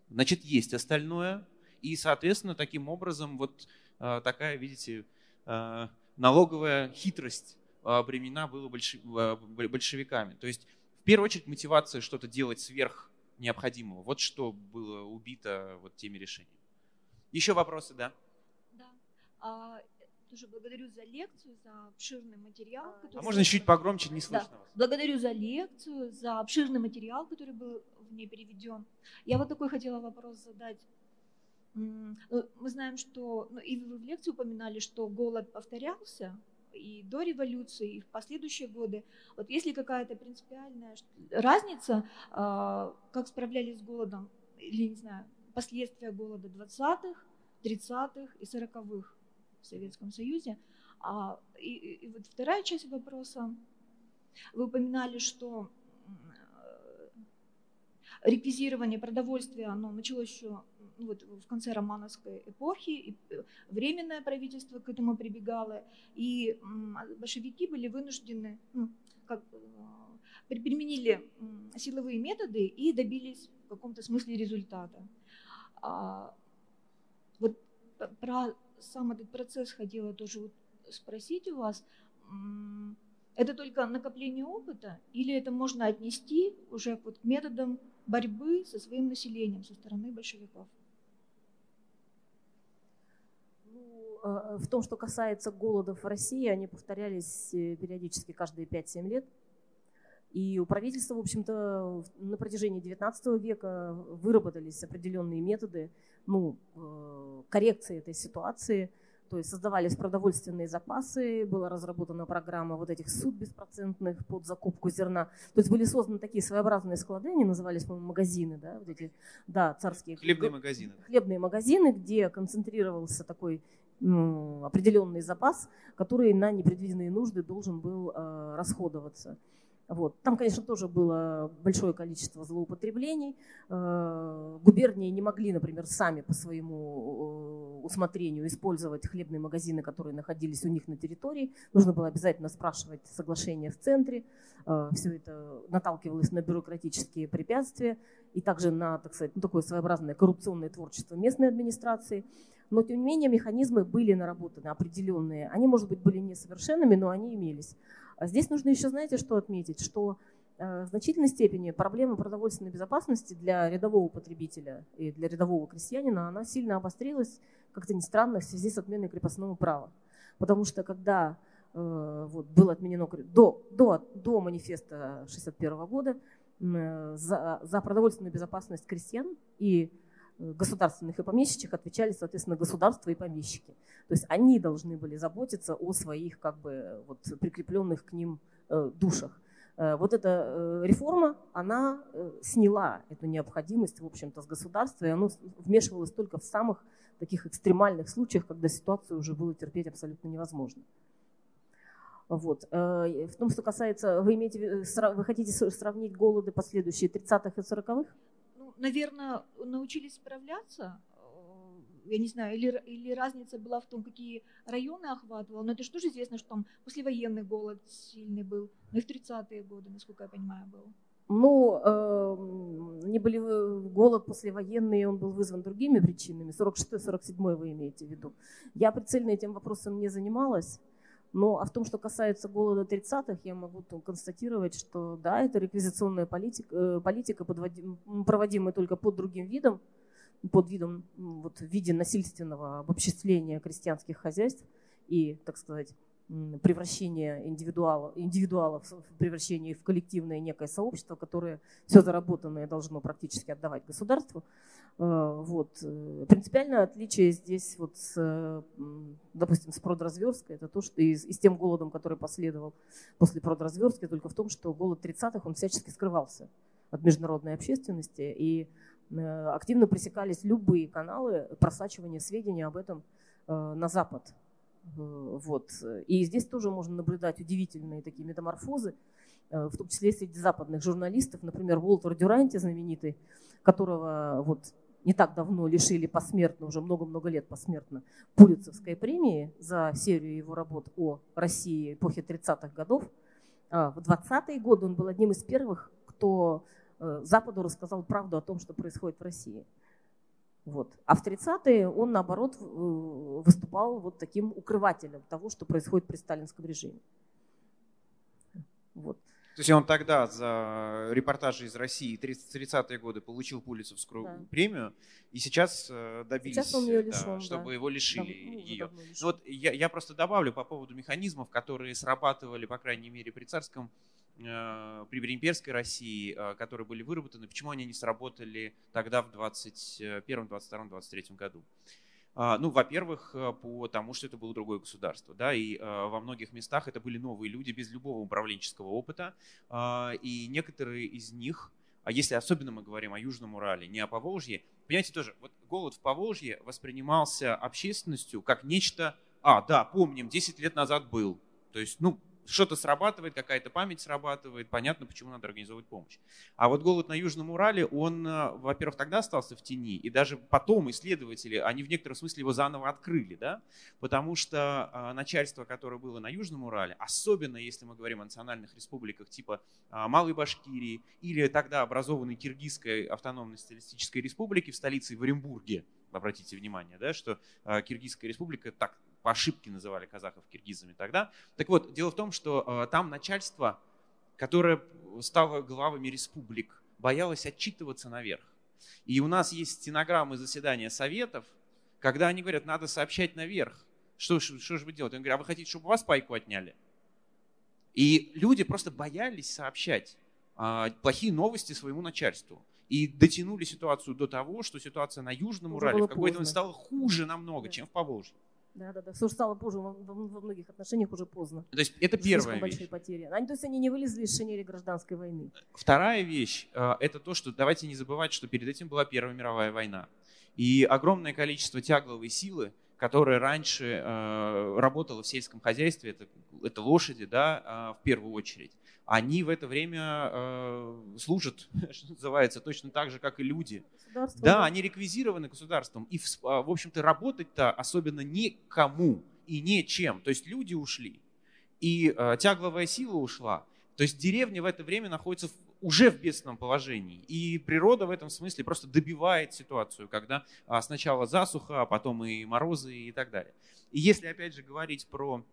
Значит, есть остальное. И, соответственно, таким образом вот э, такая, видите, э, налоговая хитрость применена была большевиками. То есть в первую очередь мотивация что-то делать сверх необходимого. Вот что было убито вот теми решениями. Еще вопросы, да? Да. А, тоже благодарю за лекцию, за обширный материал. А который... А можно чуть погромче, не слышно да. вас. Благодарю за лекцию, за обширный материал, который был в ней переведен. Я вот такой хотела вопрос задать. Ну, мы знаем, что, ну, и вы в лекции упоминали, что голод повторялся, и до революции, и в последующие годы. Вот есть ли какая-то принципиальная разница, а, как справлялись с голодом, или, не знаю, последствия голода 20-х, 30-х и 40-х в Советском Союзе? А, и, и вот вторая часть вопроса. Вы упоминали, что реквизирование продовольствия, оно началось еще вот в конце романовской эпохи, э, временное правительство к этому прибегало, и большевики были вынуждены, ну, как, э, применили силовые методы и добились в каком-то смысле результата. А, вот про сам этот процесс хотела тоже вот спросить у вас. Это только накопление опыта или это можно отнести уже вот к методам борьбы со своим населением со стороны большевиков? Э, в том, что касается голодов в России, они повторялись э, периодически каждые 5-7 лет. И у правительства, в общем-то, на протяжении XIX века выработались определенные методы ну, э, коррекции этой ситуации – то есть создавались продовольственные запасы, была разработана программа вот этих суд беспроцентных под закупку зерна. То есть были созданы такие своеобразные склады, они назывались, по-моему, магазины, да, вот эти, да, царские. Хлебные магазины. Хлебные магазины, где концентрировался такой ну, определенный запас, который на непредвиденные нужды должен был э, расходоваться. Вот. Там, конечно, тоже было большое количество злоупотреблений. Э, губернии не могли, например, сами по своему э, усмотрению использовать хлебные магазины, которые находились у них на территории. Нужно было обязательно спрашивать соглашение в центре. Э, Все это наталкивалось на бюрократические препятствия и также на, так сказать, ну, такое своеобразное коррупционное творчество местной администрации. Но, тем не менее, механизмы были наработаны определенные. Они, может быть, были несовершенными, но они имелись. А здесь нужно еще, знаете, что отметить, что э, в значительной степени проблема продовольственной безопасности для рядового потребителя и для рядового крестьянина, она сильно обострилась, как-то ни странно, в связи с отменой крепостного права. Потому что когда э, вот, было отменено до, до, до манифеста 1961 года э, за, за продовольственную безопасность крестьян и государственных и помещичьих отвечали, соответственно, государство и помещики. То есть они должны были заботиться о своих как бы, вот, прикрепленных к ним э, душах. Э, вот эта э, реформа, она сняла эту необходимость, в общем-то, с государства, и оно вмешивалось только в самых таких экстремальных случаях, когда ситуацию уже было терпеть абсолютно невозможно. Вот. В том, что касается, вы, имеете, вы хотите сравнить голоды последующие 30-х и 40-х? Наверное, научились справляться, э, я не знаю, или, или разница была в том, какие районы охватывал, но это же тоже известно, что там послевоенный голод сильный был, ну и в 30-е годы, насколько я понимаю, был. Ну, э, не были голод послевоенный, он был вызван другими причинами. 46-47 вы имеете в виду. Я прицельно этим вопросом не занималась. Но а в том, что касается голода 30-х, я могу констатировать, что да, это реквизиционная политика, э, политика проводимая только под другим видом. под видом, вот, в виде насильственного обобществления крестьянских хозяйств и, так сказать, превращение индивидуала, индивидуалов в превращение в коллективное некое сообщество, которое все заработанное должно практически отдавать государству. Э, вот. Э, принципиальное отличие здесь, вот с, допустим, с продразверсткой, это то, что и, и с тем голодом, который последовал после продразверстки, только в том, что голод 30-х, он всячески скрывался от международной общественности, и э, активно пресекались любые каналы просачивания сведений об этом на Запад. Вот. И здесь тоже можно наблюдать удивительные такие метаморфозы, в том числе среди западных журналистов, например, Уолтер Дюранти, знаменитый, которого вот не так давно лишили посмертно, уже много-много лет посмертно, Пулицевской премии за серию его работ о России эпохи 30-х годов. А, в 20-е годы он был одним из первых, кто э, Западу рассказал правду о том, что происходит в России. Вот. А в 30-е он, наоборот, выступал вот таким укрывателем того, что происходит при сталинском режиме. Вот. То есть он тогда за репортажи из России 30-е годы получил Пулицевскую да. премию, и сейчас э, добились, сейчас он ее лишен, да, чтобы да. его лишили Дав, ее. Ну, вот я, я просто добавлю по поводу механизмов, которые срабатывали, по крайней мере, при царском, э, при имперской России, э, которые были выработаны, почему они не сработали тогда в 21, 22, 23 году. А, ну, во-первых, э, потому что это было другое государство, да, и э, во многих местах это были новые люди без любого управленческого опыта, а, и некоторые из них, а если особенно мы говорим о Южном Урале, не о Поволжье, понимаете, тоже, вот голод в Поволжье воспринимался общественностью как нечто, а, да, помним, 10 лет назад был, то есть, ну, что-то срабатывает, какая-то память срабатывает, понятно, почему надо организовывать помощь. А вот голод на Южном Урале, он, э, во-первых, тогда остался в тени, и даже потом исследователи, они в некотором смысле его заново открыли, да, потому что а, начальство, которое было на Южном Урале, особенно если мы говорим о национальных республиках типа а, Малой Башкирии или тогда образованной Киргизской автономной социалистической республики в столице в Оренбурге, обратите внимание, да, что Киргизская республика так по ошибке называли казахов киргизами тогда. Так вот, дело в том, что э, там начальство, которое стало главами республик, боялось отчитываться наверх. И у нас есть стенограммы заседания советов, когда они говорят, надо сообщать наверх. Что, что, что же вы делаете? Они говорят, а вы хотите, чтобы у вас пайку отняли? И люди просто боялись сообщать а, плохие новости своему начальству. И дотянули ситуацию до того, что ситуация на Южном Уже Урале в какой-то момент стала хуже намного, да. чем в Поволжье. Да, да, да. Все стало позже, во, многих отношениях уже поздно. То есть это первая вещь. большие потери. Они, то есть они не вылезли из шинели гражданской войны. Вторая вещь э, – это то, что давайте не забывать, что перед этим была Первая мировая война. И огромное количество тягловой силы, которая раньше э, работала в сельском хозяйстве, это, это лошади, да, э, в первую очередь, они в это время э, служат, что называется, точно так же, как и люди. Да, они реквизированы государством. И, а, в общем-то, работать-то особенно никому и нечем. То есть люди ушли, и э, тягловая сила ушла. То есть деревня в это время находится в, уже в бедственном положении. И природа в этом смысле просто добивает ситуацию, когда а, сначала засуха, а потом и морозы и так далее. И если опять же говорить про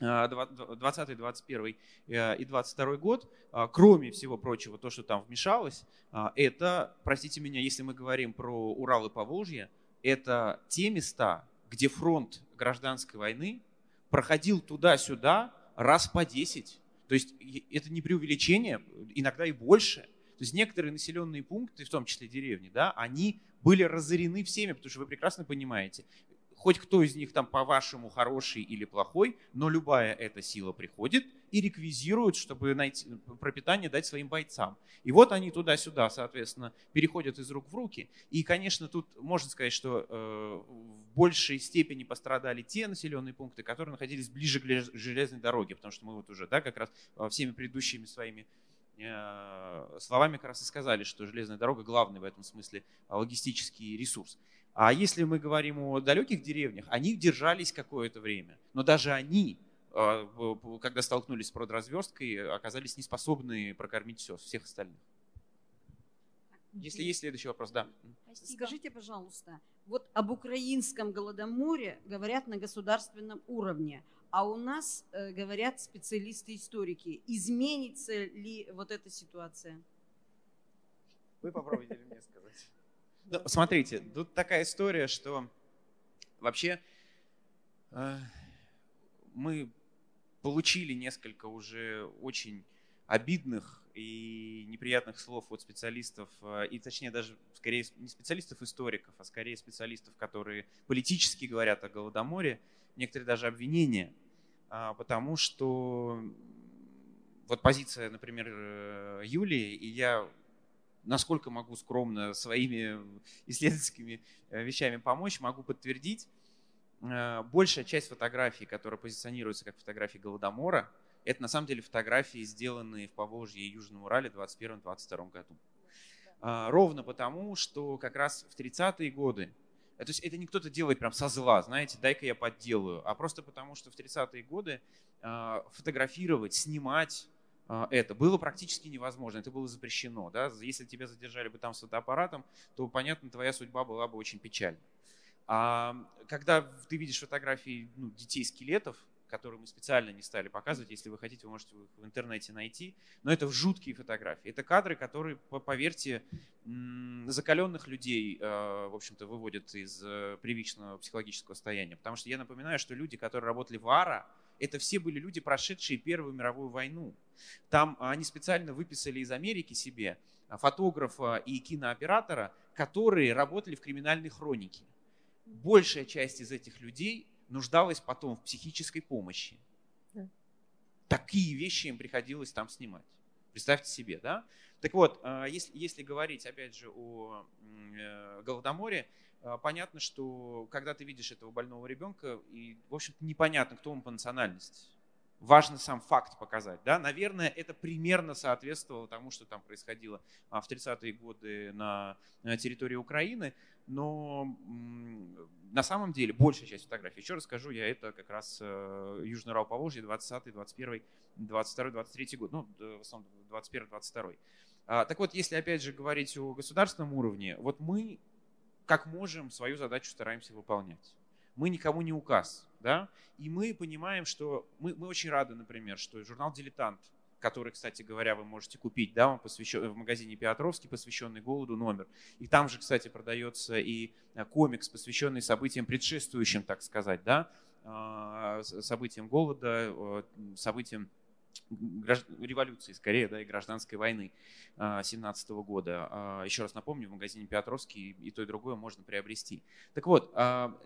20, 21 э, и 22 год, а, кроме всего прочего, то, что там вмешалось, а, это, простите меня, если мы говорим про Урал и Поволжье, это те места, где фронт гражданской войны проходил туда-сюда раз по 10. То есть это не преувеличение, иногда и больше. То есть некоторые населенные пункты, в том числе деревни, да, они были разорены всеми, потому что вы прекрасно понимаете, хоть кто из них там по-вашему хороший или плохой, но любая эта сила приходит и реквизирует, чтобы найти, пропитание дать своим бойцам. И вот они туда-сюда, соответственно, переходят из рук в руки. И, конечно, тут можно сказать, что э, в большей степени пострадали те населенные пункты, которые находились ближе к железной дороге, потому что мы вот уже, да, как раз э, всеми предыдущими своими э, словами как раз и сказали, что железная дорога главный в этом смысле э, логистический ресурс. А если мы говорим о далеких деревнях, они держались какое-то время. Но даже они, а, когда столкнулись с продразверсткой, оказались неспособны прокормить все, всех остальных. Если есть следующий вопрос, да. Спасибо. Скажите, пожалуйста, вот об украинском голодоморе говорят на государственном уровне, а у нас э, говорят специалисты-историки. Изменится ли вот эта ситуация? Вы попробуйте мне сказать. Ну, смотрите, тут такая история, что вообще э, мы получили несколько уже очень обидных и неприятных слов от специалистов, э, и точнее даже скорее не специалистов-историков, а скорее специалистов, которые политически говорят о Голодоморе, некоторые даже обвинения, а, потому что вот позиция, например, э, Юлии, и я насколько могу скромно своими исследовательскими э, вещами помочь, могу подтвердить, большая часть фотографий, которые позиционируются как фотографии Голодомора, это на самом деле фотографии, сделанные в Поволжье и Южном Урале в 2021-2022 году. А, ровно потому, что как раз в 30-е годы, э, то есть это не кто-то делает прям со зла, знаете, дай-ка я подделаю, а просто потому, что в 30-е годы фотографировать, снимать это было практически невозможно, это было запрещено. Да? Если тебя задержали бы там с фотоаппаратом, то, понятно, твоя судьба была бы очень печальна. А когда ты видишь фотографии ну, детей-скелетов, которые мы специально не стали показывать. Если вы хотите, вы можете их в интернете найти. Но это жуткие фотографии. Это кадры, которые, поверьте, закаленных людей, э, в общем-то, выводят из э, привычного психологического состояния. Потому что я напоминаю, что люди, которые работали в АРА, это все были люди, прошедшие Первую мировую войну. Там они специально выписали из Америки себе фотографа и кинооператора, которые работали в криминальной хронике. Большая часть из этих людей нуждалась потом в психической помощи. Да. Такие вещи им приходилось там снимать. Представьте себе, да? Так вот, а, если, если говорить, опять же, о э, Голодоморе, а, понятно, что когда ты видишь этого больного ребенка, и, в общем-то, непонятно, кто он по национальности. Важно сам факт показать. Да? Наверное, это примерно соответствовало тому, что там происходило а, в 30-е годы на территории Украины но на самом деле большая часть фотографий, еще раз скажу, я это как раз Южный Урал Поволжье, 20 21 22 23 год, ну, в основном 21 22 а, Так вот, если опять же говорить о государственном уровне, вот мы как можем свою задачу стараемся выполнять. Мы никому не указ, да, и мы понимаем, что мы, мы очень рады, например, что журнал «Дилетант» который, кстати говоря, вы можете купить, да, он посвящен, в магазине Петровский, посвященный голоду номер. И там же, кстати, продается и э, комикс, посвященный событиям предшествующим, так сказать, да, а, событиям голода, событиям революции, скорее, да, и гражданской войны 17 а, года. А, еще раз напомню, в магазине Петровский и то, и другое можно приобрести. Так вот,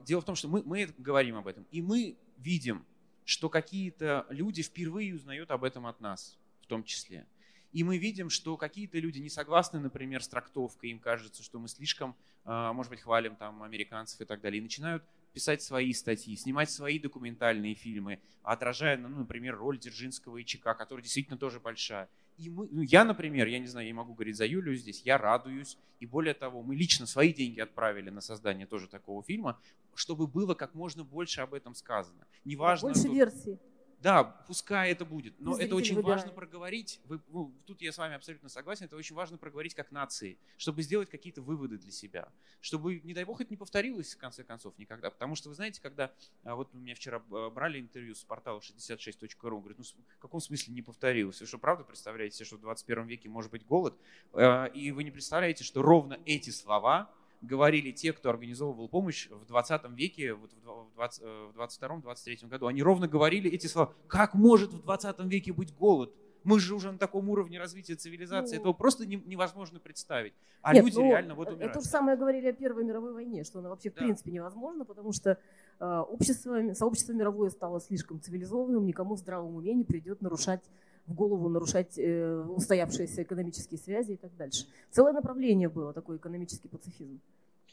дело в том, что мы, мы говорим об этом, и мы видим, что какие-то люди впервые узнают об этом от нас в том числе. И мы видим, что какие-то люди не согласны, например, с трактовкой, им кажется, что мы слишком, а, может быть, хвалим там американцев и так далее, и начинают писать свои статьи, снимать свои документальные фильмы, отражая, ну, например, роль Дзержинского и ЧК, которая действительно тоже большая. И мы, ну, я, например, я не знаю, я не могу говорить за Юлю здесь, я радуюсь. И более того, мы лично свои деньги отправили на создание тоже такого фильма, чтобы было как можно больше об этом сказано. Неважно, больше кто... версий. Да, пускай это будет, но это очень выбирает. важно проговорить. Вы, ну, тут я с вами абсолютно согласен. Это очень важно проговорить как нации, чтобы сделать какие-то выводы для себя, чтобы, не дай бог, это не повторилось в конце концов никогда. Потому что вы знаете, когда а, вот у меня вчера а, брали интервью с портала 66.ru, говорит, ну в каком смысле не повторилось? Вы что, правда представляете, что в 21 веке может быть голод? А, и вы не представляете, что ровно эти слова говорили те, кто организовывал помощь в 20 веке, вот в 22-23 э, году, они ровно говорили эти слова. Как может в 20 веке быть голод? Мы же уже на таком уровне развития цивилизации. Ну, Этого просто не, невозможно представить. А нет, люди ну, реально вот умирают. Это же самое говорили о Первой мировой войне, что она вообще да. в принципе невозможно, потому что э, общество, сообщество мировое стало слишком цивилизованным, никому в здравом уме не придет нарушать в голову нарушать э, устоявшиеся экономические связи и так дальше. Целое направление было, такой экономический пацифизм.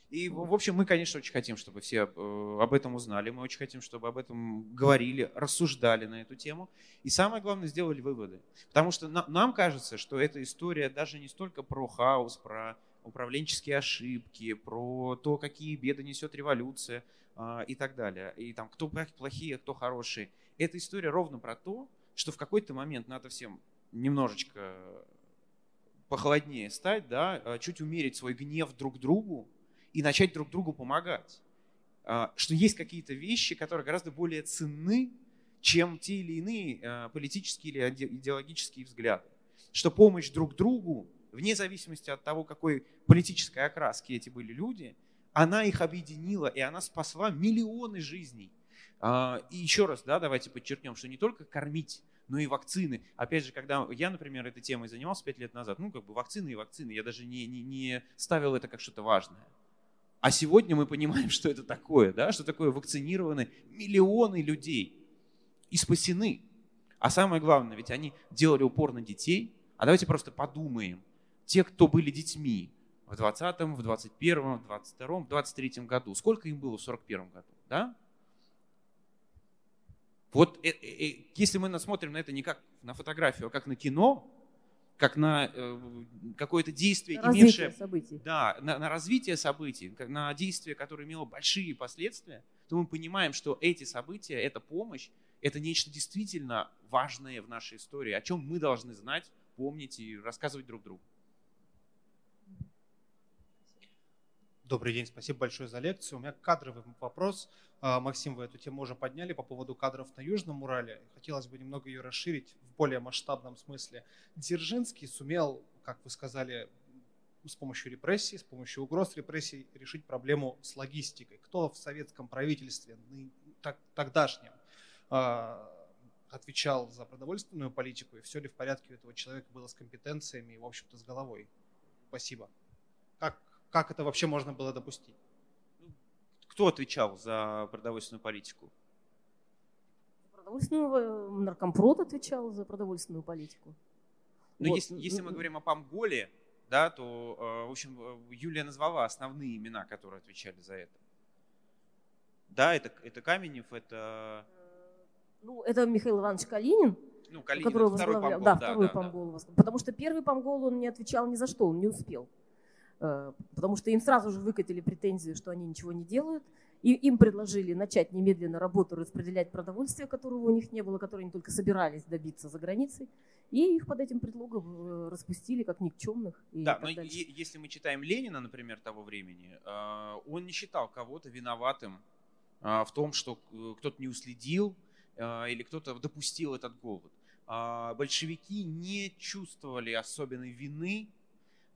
И, в общем, мы, конечно, очень хотим, чтобы все э, об этом узнали, мы очень хотим, чтобы об этом говорили, рассуждали на эту тему. И самое главное, сделали выводы. Потому что нам кажется, что эта история даже не столько про хаос, про управленческие ошибки, про то, какие беды несет революция а, и так далее. И там, кто плохие, кто хорошие. Эта история ровно про то, что в какой-то момент надо всем немножечко похолоднее стать, да, а, чуть умерить свой гнев друг другу и начать друг другу помогать. А, что есть какие-то вещи, которые гораздо более ценны, чем те или иные а, политические или идеологические взгляды. Что помощь друг другу вне зависимости от того, какой политической окраски эти были люди, она их объединила, и она спасла миллионы жизней. И еще раз, да, давайте подчеркнем, что не только кормить, но и вакцины. Опять же, когда я, например, этой темой занимался пять лет назад, ну, как бы вакцины и вакцины, я даже не, не, не ставил это как что-то важное. А сегодня мы понимаем, что это такое, да, что такое вакцинированы миллионы людей и спасены. А самое главное, ведь они делали упор на детей. А давайте просто подумаем. Те, кто были детьми в 20-м, в 21-м, в 22-м, в 23-м году, сколько им было в 41-м году, да? Вот э, э, э, если мы смотрим на это не как на фотографию, а как на кино, как на э, какое-то действие, на имевшее... событий. Да, на, на развитие событий, как на действие, которое имело большие последствия, то мы понимаем, что эти события, эта помощь, это нечто действительно важное в нашей истории, о чем мы должны знать, помнить и рассказывать друг другу. Добрый день, спасибо большое за лекцию. У меня кадровый вопрос. А, Максим, вы эту тему уже подняли по поводу кадров на Южном Урале. Хотелось бы немного ее расширить в более масштабном смысле. Дзержинский сумел, как вы сказали, с помощью репрессий, с помощью угроз репрессий решить проблему с логистикой. Кто в советском правительстве тогдашнем а, отвечал за продовольственную политику, и все ли в порядке у этого человека было с компетенциями и, в общем-то, с головой? Спасибо. Как, как это вообще можно было допустить? Кто отвечал за продовольственную политику? Продовольственную э, наркомпрод отвечал за продовольственную политику. Но вот. если, если мы говорим о Памголе, да, то, э, в общем, э, Юлия назвала основные имена, которые отвечали за это. Да, это, это Каменев, это... Ну, это Михаил Иванович Калинин, ну, Калинин который второй возглавлял, Памгол, да, да, второй да, Памгол, да. потому что первый Памгол он не отвечал ни за что, он не успел. Э, потому что им сразу же выкатили претензию, что они ничего не делают, и им предложили начать немедленно работу, распределять продовольствие, которого у них не было, которое они только собирались добиться за границей, и их под этим предлогом э, распустили как никчемных. И да, но дальше. если мы читаем Ленина, например, того времени, э, он не считал кого-то виноватым в том, что кто-то не уследил или кто-то допустил этот голод. А большевики не чувствовали особенной вины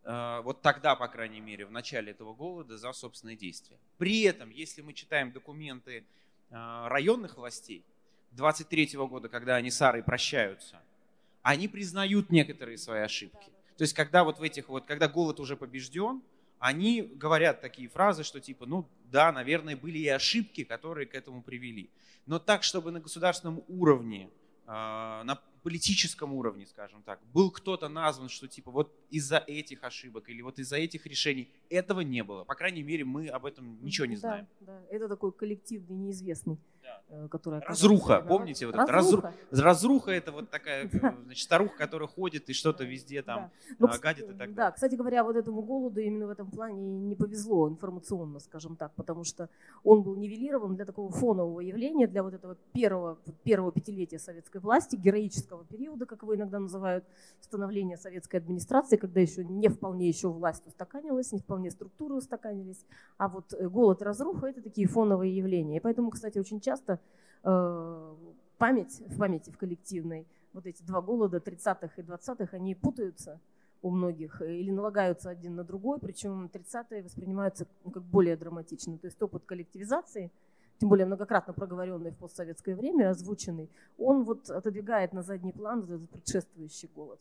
вот тогда, по крайней мере, в начале этого голода за собственные действия. При этом, если мы читаем документы э, районных властей 23 года, когда они с Арой прощаются, они признают некоторые свои ошибки. То есть, когда вот в этих вот, когда голод уже побежден, они говорят такие фразы, что типа, ну да, наверное, были и ошибки, которые к этому привели. Но так, чтобы на государственном уровне, э, на политическом уровне, скажем так, был кто-то назван, что типа вот из-за этих ошибок или вот из-за этих решений, этого не было. По крайней мере, мы об этом ничего не знаем. Да, да. это такой коллективный, неизвестный. Э, которая разруха, помните? Вот разруха. Это, разруха это вот такая значит, старуха, которая ходит и что-то везде там да. Ну, гадит и так далее. Да, кстати говоря, вот этому голоду именно в этом плане не повезло информационно, скажем так, потому что он был нивелирован для такого фонового явления, для вот этого первого, первого пятилетия советской власти, героического периода, как его иногда называют, становления советской администрации, когда еще не вполне еще власть устаканилась, не вполне структуры устаканились, а вот э, голод и разруха – это такие фоновые явления. И поэтому, кстати, очень часто Э, память, в памяти в коллективной, вот эти два голода 30-х и 20-х, они путаются у многих э, или налагаются один на другой, причем 30-е воспринимаются ну, как более драматично. То есть опыт коллективизации, тем более многократно проговоренный в постсоветское время, озвученный, он вот отодвигает на задний план этот предшествующий голод.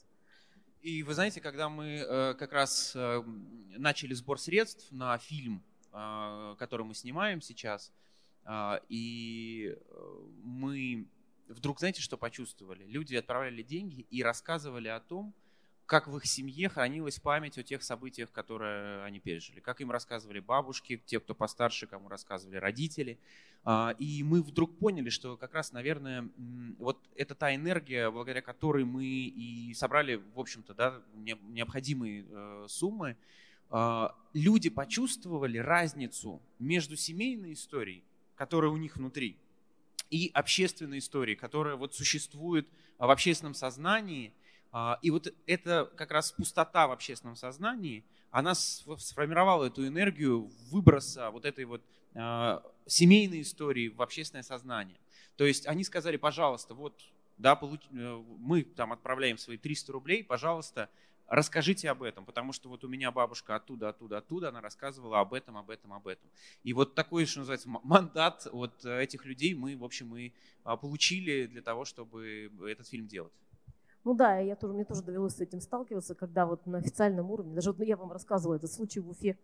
И вы знаете, когда мы э, как раз начали сбор средств на фильм, который мы снимаем сейчас, и э, мы вдруг, знаете, что почувствовали? Люди отправляли деньги и рассказывали о том, как в их семье хранилась память о тех событиях, которые они пережили. Как им рассказывали бабушки, те, кто постарше, кому рассказывали родители. А, и мы вдруг поняли, что как раз, наверное, вот это та энергия, благодаря которой мы и собрали, в общем-то, да, необходимые э, суммы. А, люди почувствовали разницу между семейной историей которая у них внутри, и общественной истории, которая вот существует в общественном сознании. А, и вот это как раз пустота в общественном сознании, она сформировала эту энергию выброса вот этой вот а, семейной истории в общественное сознание. То есть они сказали, пожалуйста, вот да, э, мы там отправляем свои 300 рублей, пожалуйста, расскажите об этом, потому что вот у меня бабушка оттуда, оттуда, оттуда, она рассказывала об этом, об этом, об этом. И вот такой, что называется, мандат от этих людей мы, в общем, и а, получили для того, чтобы этот фильм делать. Ну да, я тоже, мне тоже довелось с этим сталкиваться, когда вот на официальном уровне, даже вот я вам рассказывала этот случай в Уфе,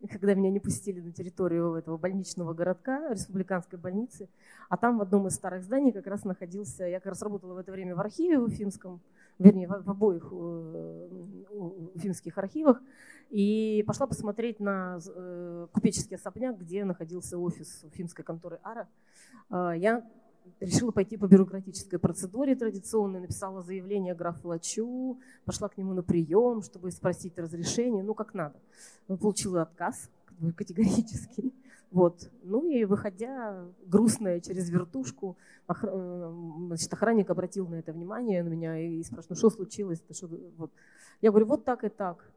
когда меня не пустили на территорию этого больничного городка, республиканской больницы, а там в одном из старых зданий как раз находился, я как раз работала в это время в архиве уфимском, вернее, в обоих э, уфимских архивах, и пошла посмотреть на э, купеческий особняк, где находился офис уфимской конторы АРА. А, я решила пойти по бюрократической процедуре традиционной, написала заявление графу Лачу, пошла к нему на прием, чтобы спросить разрешение, ну как надо. Получила отказ категорический. Вот. Ну и выходя, грустная через вертушку, э, значит, охранник обратил на это внимание на меня и спрашивает, ну что случилось? -то, что? Вот. Я говорю, вот так и так.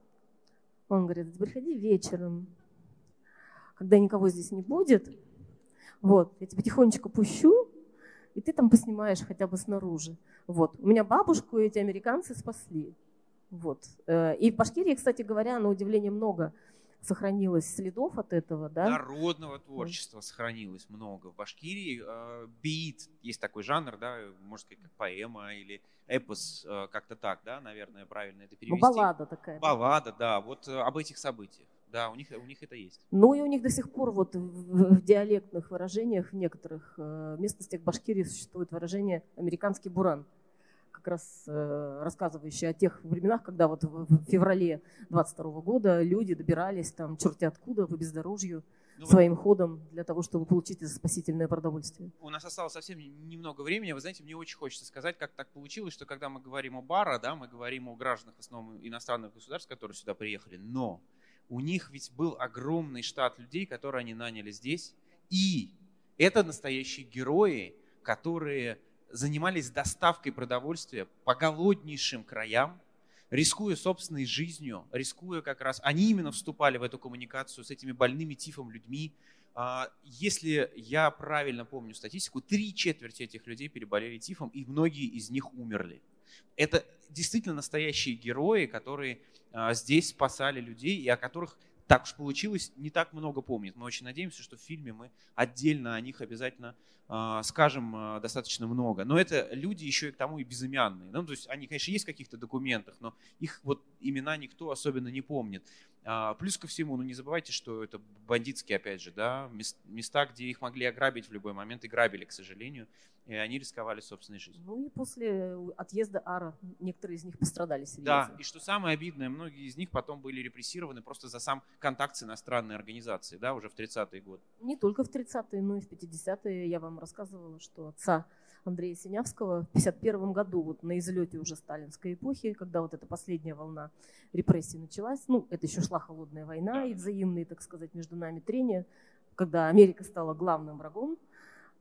Он говорит, приходи вечером, когда никого здесь не будет, вот, я тебя тихонечко пущу, и ты там поснимаешь хотя бы снаружи. Вот. У меня бабушку эти американцы спасли. Вот. Э, и в Башкирии, кстати говоря, на удивление много сохранилось следов от этого, да? Народного творчества сохранилось много. В Башкирии э, бит, есть такой жанр, да, можно сказать, как поэма или эпос, э, как-то так, да, наверное, правильно это ну, перевести. Ну, баллада такая. Баллада, да, вот об этих событиях. Да, у них, у них это есть. Ну и у них до сих пор вот в, в диалектных выражениях в некоторых э, местностях Башкирии существует выражение «американский буран», как раз э, рассказывающее о тех временах, когда вот в, в феврале 22 года люди добирались там черти откуда по бездорожью ну, своим вот ходом для того, чтобы получить это спасительное продовольствие. У нас осталось совсем немного времени. Вы знаете, мне очень хочется сказать, как так получилось, что когда мы говорим о Бара, да, мы говорим о гражданах в основном иностранных государств, которые сюда приехали, но у них ведь был огромный штат людей, которые они наняли здесь. И это настоящие герои, которые занимались доставкой продовольствия по голоднейшим краям, рискуя собственной жизнью, рискуя как раз, они именно вступали в эту коммуникацию с этими больными тифом людьми. А, если я правильно помню статистику, три четверти этих людей переболели тифом, и многие из них умерли. Это действительно настоящие герои, которые а, здесь спасали людей и о которых так уж получилось, не так много помнит. Мы очень надеемся, что в фильме мы отдельно о них обязательно скажем э, достаточно много. Но это люди еще и к тому и безымянные. Ну, то есть они, конечно, есть в каких-то документах, но их вот имена никто особенно не помнит. А, плюс ко всему, ну не забывайте, что это бандитские, опять же, да, места, где их могли ограбить в любой момент, и грабили, к сожалению и они рисковали собственной жизнью. Ну и после отъезда Ара некоторые из них пострадали серьезно. Да, и что самое обидное, многие из них потом были репрессированы просто за сам контакт с иностранной организацией, да, уже в 30-е годы. Не только в 30-е, но и в 50-е. Я вам рассказывала, что отца Андрея Синявского в 51 году, вот на излете уже сталинской эпохи, когда вот эта последняя волна репрессий началась, ну, это еще шла холодная война и взаимные, так сказать, между нами трения, когда Америка стала главным врагом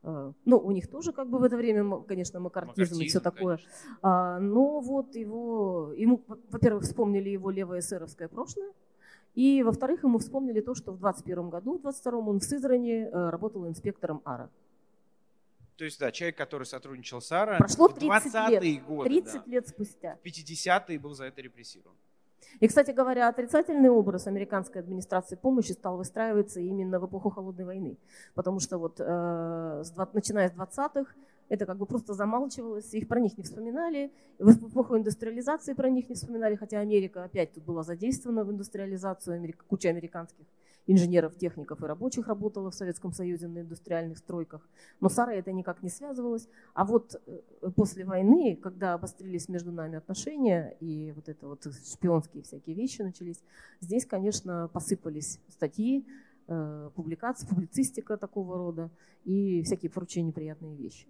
Э, ну, у них тоже как бы в это время, конечно, макартизм, макартизм и все такое. А, но вот его, ему, во-первых, вспомнили его левое эсеровское прошлое, и, во-вторых, ему вспомнили то, что в 21 году, в 22 он в Сызрани э, работал инспектором АРА. То есть, да, человек, который сотрудничал с АРА Прошло в 30 лет, годы, 30 да. лет спустя. В 50-е был за это репрессирован. И, кстати говоря, отрицательный образ американской администрации помощи стал выстраиваться именно в эпоху Холодной войны. Потому что вот э, начиная с 20-х это как бы просто замалчивалось, их про них не вспоминали. В эпоху индустриализации про них не вспоминали, хотя Америка опять тут была задействована в индустриализацию, куча американских инженеров, техников и рабочих работала в Советском Союзе на индустриальных стройках. Но с это никак не связывалось. А вот э, после войны, когда обострились между нами отношения и вот это вот шпионские всякие вещи начались, здесь, конечно, посыпались статьи, э, публикации, публицистика такого рода и всякие прочие неприятные вещи.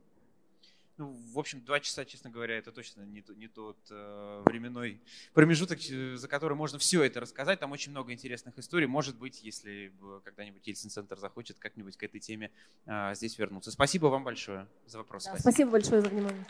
Ну, в общем, два часа, честно говоря, это точно не, не тот э, временной промежуток, за который можно все это рассказать. Там очень много интересных историй. Может быть, если когда-нибудь Ельцин-центр захочет как-нибудь к этой теме э, здесь вернуться. Спасибо вам большое за вопрос. Да, спасибо большое за внимание.